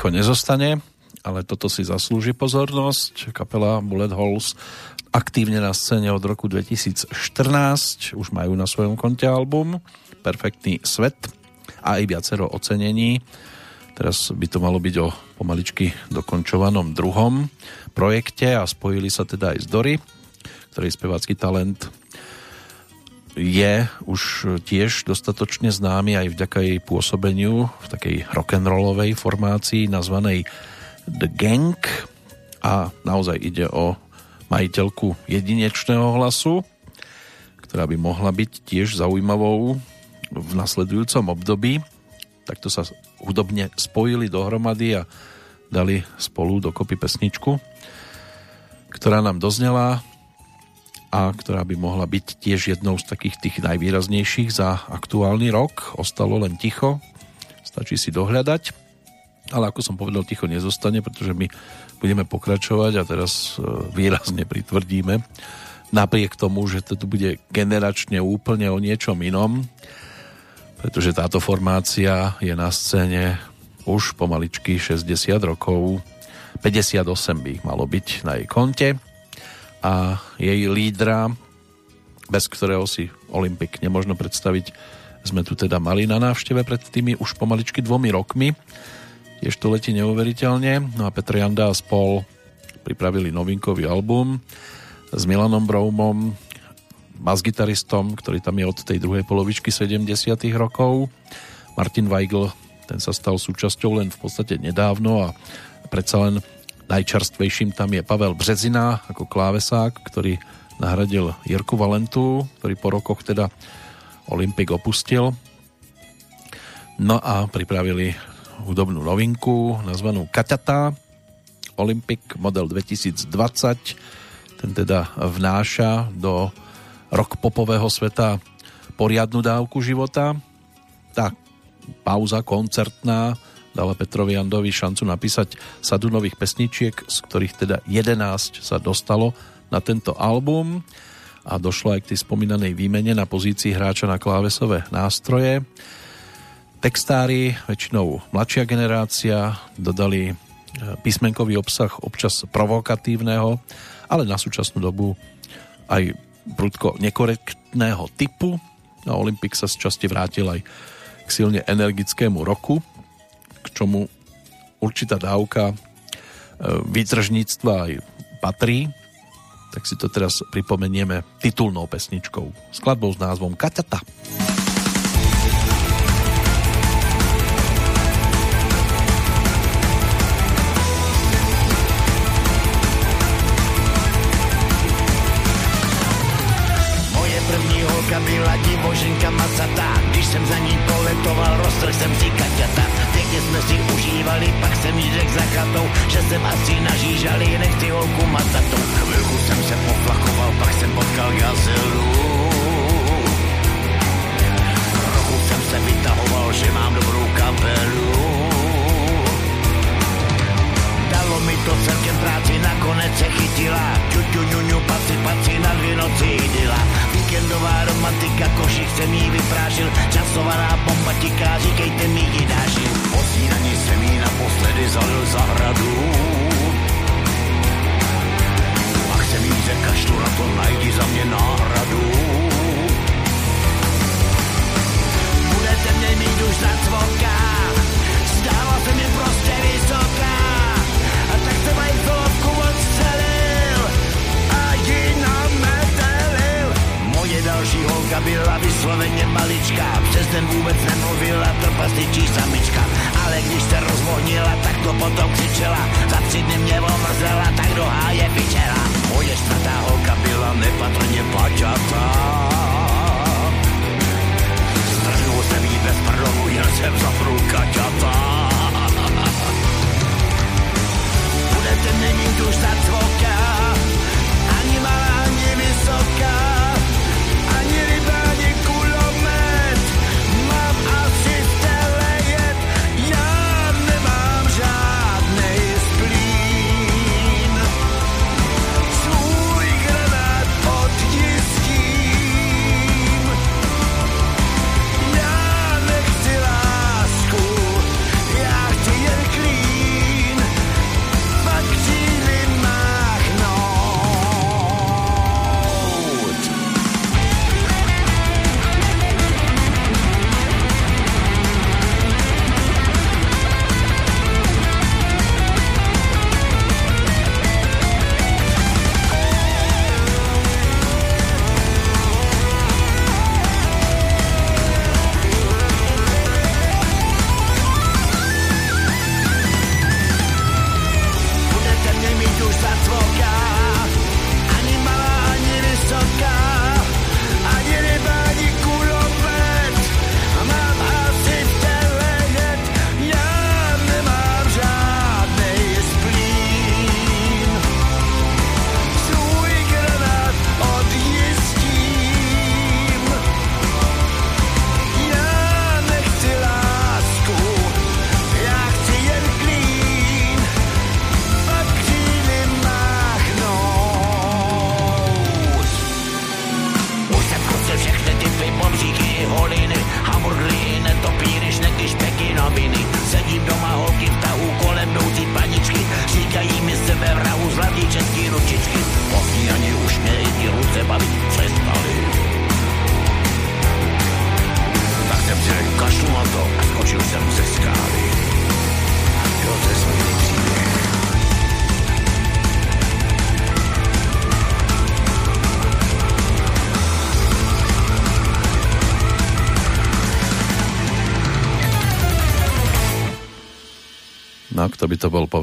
Ticho nezostane, ale toto si zaslúži pozornosť. Kapela Bullet Holes aktívne na scéne od roku 2014, už majú na svojom konte album Perfektný svet a aj viacero ocenení. Teraz by to malo byť o pomaličky dokončovanom druhom projekte a spojili sa teda aj s Dory, ktorý spevácky talent je už tiež dostatočne známy aj vďaka jej pôsobeniu v takej rock'n'rollovej formácii nazvanej The Gang a naozaj ide o majiteľku jedinečného hlasu, ktorá by mohla byť tiež zaujímavou v nasledujúcom období. Takto sa hudobne spojili dohromady a dali spolu dokopy pesničku, ktorá nám doznela a ktorá by mohla byť tiež jednou z takých tých najvýraznejších za aktuálny rok. Ostalo len ticho, stačí si dohľadať, ale ako som povedal, ticho nezostane, pretože my budeme pokračovať a teraz e, výrazne pritvrdíme. Napriek tomu, že to tu bude generačne úplne o niečom inom, pretože táto formácia je na scéne už pomaličky 60 rokov, 58 by ich malo byť na jej konte a jej lídra, bez ktorého si Olympik nemožno predstaviť, sme tu teda mali na návšteve pred tými už pomaličky dvomi rokmi. Tiež to letí neuveriteľne. No a Petr Janda a spol pripravili novinkový album s Milanom Broumom, basgitaristom, ktorý tam je od tej druhej polovičky 70 rokov. Martin Weigl, ten sa stal súčasťou len v podstate nedávno a predsa len najčerstvejším tam je Pavel Březina ako klávesák, ktorý nahradil Jirku Valentu, ktorý po rokoch teda Olympik opustil. No a pripravili hudobnú novinku nazvanú Kaťata Olympic model 2020 ten teda vnáša do rok popového sveta poriadnu dávku života tá pauza koncertná dala Petrovi Jandovi šancu napísať sadu nových pesničiek, z ktorých teda 11 sa dostalo na tento album a došlo aj k tej spomínanej výmene na pozícii hráča na klávesové nástroje. Textári, väčšinou mladšia generácia, dodali e, písmenkový obsah občas provokatívneho, ale na súčasnú dobu aj prudko nekorektného typu. A Olympik sa z časti vrátil aj k silne energickému roku, k čomu určitá dávka e, výtržníctva aj patrí. Tak si to teraz pripomenieme titulnou pesničkou, skladbou s názvom Kaťata. Kaťata. byla divoženka macatá, když jsem za ní poletoval, roztrh jsem si užívali, pak jsem řekl za chatou, že jsem asi nažížali, nechci holku macatou. Chvilku jsem se poflakoval, pak jsem potkal gazelu. Trochu jsem se vytahoval, že mám dobrou kapelu. Mi to celkem práci, nakonec se chytila. Čuťu, ňuňu, paci, paci, na dvě noci jdila víkendová romantika, košík jsem jí vyprášil, časovaná bomba tiká, říkejte mi ji dášil. Po snídaní jsem jí naposledy zalil zahradu. Pak jsem jí řekl, kašlu na to, najdi za mě náhradu. Budete mě mít už za cvoka, další holka byla vysloveně maličká, přes den vůbec nemluvila, trpasličí samička. Ale když se rozvohnila, tak to potom křičela, za tři dny mě omrzela, tak do háje vyčela. Moje čtvrtá holka byla nepatrně paťatá. Strhnul jsem jí bez prdomu, jel jsem za průkaťatá. Budete nemít už za cvoka, ani malá, ani vysoká.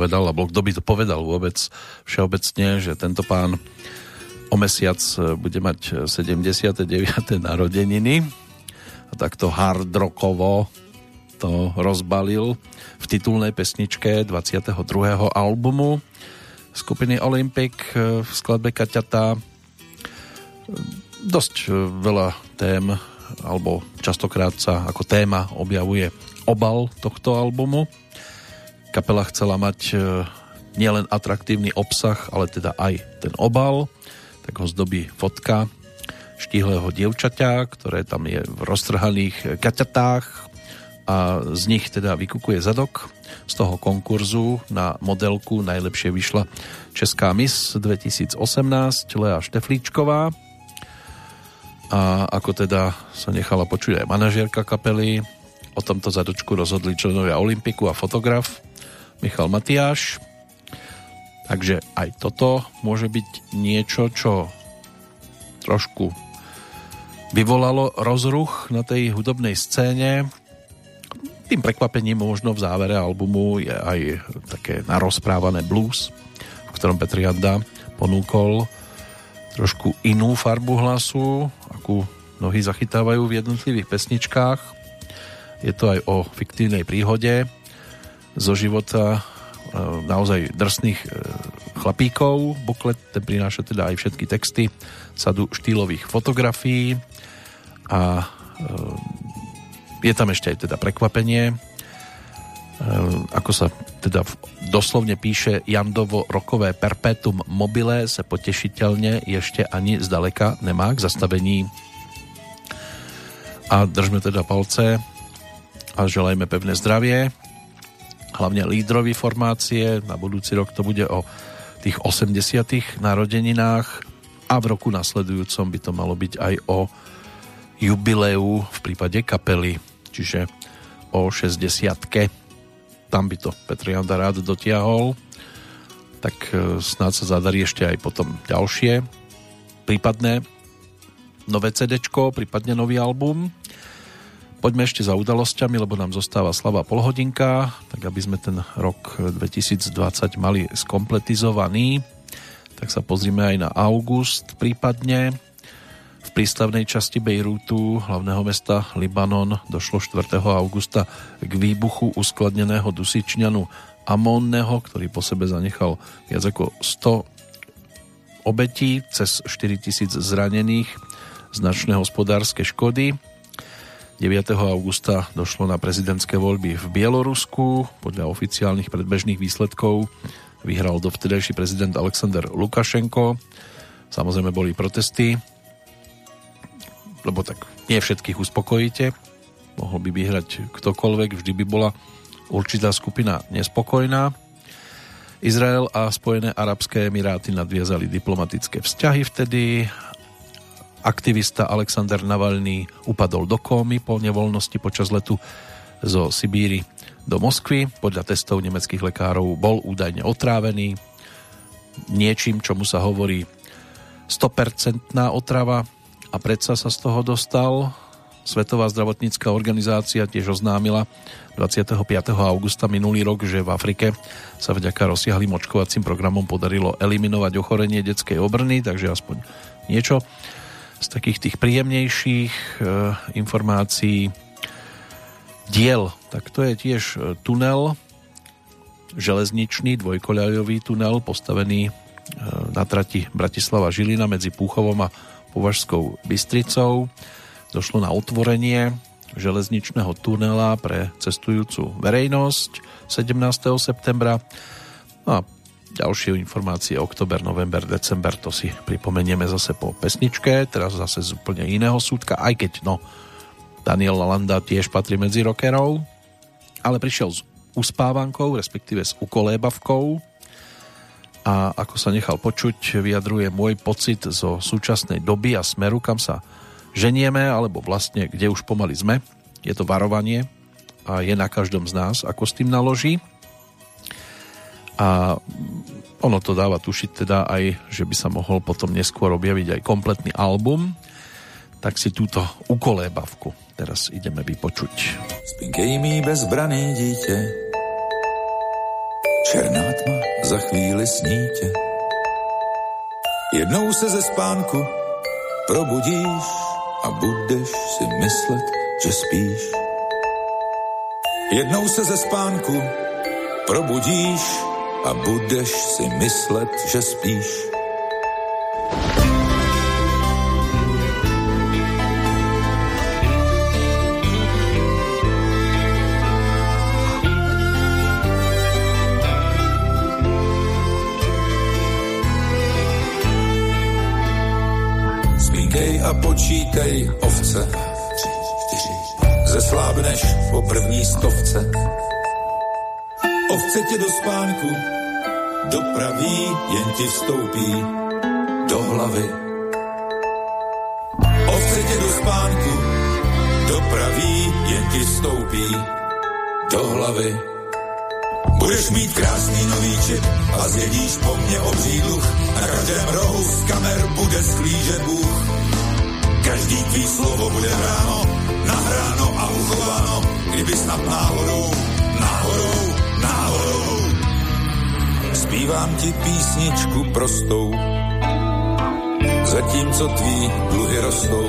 Povedal, alebo kto by to povedal vôbec všeobecne, že tento pán o mesiac e, bude mať 79. narodeniny a takto hard rockovo to rozbalil v titulnej pesničke 22. albumu skupiny Olympic e, v skladbe Kaťata. Dosť e, veľa tém alebo častokrát sa ako téma objavuje obal tohto albumu. Kapela chcela mať nielen atraktívny obsah, ale teda aj ten obal tak ho zdobí fotka štíhleho dievčaťa, ktoré tam je v roztrhaných kaťatách a z nich teda vykukuje zadok. Z toho konkurzu na modelku najlepšie vyšla Česká Miss 2018 Lea Šteflíčková a ako teda sa nechala počuť aj manažérka kapely, o tomto zadočku rozhodli členovia Olympiku a fotograf Michal Matiáš Takže aj toto môže byť niečo, čo trošku vyvolalo rozruch na tej hudobnej scéne. Tým prekvapením možno v závere albumu je aj také narozprávané blues, v ktorom Petr Janda ponúkol trošku inú farbu hlasu, akú mnohí zachytávajú v jednotlivých pesničkách. Je to aj o fiktívnej príhode zo života E, naozaj drsných e, chlapíkov. Buklet ten prináša teda aj všetky texty, sadu štýlových fotografií. A e, je tam ešte aj teda prekvapenie, ako sa teda doslovne píše Jandovo rokové perpetuum mobile se potešiteľne ešte ani zdaleka nemá k zastavení. A držme teda palce a želajme pevné zdravie. Hlavne lídrovi formácie. Na budúci rok to bude o tých 80 narodeninách. A v roku nasledujúcom by to malo byť aj o jubileu v prípade kapely, čiže o 60 Tam by to Petr Janda rád dotiahol, tak e, snáď sa zadarí ešte aj potom ďalšie prípadné nové CD, prípadne nový album. Poďme ešte za udalosťami, lebo nám zostáva slabá polhodinka, tak aby sme ten rok 2020 mali skompletizovaný, tak sa pozrime aj na august prípadne. V prístavnej časti Bejrútu, hlavného mesta Libanon, došlo 4. augusta k výbuchu uskladneného dusičňanu Amónneho, ktorý po sebe zanechal viac ako 100 obetí, cez 4000 zranených, značné hospodárske škody 9. augusta došlo na prezidentské voľby v Bielorusku. Podľa oficiálnych predbežných výsledkov vyhral dovtedajší prezident Alexander Lukašenko. Samozrejme boli protesty, lebo tak nie všetkých uspokojíte. Mohol by vyhrať ktokoľvek, vždy by bola určitá skupina nespokojná. Izrael a Spojené arabské emiráty nadviazali diplomatické vzťahy vtedy Aktivista Alexander Navalny upadol do kómy po nevoľnosti počas letu zo Sibíry do Moskvy. Podľa testov nemeckých lekárov bol údajne otrávený niečím, čomu sa hovorí 100% otrava a predsa sa z toho dostal. Svetová zdravotnícká organizácia tiež oznámila 25. augusta minulý rok, že v Afrike sa vďaka rozsiahlým očkovacím programom podarilo eliminovať ochorenie detskej obrny, takže aspoň niečo z takých tých príjemnejších e, informácií diel, tak to je tiež e, tunel, železničný dvojkoľajový tunel postavený e, na trati Bratislava Žilina medzi Púchovom a Považskou Bystricou. Došlo na otvorenie železničného tunela pre cestujúcu verejnosť 17. septembra. No a ďalšie informácie oktober, november, december, to si pripomenieme zase po pesničke, teraz zase z úplne iného súdka, aj keď no, Daniel Lalanda tiež patrí medzi rockerov, ale prišiel s uspávankou, respektíve s ukolébavkou a ako sa nechal počuť, vyjadruje môj pocit zo súčasnej doby a smeru, kam sa ženieme, alebo vlastne kde už pomaly sme. Je to varovanie a je na každom z nás, ako s tým naloží a ono to dáva tušiť teda aj, že by sa mohol potom neskôr objaviť aj kompletný album, tak si túto ukolébavku teraz ideme vypočuť. Spinkej mi bezbraný dítě, Černá tma za chvíli snítě. Jednou se ze spánku probudíš a budeš si myslet, že spíš. Jednou se ze spánku probudíš a budeš si myslet, že spíš. Spínkej a počítej ovce. Zeslábneš po první stovce. Ovce tě do spánku dopraví, jen ti vstoupí do hlavy. Ovce tě do spánku dopraví, jen ti vstoupí do hlavy. Budeš mít krásný nový čip a zjedíš po mně obří dluh. Na každém rohu z kamer bude sklížet Bůh. Každý tvý slovo bude ráno, nahráno a uchováno, kdyby snad náhodou, Zpívám ti písničku prostou, zatímco tvý dluhy rostou.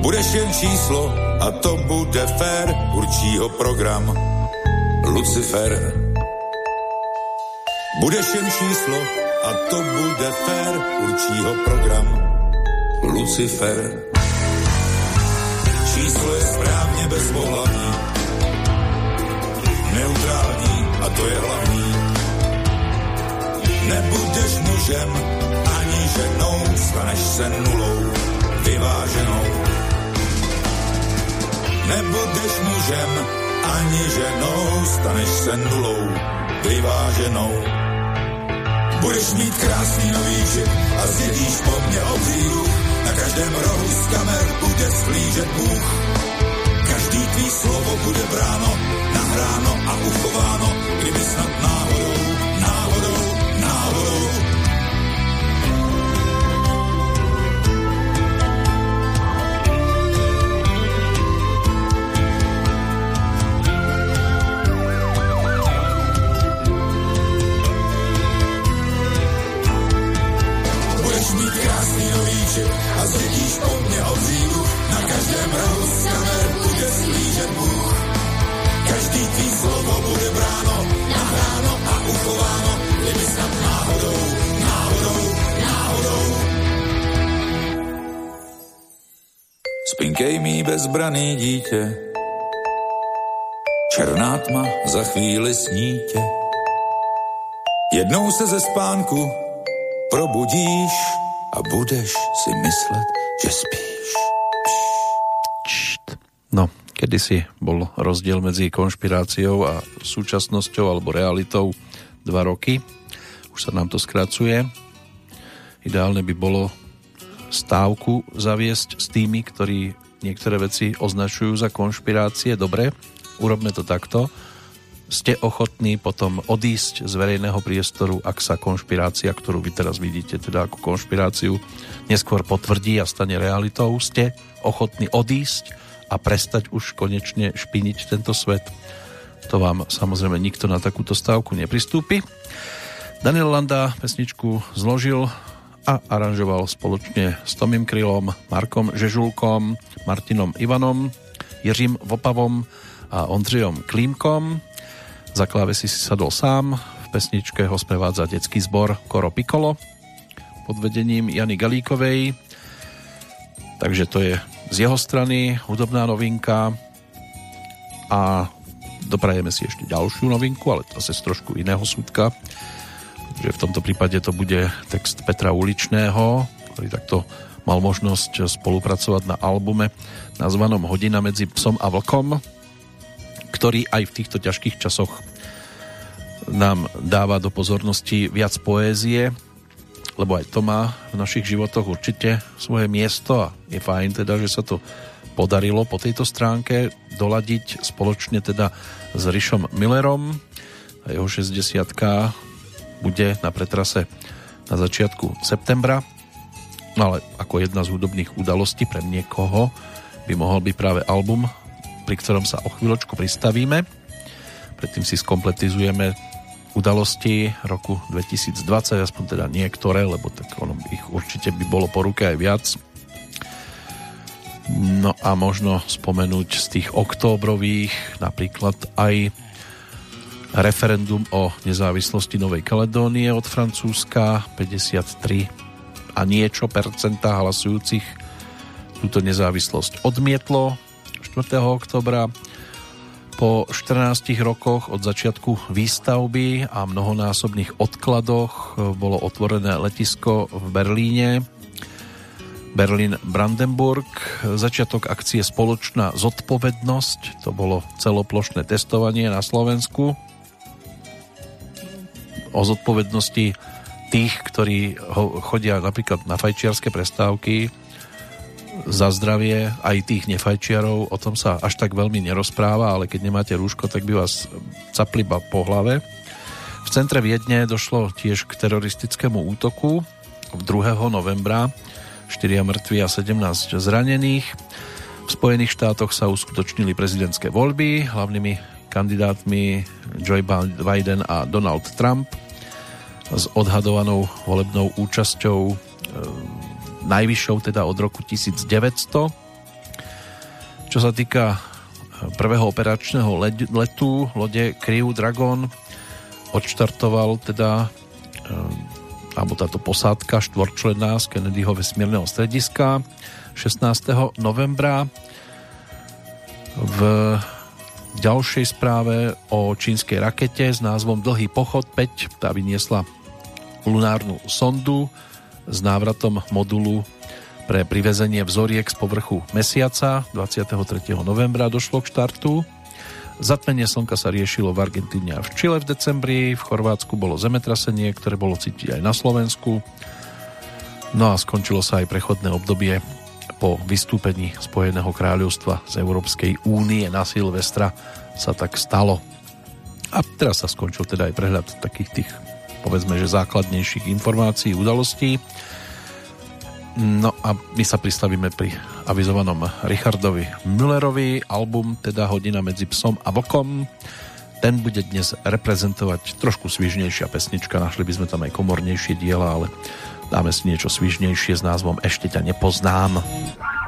Budeš jen číslo a to bude fér, určí ho program Lucifer. Budeš jen číslo a to bude fér, určí ho program Lucifer. Číslo je správně bezpohlavní, neutrální a to je hlavní. Nebudeš mužem ani ženou, staneš se nulou, vyváženou. Nebudeš mužem ani ženou, staneš se nulou, vyváženou. Budeš mít krásný nový žip a zjedíš po mně obříru, na každém rohu z kamer bude sklížet Bůh. Každý tvý slovo bude bráno, nahráno a uchováno, kdyby snad náhodou, náhodou, náhodou. Budeš mít krásný nový čip a zjedíš po mně obříru, na každém rohu z kamer bude sklížet Bůh. Každý tvý slovo bude bráno, nahráno a uchováno, kdyby snad náhodou, náhodou, náhodou. Spinkej mý bezbraný dítě, černá tma za chvíli snítě. Jednou se ze spánku probudíš a budeš si myslet, že spíš. No, kedysi bol rozdiel medzi konšpiráciou a súčasnosťou alebo realitou dva roky. Už sa nám to skracuje. Ideálne by bolo stávku zaviesť s tými, ktorí niektoré veci označujú za konšpirácie. Dobre, urobme to takto. Ste ochotní potom odísť z verejného priestoru, ak sa konšpirácia, ktorú vy teraz vidíte teda ako konšpiráciu, neskôr potvrdí a stane realitou. Ste ochotní odísť a prestať už konečne špiniť tento svet. To vám samozrejme nikto na takúto stávku nepristúpi. Daniel Landa pesničku zložil a aranžoval spoločne s Tomým Krylom, Markom Žežulkom, Martinom Ivanom, Jiřím Vopavom a Ondřejom Klímkom. Za klávesy si sadol sám, v pesničke ho sprevádza detský zbor Koro Piccolo pod vedením Jany Galíkovej. Takže to je z jeho strany hudobná novinka a doprajeme si ešte ďalšiu novinku, ale zase z trošku iného súdka. Takže v tomto prípade to bude text Petra Uličného, ktorý takto mal možnosť spolupracovať na albume nazvanom Hodina medzi psom a vlkom, ktorý aj v týchto ťažkých časoch nám dáva do pozornosti viac poézie, lebo aj to má v našich životoch určite svoje miesto a je fajn teda, že sa to podarilo po tejto stránke doladiť spoločne teda s Rišom Millerom a jeho 60 bude na pretrase na začiatku septembra. No ale ako jedna z hudobných udalostí pre niekoho by mohol byť práve album pri ktorom sa o chvíľočku pristavíme. Predtým si skompletizujeme udalosti roku 2020, aspoň teda niektoré, lebo tak ono ich určite by bolo po ruke aj viac. No a možno spomenúť z tých októbrových napríklad aj referendum o nezávislosti Novej Kaledónie od Francúzska 53 a niečo percenta hlasujúcich túto nezávislosť odmietlo 4. oktobra po 14 rokoch od začiatku výstavby a mnohonásobných odkladoch bolo otvorené letisko v Berlíne. Berlin-Brandenburg. Začiatok akcie Spoločná zodpovednosť. To bolo celoplošné testovanie na Slovensku. O zodpovednosti tých, ktorí chodia napríklad na fajčiarske prestávky, za zdravie aj tých nefajčiarov, o tom sa až tak veľmi nerozpráva, ale keď nemáte rúško, tak by vás capliba po hlave. V centre Viedne došlo tiež k teroristickému útoku 2. novembra, 4 mŕtvi a 17 zranených. V Spojených štátoch sa uskutočnili prezidentské voľby, hlavnými kandidátmi Joe Biden a Donald Trump s odhadovanou volebnou účasťou najvyššou teda od roku 1900. Čo sa týka eh, prvého operačného letu lode Crew Dragon odštartoval teda eh, alebo táto posádka štvorčlená z Kennedyho vesmírneho strediska 16. novembra v ďalšej správe o čínskej rakete s názvom Dlhý pochod 5 tá vyniesla lunárnu sondu s návratom modulu pre privezenie vzoriek z povrchu mesiaca 23. novembra došlo k štartu. Zatmenie slnka sa riešilo v Argentíne a v Čile v decembri, v Chorvátsku bolo zemetrasenie, ktoré bolo cítiť aj na Slovensku. No a skončilo sa aj prechodné obdobie po vystúpení Spojeného kráľovstva z Európskej únie na Silvestra sa tak stalo. A teraz sa skončil teda aj prehľad takých tých povedzme, že základnejších informácií, udalostí. No a my sa pristavíme pri avizovanom Richardovi Müllerovi, album teda Hodina medzi psom a vokom. Ten bude dnes reprezentovať trošku svižnejšia pesnička, našli by sme tam aj komornejšie diela, ale dáme si niečo svižnejšie s názvom Ešte ťa nepoznám. ťa nepoznám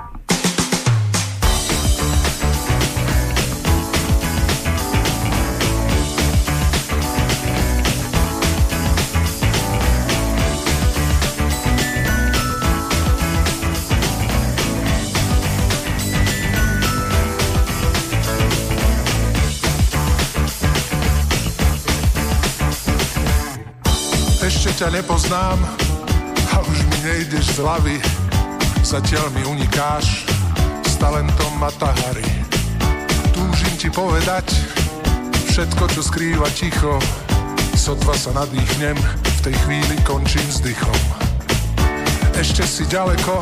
a už mi nejdeš z hlavy. Zatiaľ mi unikáš s talentom Matahari. Túžim ti povedať všetko, čo skrýva ticho. Sotva sa nadýchnem, v tej chvíli končím s dychom. Ešte si ďaleko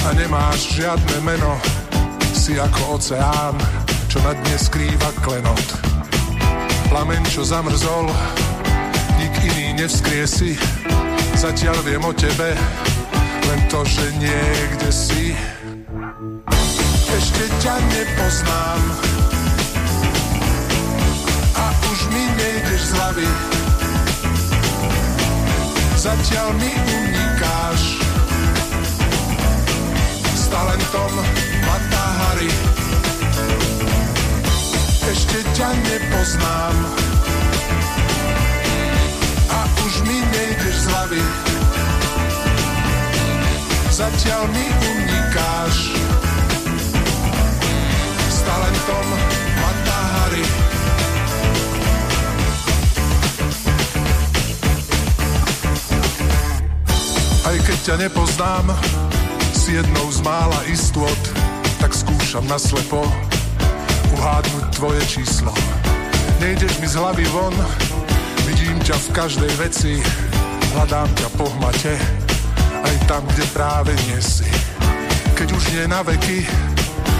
a nemáš žiadne meno. Si ako oceán, čo na dne skrýva klenot. Plameň, čo zamrzol, iný nevskriesi. Zatiaľ viem o tebe, len to, že niekde si. Ešte ťa nepoznám a už mi nejdeš z hlavy. Zatiaľ mi unikáš s talentom Matahari. Ešte ťa nepoznám mi nejdeš z hlavy. Zatiaľ mi unikáš s talentom Matahari. Aj keď ťa nepoznám, si jednou z mála istôt, tak skúšam naslepo uhádnuť tvoje číslo. Nejdeš mi z hlavy von, ťa v každej veci, hľadám ťa po hmate, aj tam, kde práve nie si. Keď už nie na veky,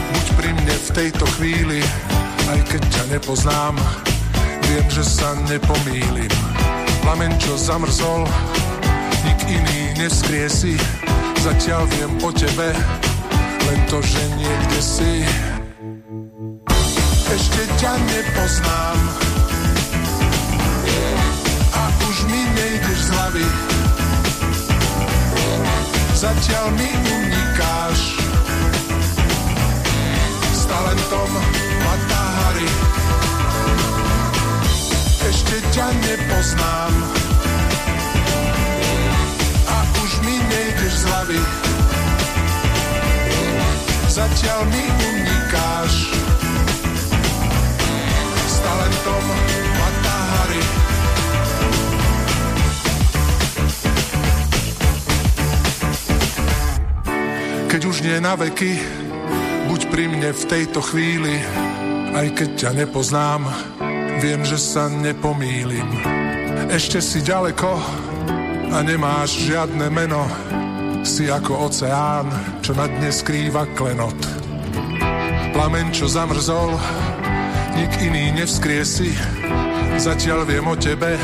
buď pri mne v tejto chvíli, aj keď ťa nepoznám, viem, že sa nepomýlim. Plamen, čo zamrzol, nik iný neskrie si, zatiaľ viem o tebe, len to, že niekde si. ešte ťa nepoznám už mi nejdeš z hlavy. Zatiaľ mi unikáš. S talentom Matahari ešte ťa nepoznám. A už mi nejdeš z hlavy. Zatiaľ mi unikáš. S talentom Matahari. Keď už nie na veky, buď pri mne v tejto chvíli, aj keď ťa nepoznám, viem, že sa nepomýlim. Ešte si ďaleko a nemáš žiadne meno, si ako oceán, čo na dne skrýva klenot. Plamen, čo zamrzol, nik iný nevskriesi, zatiaľ viem o tebe,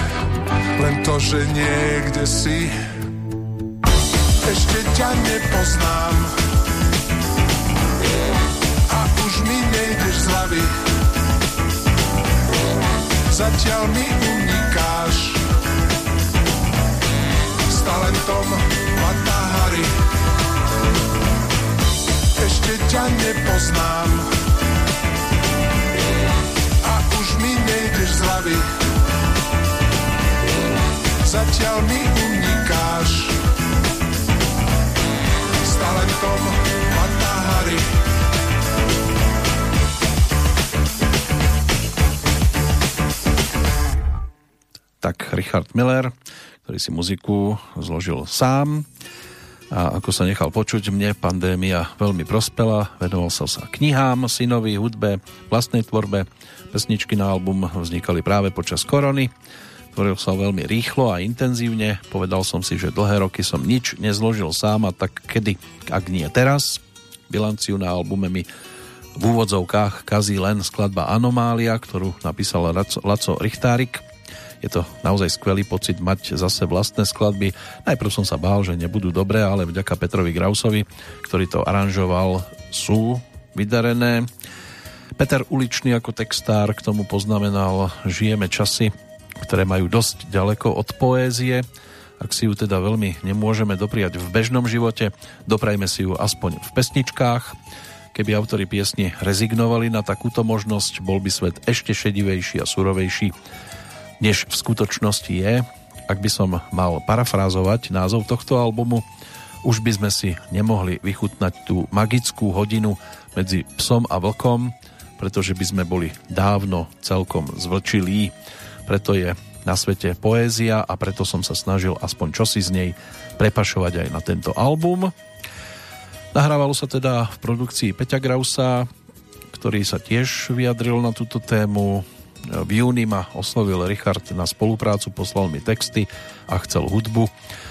len to, že niekde si. Ťa nepoznám a už mi nejdeš z hlavy. Zatiaľ mi unikáš s talentom Matahari. Ešte ťa nepoznám a už mi nejdeš z hlavy. Zatiaľ mi unikáš s talentom Matahari. Tak Richard Miller, ktorý si muziku zložil sám a ako sa nechal počuť, mne pandémia veľmi prospela, venoval sa sa knihám, synovi, hudbe, vlastnej tvorbe. Pesničky na album vznikali práve počas korony. Tvoril sa veľmi rýchlo a intenzívne. Povedal som si, že dlhé roky som nič nezložil sám a tak kedy, ak nie teraz. Bilanciu na albume mi v úvodzovkách kazí len skladba Anomália, ktorú napísal Laco, Richtárik. Je to naozaj skvelý pocit mať zase vlastné skladby. Najprv som sa bál, že nebudú dobré, ale vďaka Petrovi Grausovi, ktorý to aranžoval, sú vydarené. Peter Uličný ako textár k tomu poznamenal Žijeme časy, ktoré majú dosť ďaleko od poézie. Ak si ju teda veľmi nemôžeme dopriať v bežnom živote, doprajme si ju aspoň v pesničkách. Keby autori piesni rezignovali na takúto možnosť, bol by svet ešte šedivejší a surovejší, než v skutočnosti je. Ak by som mal parafrázovať názov tohto albumu, už by sme si nemohli vychutnať tú magickú hodinu medzi psom a vlkom, pretože by sme boli dávno celkom zvlčilí. Preto je na svete poézia a preto som sa snažil aspoň čosi z nej prepašovať aj na tento album. Nahrávalo sa teda v produkcii Peťa Grausa, ktorý sa tiež vyjadril na túto tému. V júni ma oslovil Richard na spoluprácu, poslal mi texty a chcel hudbu.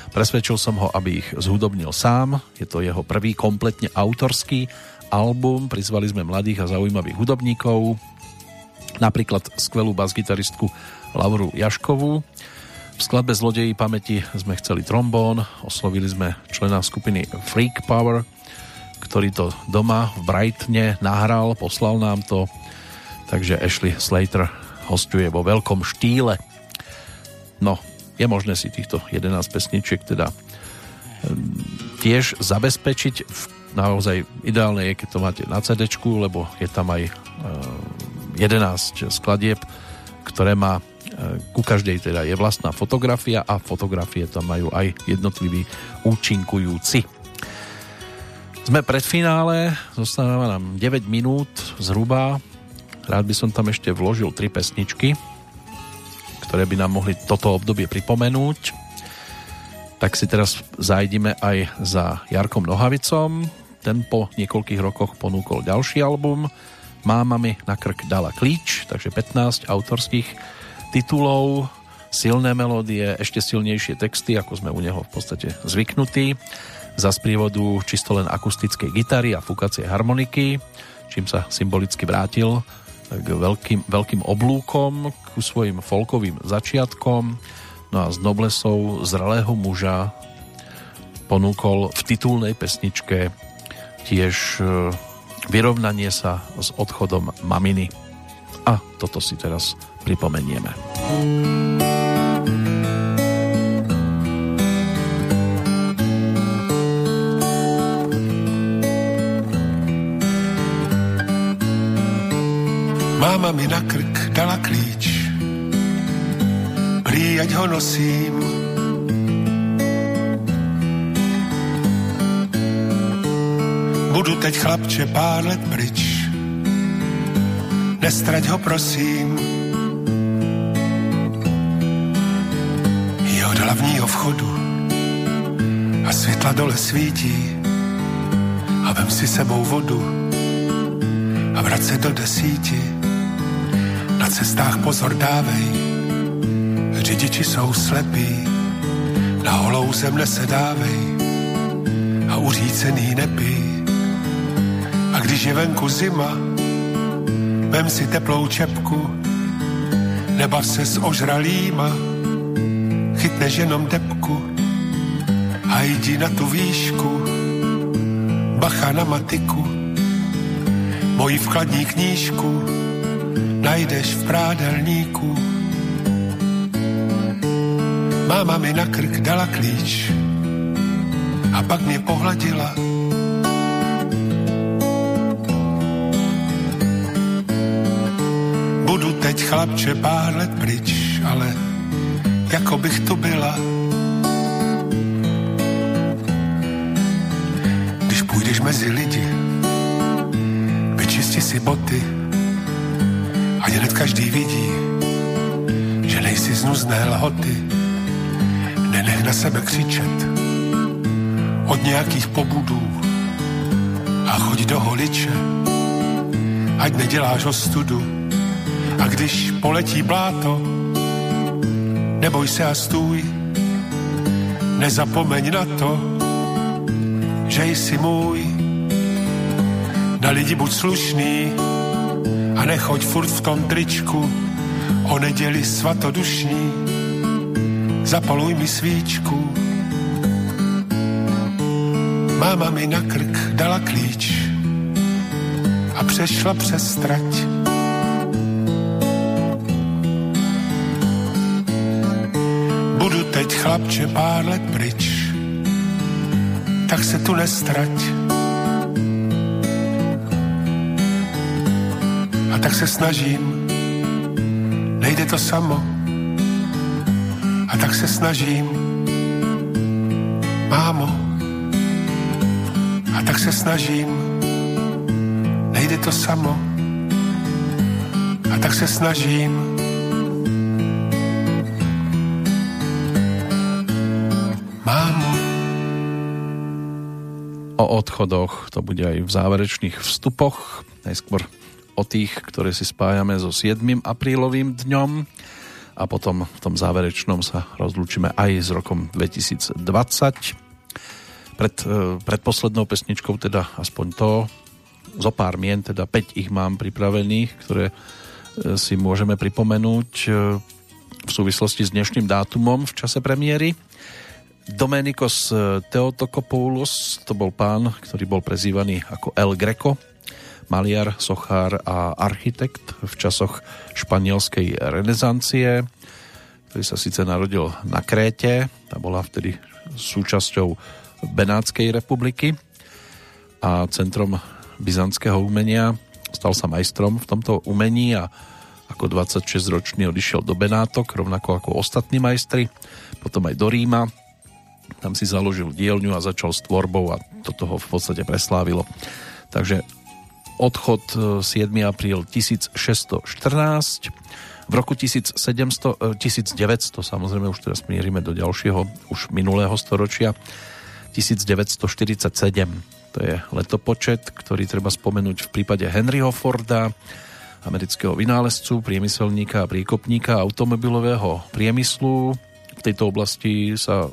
Presvedčil som ho, aby ich zhudobnil sám. Je to jeho prvý kompletne autorský album. Prizvali sme mladých a zaujímavých hudobníkov, napríklad skvelú basgitaristku Lauru Jaškovú. V skladbe Zlodejí pamäti sme chceli trombón, oslovili sme člena skupiny Freak Power, ktorý to doma v Brightne nahral, poslal nám to, takže Ashley Slater hostuje vo veľkom štýle. No, je možné si týchto 11 pesničiek teda tiež zabezpečiť. Naozaj ideálne je, keď to máte na CD, lebo je tam aj 11 skladieb, ktoré má ku každej teda je vlastná fotografia a fotografie tam majú aj jednotliví účinkujúci. Sme pred finále, zostáva nám 9 minút zhruba. Rád by som tam ešte vložil tri pesničky, ktoré by nám mohli toto obdobie pripomenúť. Tak si teraz zajdime aj za Jarkom Nohavicom. Ten po niekoľkých rokoch ponúkol ďalší album. Máma mi na krk dala klíč, takže 15 autorských titulov, silné melódie, ešte silnejšie texty, ako sme u neho v podstate zvyknutí. Za sprievodu čisto len akustickej gitary a fúkacie harmoniky, čím sa symbolicky vrátil k veľkým, veľkým oblúkom, ku svojim folkovým začiatkom. No a s noblesou zralého muža ponúkol v titulnej pesničke tiež vyrovnanie sa s odchodom maminy. A toto si teraz pripomenieme. Máma mi na krk dala klíč, prý, ho nosím. Budu teď chlapče pár let pryč, nestrať ho prosím. Hlavního vchodu. A světla dole svítí. A vem si sebou vodu. A vrať se do desíti. Na cestách pozor dávej, řidiči jsou slepí, na holou zem nesedávej a uřícený nepí. A když je venku zima, vem si teplou čepku, nebav se s ožralýma, chytneš jenom depku a jdi na tu výšku, bacha na matiku, moji vkladní knížku najdeš v prádelníku. Máma mi na krk dala klíč a pak mě pohladila. Budu teď chlapče pár let pryč, ale jako bych tu byla. Když půjdeš mezi lidi, vyčisti si boty, a hned každý vidí, že nejsi z nuzné lhoty. Nenech na sebe křičet od nějakých pobudů a choď do holiče, ať neděláš ostudu. A když poletí bláto, neboj se a stůj, nezapomeň na to, že jsi můj. Na lidi buď slušný, a nechoď furt v tom tričku o neděli svatodušní. Zapaluj mi svíčku. Máma mi na krk dala klíč a přešla přes trať. Chlapče pár let pryč, tak se tu nestrať tak se snažím, nejde to samo. A tak se snažím, mámo. A tak se snažím, nejde to samo. A tak se snažím, O odchodoch to bude aj v záverečných vstupoch. Najskôr o tých, ktoré si spájame so 7. aprílovým dňom a potom v tom záverečnom sa rozlúčime aj s rokom 2020. Pred, e, poslednou pesničkou teda aspoň to, zo pár mien, teda 5 ich mám pripravených, ktoré e, si môžeme pripomenúť e, v súvislosti s dnešným dátumom v čase premiéry. Domenikos Theotokopoulos, to bol pán, ktorý bol prezývaný ako El Greco, maliar, sochár a architekt v časoch španielskej renesancie, ktorý sa síce narodil na Kréte, tá bola vtedy súčasťou Benátskej republiky a centrom byzantského umenia. Stal sa majstrom v tomto umení a ako 26-ročný odišiel do Benátok, rovnako ako ostatní majstri, potom aj do Ríma. Tam si založil dielňu a začal s tvorbou a toto ho v podstate preslávilo. Takže odchod 7. E, apríl 1614. V roku 1700, 1900, e, samozrejme už teraz mierime do ďalšieho, už minulého storočia, 1947. To je letopočet, ktorý treba spomenúť v prípade Henryho Forda, amerického vynálezcu, priemyselníka a príkopníka automobilového priemyslu. V tejto oblasti sa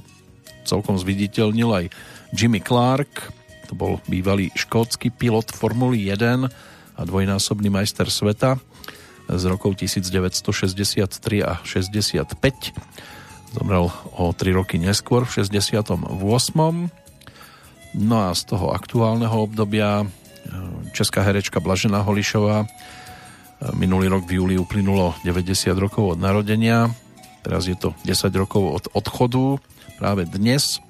celkom zviditeľnil aj Jimmy Clark, to bol bývalý škótsky pilot Formuly 1 a dvojnásobný majster sveta z rokov 1963 a 65. Zomrel o 3 roky neskôr v 68. No a z toho aktuálneho obdobia e, česká herečka Blažena Holišová Minulý rok v júli uplynulo 90 rokov od narodenia, teraz je to 10 rokov od odchodu. Práve dnes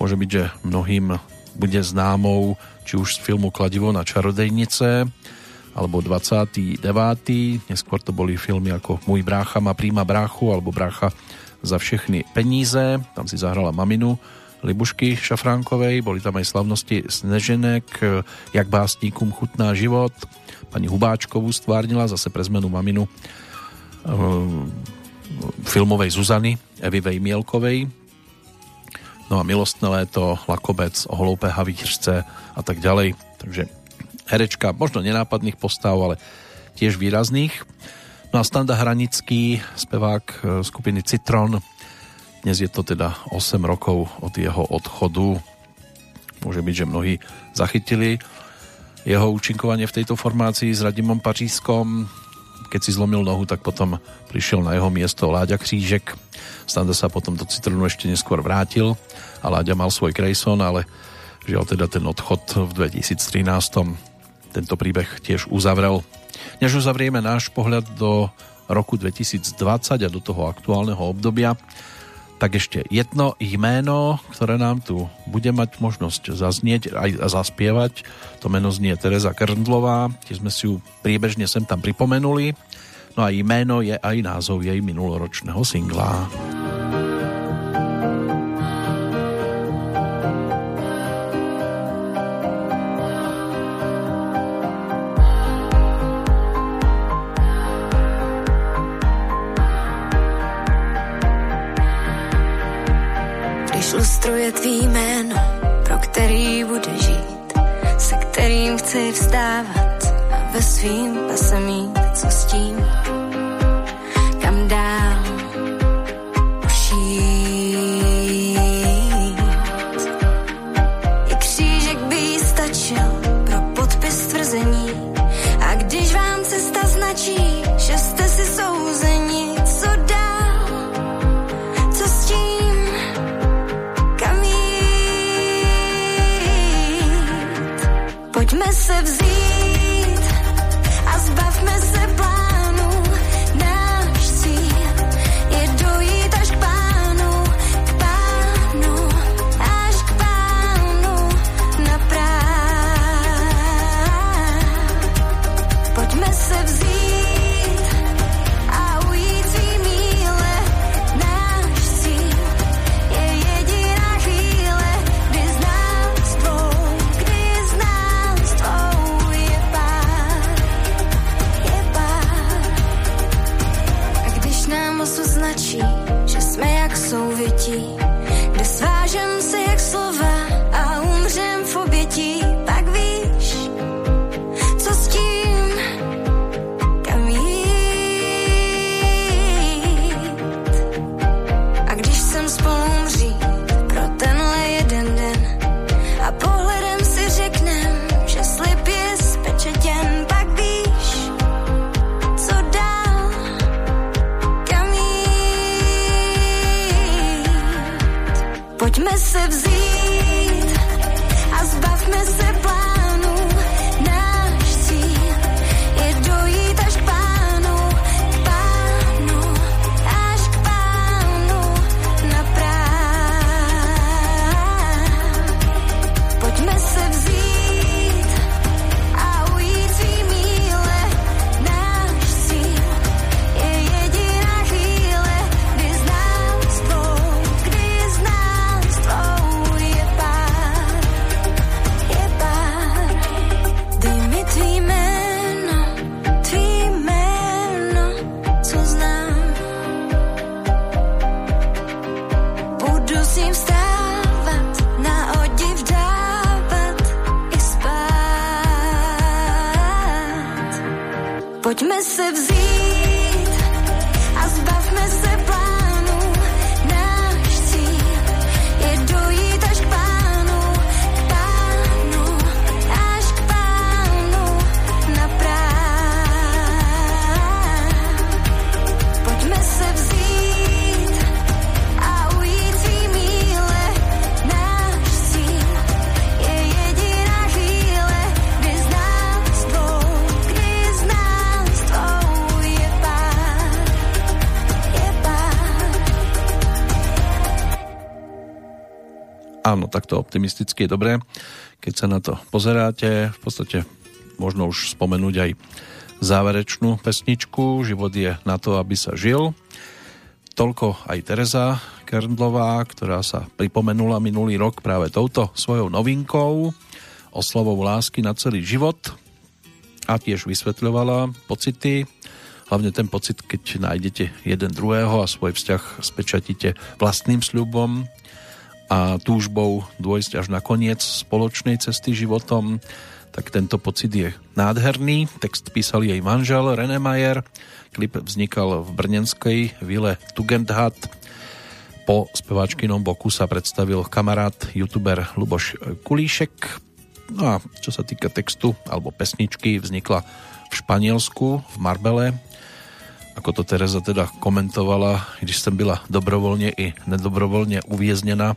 môže byť, že mnohým bude známou či už z filmu Kladivo na čarodejnice, alebo 29. Neskôr to boli filmy ako Môj brácha má príma bráchu alebo Brácha za všechny peníze. Tam si zahrala maminu Libušky Šafránkovej. Boli tam aj slavnosti Sneženek, Jak básníkům chutná život. Pani Hubáčkovú stvárnila zase pre zmenu maminu eh, filmovej Zuzany Evy Vejmielkovej. No a Milostné léto, Lakobec, Hloupé havířce a tak ďalej. Takže herečka možno nenápadných postav, ale tiež výrazných. No a Standa Hranický, spevák e, skupiny Citron, dnes je to teda 8 rokov od jeho odchodu. Môže byť, že mnohí zachytili jeho účinkovanie v tejto formácii s Radimom Pařískom. Keď si zlomil nohu, tak potom prišiel na jeho miesto Láďa Křížek. Standa sa potom do Citronu ešte neskôr vrátil a Láďa mal svoj Grayson, ale žiaľ teda ten odchod v 2013 tento príbeh tiež uzavrel. Než uzavrieme náš pohľad do roku 2020 a do toho aktuálneho obdobia, tak ešte jedno jméno, ktoré nám tu bude mať možnosť zaznieť aj zaspievať. To meno znie Teresa Krndlová, tiež sme si ju priebežne sem tam pripomenuli. No a jméno je aj názov jej minuloročného singla. Ilustruje tvý jméno, pro který bude žít, se kterým chci vstávat a ve svým pase mít, co s tím, optimisticky dobré, keď sa na to pozeráte. V podstate možno už spomenúť aj záverečnú pesničku Život je na to, aby sa žil. Toľko aj Teresa Kerndlová, ktorá sa pripomenula minulý rok práve touto svojou novinkou oslovou lásky na celý život a tiež vysvetľovala pocity, hlavne ten pocit, keď nájdete jeden druhého a svoj vzťah spečatíte vlastným sľubom a túžbou dôjsť až na koniec spoločnej cesty životom, tak tento pocit je nádherný. Text písal jej manžel René Mayer, klip vznikal v brnenskej vile Tugendhat. Po speváčkinom boku sa predstavil kamarát, youtuber Luboš Kulíšek. No a čo sa týka textu alebo pesničky, vznikla v Španielsku, v Marbele. Ako to Teresa teda komentovala, když jsem byla dobrovolně i nedobrovolně uvězněna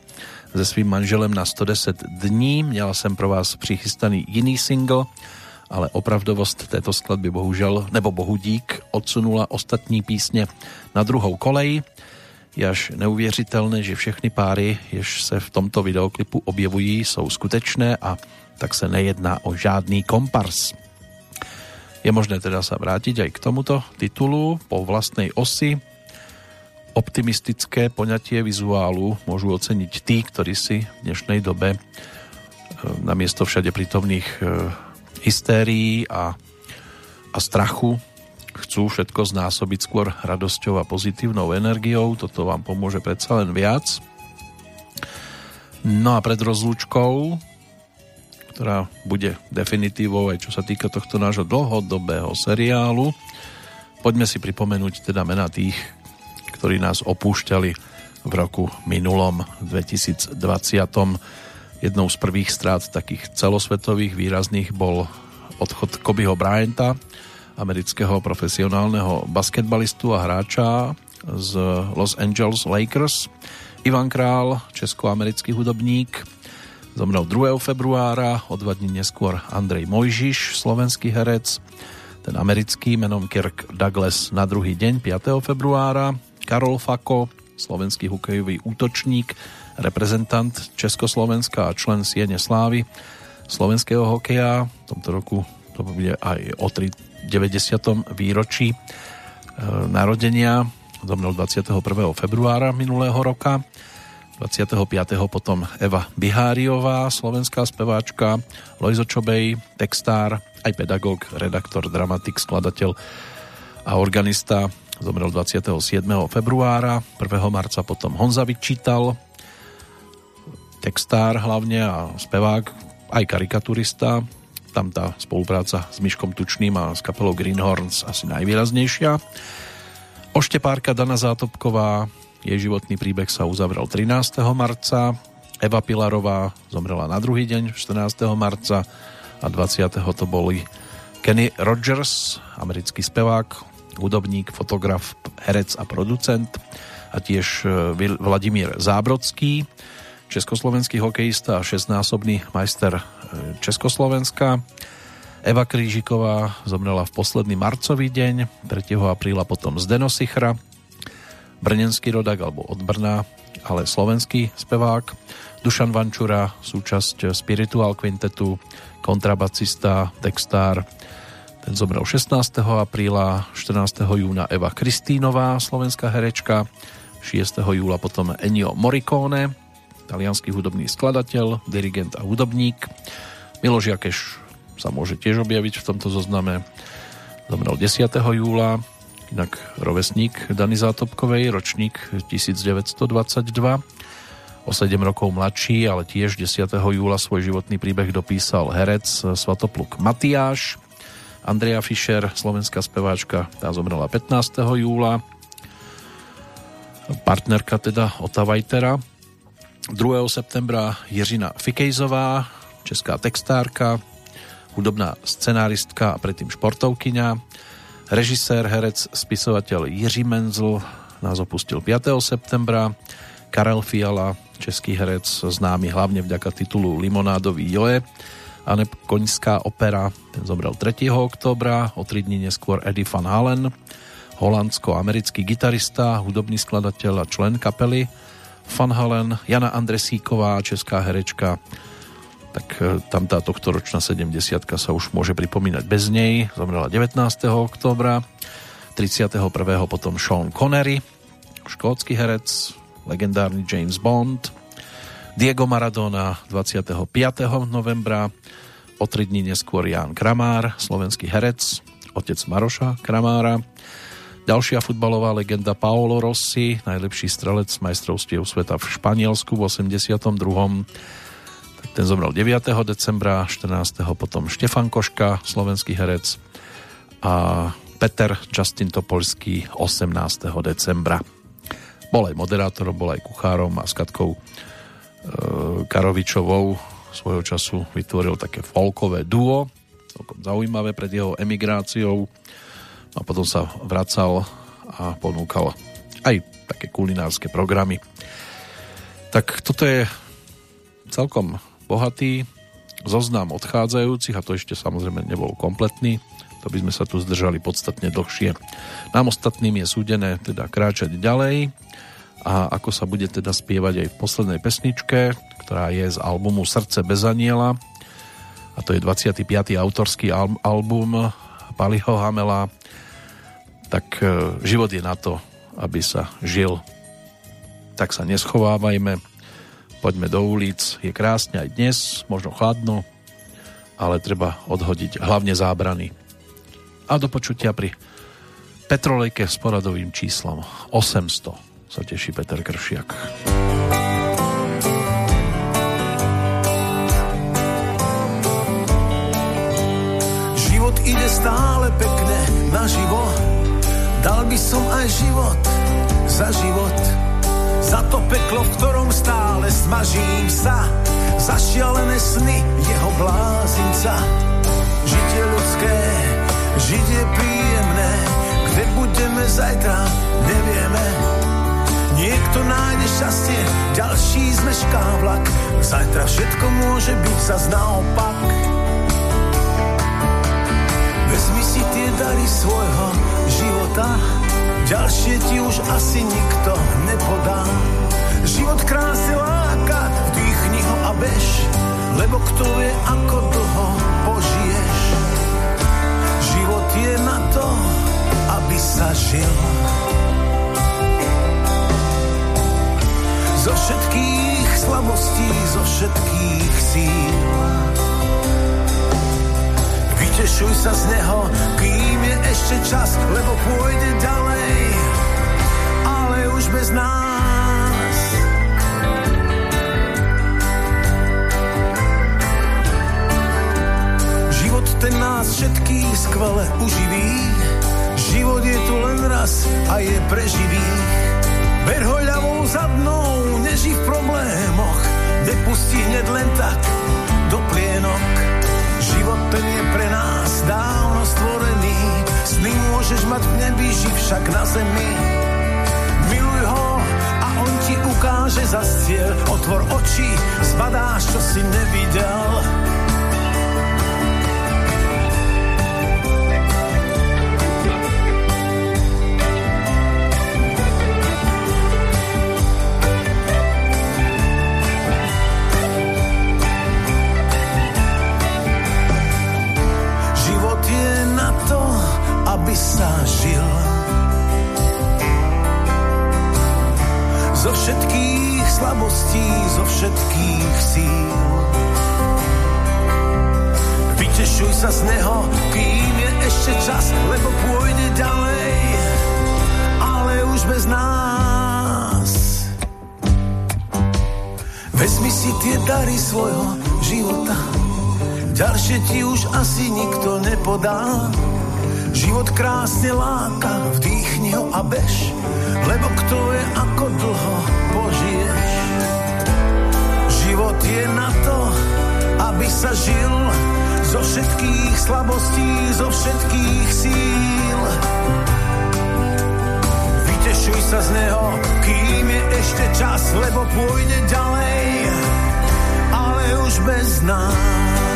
se svým manželem na 110 dní. Měla jsem pro vás přichystaný jiný single, ale opravdovost této skladby bohužel, nebo bohu dík, odsunula ostatní písně na druhou kolej. Je až neuvěřitelné, že všechny páry, jež se v tomto videoklipu objevují, jsou skutečné a tak se nejedná o žádný kompars. Je možné teda sa vrátiť aj k tomuto titulu po vlastnej osi. Optimistické poňatie vizuálu môžu oceniť tí, ktorí si v dnešnej dobe e, namiesto všade prítomných e, hystérií a, a strachu chcú všetko znásobiť skôr radosťou a pozitívnou energiou. Toto vám pomôže predsa len viac. No a pred rozlúčkou ktorá bude definitívou aj čo sa týka tohto nášho dlhodobého seriálu. Poďme si pripomenúť teda mena tých, ktorí nás opúšťali v roku minulom 2020. Jednou z prvých strát takých celosvetových výrazných bol odchod Kobeho Bryanta, amerického profesionálneho basketbalistu a hráča z Los Angeles Lakers. Ivan Král, česko-americký hudobník, Zomrel 2. februára, o dva dní neskôr Andrej Mojžiš, slovenský herec, ten americký menom Kirk Douglas na druhý deň 5. februára, Karol Fako, slovenský hokejový útočník, reprezentant Československa a člen Siene Slávy slovenského hokeja. V tomto roku to bude aj o 90. výročí e, narodenia. Zomrel 21. februára minulého roka. 25. potom Eva Biháriová, slovenská speváčka, Lojzo Čobej, textár, aj pedagóg, redaktor, dramatik, skladateľ a organista. Zomrel 27. februára, 1. marca potom Honza vyčítal, textár hlavne a spevák, aj karikaturista. Tam tá spolupráca s Myškom Tučným a s kapelou Greenhorns asi najvýraznejšia. Oštepárka Dana Zátopková, jej životný príbeh sa uzavrel 13. marca. Eva Pilarová zomrela na druhý deň, 14. marca a 20. to boli Kenny Rogers, americký spevák, hudobník, fotograf, herec a producent a tiež e, Vladimír Zábrodský, československý hokejista a šestnásobný majster e, Československa. Eva Krížiková zomrela v posledný marcový deň, 3. apríla potom Zdeno Sichra, brnenský rodak alebo od Brna, ale slovenský spevák. Dušan Vančura, súčasť Spiritual Quintetu, kontrabacista, textár. Ten zomrel 16. apríla, 14. júna Eva Kristínová, slovenská herečka, 6. júla potom Ennio Morricone, talianský hudobný skladateľ, dirigent a hudobník. Miloš Jakeš sa môže tiež objaviť v tomto zozname. Zomrel 10. júla, inak rovesník Dany Zátopkovej, ročník 1922, o 7 rokov mladší, ale tiež 10. júla svoj životný príbeh dopísal herec Svatopluk Matiáš, Andrea Fischer, slovenská speváčka, tá zomrela 15. júla, partnerka teda Ota Vajtera, 2. septembra Jiřina Fikejzová, česká textárka, hudobná scenáristka a predtým športovkyňa, Režisér, herec, spisovateľ Jiří Menzl nás opustil 5. septembra. Karel Fiala, český herec, známy hlavne vďaka titulu Limonádový Joe. A Koňská opera, ten zomrel 3. oktobra, o 3 dní neskôr Eddie Van Halen, holandsko-americký gitarista, hudobný skladateľ a člen kapely Van Halen, Jana Andresíková, česká herečka, tak e, tam tá tohtoročná 70 sa už môže pripomínať bez nej. Zomrela 19. oktobra. 31. potom Sean Connery, škótsky herec, legendárny James Bond, Diego Maradona 25. novembra, o tri dní neskôr Jan Kramár, slovenský herec, otec Maroša Kramára, Ďalšia futbalová legenda Paolo Rossi, najlepší strelec majstrovstiev sveta v Španielsku v 82. Ten zomrel 9. decembra, 14. potom Štefan Koška, slovenský herec a Peter Justin Topolský 18. decembra. Bol aj moderátorom, bol aj kuchárom a s Katkou e, Karovičovou svojho času vytvoril také folkové duo, celkom zaujímavé pred jeho emigráciou a potom sa vracal a ponúkal aj také kulinárske programy. Tak toto je celkom bohatý zoznam odchádzajúcich a to ešte samozrejme nebol kompletný. To by sme sa tu zdržali podstatne dlhšie. Nám ostatným je súdené teda kráčať ďalej a ako sa bude teda spievať aj v poslednej pesničke, ktorá je z albumu Srdce bez aniela a to je 25. autorský album Paliho Hamela tak e, život je na to, aby sa žil. Tak sa neschovávajme, poďme do ulic, je krásne aj dnes, možno chladno, ale treba odhodiť hlavne zábrany. A do počutia pri Petrolejke s poradovým číslom 800 sa teší Peter Kršiak. Život ide stále pekne na život Dal by som aj život za život, za to peklo, v ktorom stále smažím sa, za šialené sny jeho blázinca. Žiť je ľudské, žiť je príjemné, kde budeme zajtra, nevieme. Niekto nájde šťastie, ďalší zmešká vlak, zajtra všetko môže byť zas naopak. Vezmi si tie dary svojho života, ďalšie ti už asi nikto nepodá. Život krásne láka, vdýchni ho a bež, lebo kto vie, ako dlho požiješ. Život je na to, aby sa žil. Zo všetkých slabostí, zo všetkých síl Vytešuj sa z neho, kým je ešte čas, lebo pôjde ďalej, ale už bez nás. Život ten nás všetkých skvele uživí, život je tu len raz a je preživý. Ber ho ľavou zadnou, neži v problémoch, nepustí hneď len tak Život ten je pre nás dávno stvorený. Sny môžeš mať v nebi, ži však na zemi. Miluj ho a on ti ukáže za cieľ. Otvor oči, zbadáš, čo si nevidel. Aby sa žil. Zo všetkých slabostí, zo všetkých síl. Vytešuj sa z neho, kým je ešte čas, lebo pôjde ďalej, ale už bez nás. Vezmi si tie dary svojho života, ďalšie ti už asi nikto nepodá. Život krásne láka, vdýchni ho a bež, lebo kto je, ako dlho požiješ. Život je na to, aby sa žil zo všetkých slabostí, zo všetkých síl. Vytešuj sa z neho, kým je ešte čas, lebo pôjde ďalej, ale už bez nás.